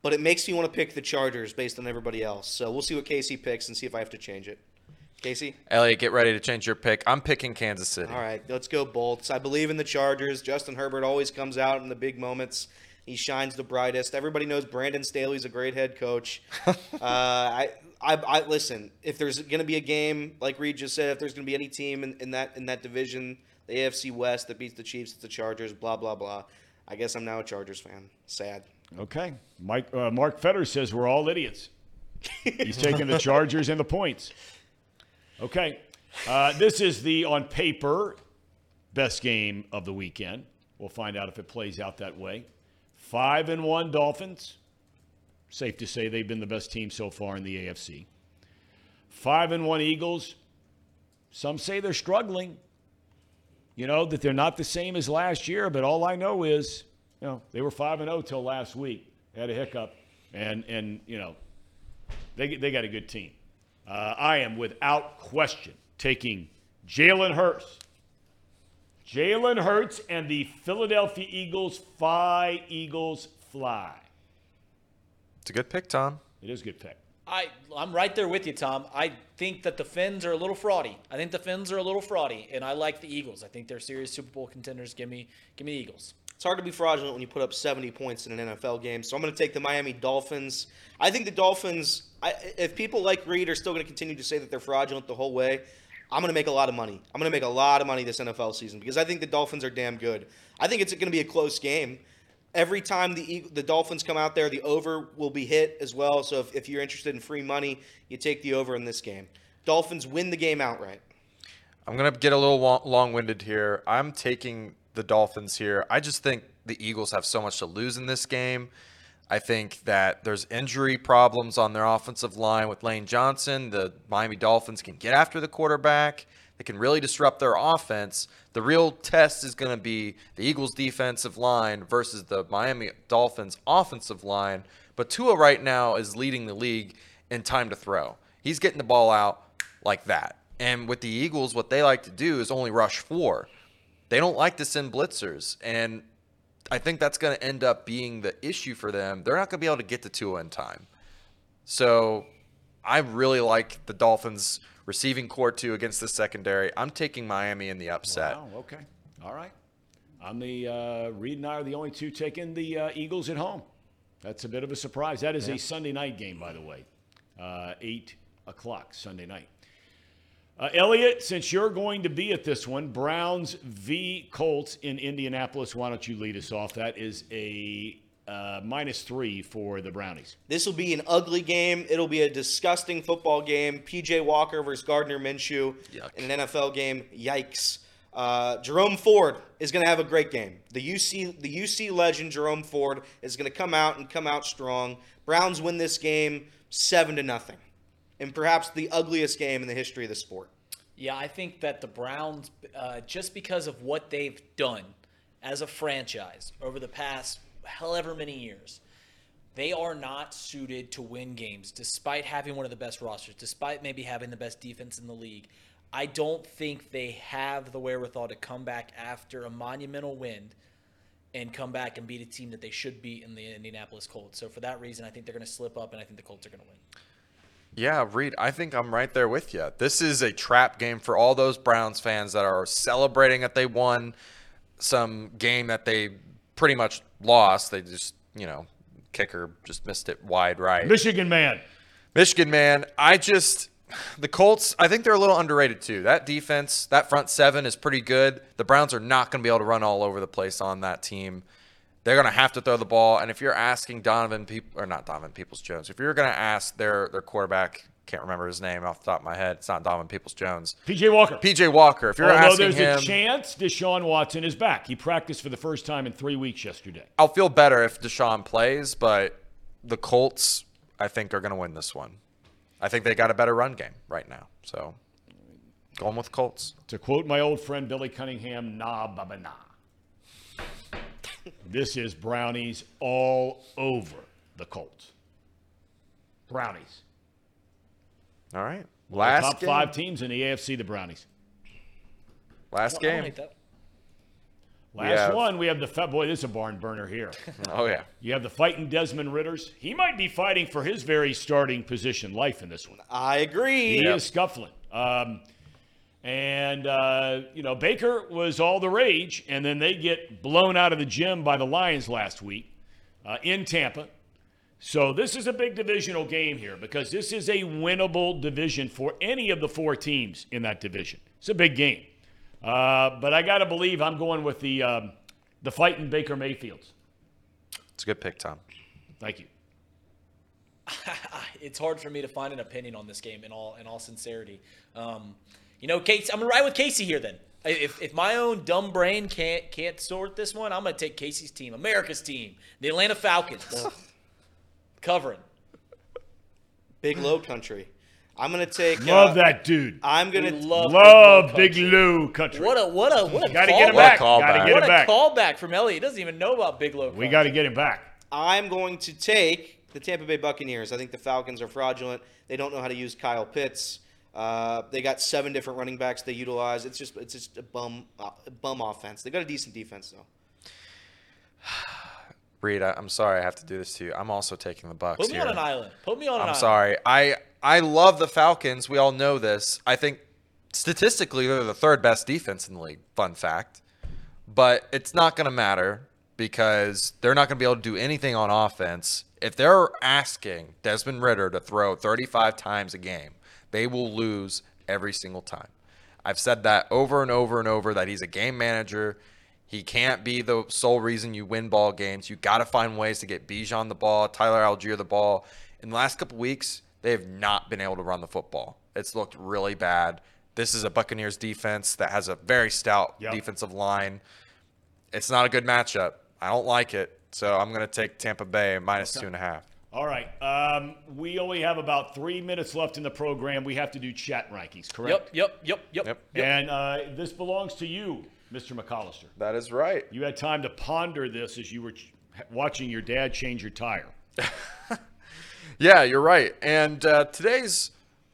but it makes me want to pick the Chargers based on everybody else. So we'll see what Casey picks and see if I have to change it. Casey? Elliot, get ready to change your pick. I'm picking Kansas City. All right, let's go Bolts. I believe in the Chargers. Justin Herbert always comes out in the big moments. He shines the brightest. Everybody knows Brandon Staley's a great head coach. uh, I, I, I listen. If there's going to be a game, like Reed just said, if there's going to be any team in, in that in that division, the AFC West that beats the Chiefs, it's the Chargers. Blah blah blah. I guess I'm now a Chargers fan. Sad. Okay. Mike uh, Mark Fetter says we're all idiots. He's taking the Chargers and the points. Okay. Uh, this is the on paper best game of the weekend. We'll find out if it plays out that way. Five and one Dolphins. Safe to say they've been the best team so far in the AFC. Five and one Eagles. Some say they're struggling. You know that they're not the same as last year, but all I know is, you know, they were five and zero till last week. They had a hiccup, and and you know, they they got a good team. Uh, I am without question taking Jalen Hurts. Jalen Hurts and the Philadelphia Eagles. Fly, Eagles, fly. It's a good pick, Tom. It is a good pick. I I'm right there with you, Tom. I think that the Finns are a little fraudy. I think the Finns are a little fraudy, and I like the Eagles. I think they're serious Super Bowl contenders. Give me give me the Eagles. It's hard to be fraudulent when you put up 70 points in an NFL game. So I'm going to take the Miami Dolphins. I think the Dolphins, I, if people like Reed are still going to continue to say that they're fraudulent the whole way, I'm going to make a lot of money. I'm going to make a lot of money this NFL season because I think the Dolphins are damn good. I think it's going to be a close game. Every time the the Dolphins come out there, the over will be hit as well. So if, if you're interested in free money, you take the over in this game. Dolphins win the game outright. I'm going to get a little long-winded here. I'm taking the Dolphins here. I just think the Eagles have so much to lose in this game. I think that there's injury problems on their offensive line with Lane Johnson. The Miami Dolphins can get after the quarterback. They can really disrupt their offense. The real test is going to be the Eagles' defensive line versus the Miami Dolphins' offensive line. But Tua right now is leading the league in time to throw. He's getting the ball out like that. And with the Eagles, what they like to do is only rush four. They don't like to send blitzers. And I think that's going to end up being the issue for them. They're not going to be able to get to Tua in time. So I really like the Dolphins receiving corps two against the secondary. I'm taking Miami in the upset. Wow. Okay. All right. I'm the uh, Reed and I are the only two taking the uh, Eagles at home. That's a bit of a surprise. That is a Sunday night game, by the way, uh, eight o'clock Sunday night. Uh, Elliot, since you're going to be at this one, Browns v Colts in Indianapolis. Why don't you lead us off? That is a uh, minus three for the Brownies. This will be an ugly game. It'll be a disgusting football game. PJ Walker versus Gardner Minshew Yuck. in an NFL game. Yikes. Uh, Jerome Ford is going to have a great game. The UC the UC legend Jerome Ford is going to come out and come out strong. Browns win this game seven to nothing, and perhaps the ugliest game in the history of the sport. Yeah, I think that the Browns, uh, just because of what they've done as a franchise over the past however many years, they are not suited to win games despite having one of the best rosters, despite maybe having the best defense in the league. I don't think they have the wherewithal to come back after a monumental win and come back and beat a team that they should beat in the Indianapolis Colts. So for that reason, I think they're going to slip up, and I think the Colts are going to win. Yeah, Reed, I think I'm right there with you. This is a trap game for all those Browns fans that are celebrating that they won some game that they pretty much lost. They just, you know, kicker just missed it wide right. Michigan man. Michigan, man, I just the Colts, I think they're a little underrated too. That defense, that front seven is pretty good. The Browns are not going to be able to run all over the place on that team. They're going to have to throw the ball. And if you're asking Donovan People or not Donovan Peoples Jones, if you're going to ask their their quarterback, can't remember his name off the top of my head. It's not Donovan Peoples Jones. PJ Walker. PJ Walker. If you're Although asking there's him, a chance Deshaun Watson is back. He practiced for the first time in three weeks yesterday. I'll feel better if Deshaun plays, but the Colts, I think, are going to win this one. I think they got a better run game right now. So going with Colts. To quote my old friend Billy Cunningham, nah, baba, nah. This is Brownies all over the Colts. Brownies. All right. The Last top game. five teams in the AFC, the Brownies. Last I don't game. Last have- one, we have the fat boy. This is a barn burner here. Oh yeah. You have the fighting Desmond Ridders. He might be fighting for his very starting position life in this one. I agree. He is scuffling. Um, and, uh, you know, Baker was all the rage, and then they get blown out of the gym by the Lions last week uh, in Tampa. So this is a big divisional game here because this is a winnable division for any of the four teams in that division. It's a big game. Uh, but I got to believe I'm going with the, um, the fighting Baker Mayfields. It's a good pick, Tom. Thank you. it's hard for me to find an opinion on this game in all in all sincerity. Um, you know, Casey, I'm gonna ride with Casey here. Then, if, if my own dumb brain can't can't sort this one, I'm gonna take Casey's team, America's team, the Atlanta Falcons, covering. Big low country. I'm gonna take. Love uh, that dude. I'm gonna. We love, Love Big Big Low Lou country. What a what a what a Got to callback. get him back. Callback. Got to get What him a back. callback from Elliot. He doesn't even know about Big Low. We got to get him back. I'm going to take the Tampa Bay Buccaneers. I think the Falcons are fraudulent. They don't know how to use Kyle Pitts. Uh, they got seven different running backs they utilize. It's just it's just a bum uh, bum offense. They got a decent defense though. Reed, I, I'm sorry I have to do this to you. I'm also taking the Bucks Put me here. on an island. Put me on an I'm island. sorry. I I love the Falcons. We all know this. I think statistically they're the third best defense in the league. Fun fact. But it's not going to matter because they're not going to be able to do anything on offense. If they're asking Desmond Ridder to throw 35 times a game, they will lose every single time. I've said that over and over and over that he's a game manager. He can't be the sole reason you win ball games. You got to find ways to get Bijan the ball, Tyler Allgeier the ball. In the last couple weeks, they have not been able to run the football. It's looked really bad. This is a Buccaneers defense that has a very stout Yep. defensive line. It's not a good matchup. I don't like it. So I'm going to take Tampa Bay minus two and a half. All right. Um, we only have about three minutes left in the program. We have to do chat rankings, correct? Yep, yep, yep, yep. Yep. And uh, this belongs to you, Mr. McAllister. That is right. You had time to ponder this as you were ch- watching your dad change your tire. Yeah, you're right. And uh, today's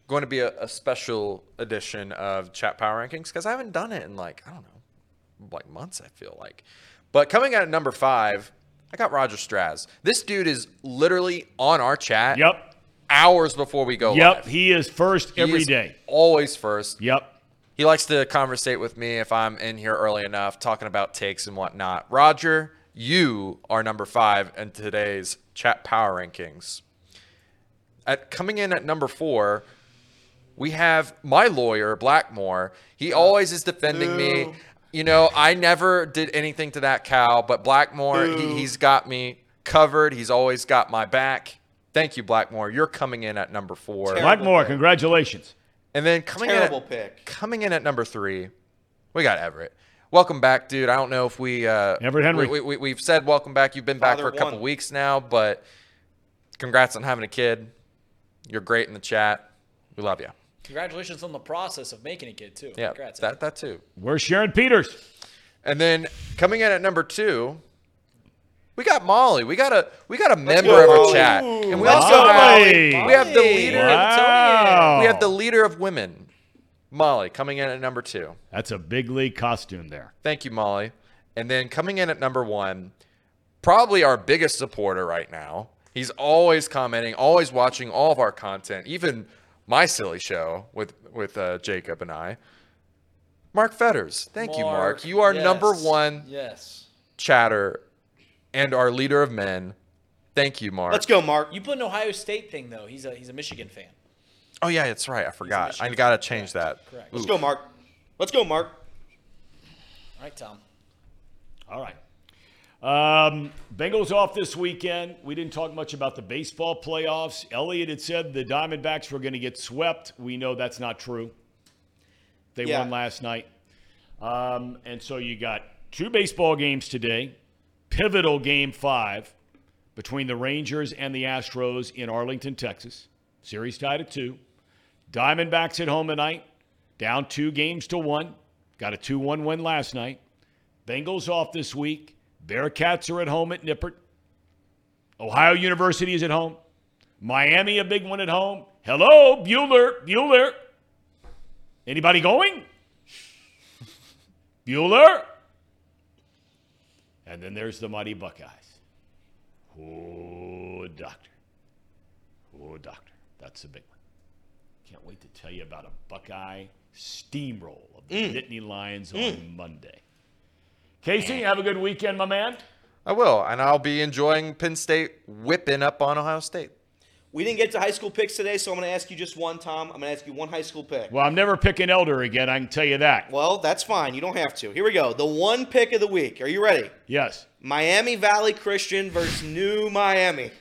going to be a, a special edition of Chat Power Rankings because I haven't done it in like, I don't know, like months, I feel like. But coming out at number five, I got Roger Straz. This dude is literally on our chat Yep. hours before we go Yep. live. He is first He every is day. Always first. Yep. He likes to conversate with me if I'm in here early enough, talking about takes and whatnot. Roger, you are number five in today's chat power rankings. At coming in at number four, we have my lawyer Blackmore. He always is defending me. You know, I never did anything to that cow, but Blackmore, he, he's got me covered. He's always got my back. Thank you, Blackmore. You're coming in at number four. Terrible Blackmore, pick. congratulations. And then coming Terrible in at, pick. Coming in at number three, we got Everett. Welcome back, dude. I don't know if we uh, Everett Henry. We, we, we've said welcome back. You've been back for a couple weeks now, but congrats on having a kid. You're great in the chat. We love you. Congratulations on the process of making a kid too. Yeah, Congrats. that that too. Where's Sharon Peters? And then coming in at number two, we got Molly. We got a we got a member go, of our Molly. chat, and we Let's also go, have Molly. we have the leader. Wow. We have the leader of women, Molly, coming in at number two. That's a big league costume there. Thank you, Molly. And then coming in at number one, probably our biggest supporter right now. He's always commenting, always watching all of our content, even my silly show with with uh, Jacob and I. Mark Fetters. Thank you, Mark. You are yes, number one Yes. chatter and our leader of men. Thank you, Mark. Let's go, Mark. You put an Ohio State thing though. He's a he's a Michigan fan. Oh yeah, that's right. I forgot. I gotta change Correct, that. correct. Let's Ooh. go, Mark. Let's go, Mark. All right, Tom. All right. Um, Bengals off this weekend. We didn't talk much about the baseball playoffs. Elliot had said the Diamondbacks were going to get swept. We know that's not true. They Yeah. won last night. Um, and so you got two baseball games today. Pivotal game five between the Rangers and the Astros in Arlington, Texas. Series tied at two. Diamondbacks at home tonight, down two games to one. Got a 2 1 win last night. Bengals off this week. Bearcats are at home at Nippert. Ohio University is at home. Miami, a big one at home. Hello, Bueller, Bueller. Anybody going? Bueller. And then there's the Mighty Buckeyes. Oh, doctor. Oh, doctor. That's a big one. Can't wait to tell you about a Buckeye steamroll of the mm. Nittany Lions mm. on Monday. Casey, have a good weekend, my man. I will, and I'll be enjoying Penn State whipping up on Ohio State. We didn't get to high school picks today, so I'm going to ask you just one, Thom. I'm going to ask you one high school pick. Well, I'm never picking Elder again, I can tell you that. Well, that's fine. You don't have to. Here we go. The one pick of the week. Are you ready? Yes. Miami Valley Christian versus New Miami.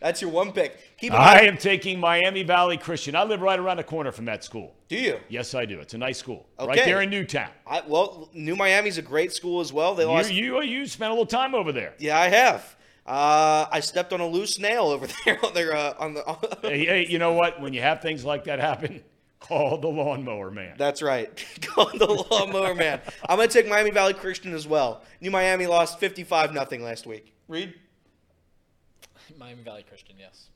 That's your one pick. Keep I am taking Miami Valley Christian. I live right around the corner from that school. Do you? Yes, I do. It's a nice school. Right there in Newtown. I, well, New Miami's a great school as well. They lost. you, you spent a little time over there. yeah, I have. Uh, I stepped on a loose nail over there on their uh, on the. Hey, hey, you know what? When you have things like that happen, call the lawnmower man. That's right. Call the lawnmower man. I'm gonna take Miami Valley Christian as well. New Miami lost 55 nothing last week. Reed. Miami Valley Christian, yes.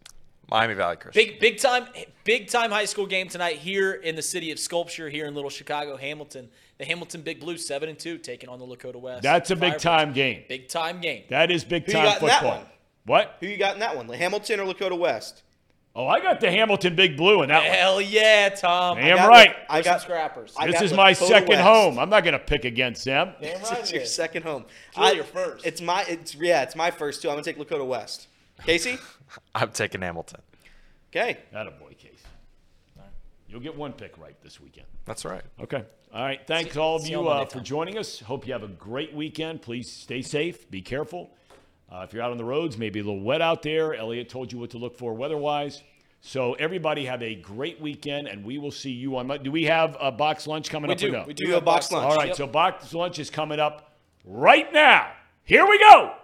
Miami Valley Christian. Big big time big time high school game tonight here in the city of Sculpture here in Little Chicago, Hamilton. The Hamilton Big Blue seven and two taking on the Lakota West. That's a big time game. Big time game. That is big Who you time got in that football. one? What? Who you got in that one? Hamilton or Lakota West? Oh, I got the Hamilton Big Blue in that one. Hell yeah, Thom. Damn got right. I I got got scrappers. I this got is my Lakota second West. home. I'm not going to pick against them. Damn It's right. your it is. second home. really your first. It's my. It's yeah. It's my first too. I'm gonna take Lakota West. Casey. I'm taking Hamilton. Okay. That a boy, Casey. You'll get one pick right this weekend. That's right. Okay. All right. Thanks all of you you uh, for joining us. Hope you have a great weekend. Please stay safe. Be careful. Uh, if you're out on the roads, maybe a little wet out there. Elliot told you what to look for weather-wise. So everybody have a great weekend, and we will see you on. Mon- Do we have a box lunch coming We up do. or no? We do We have box lunch. All right. Yep. So box lunch is coming up right now. Here we go.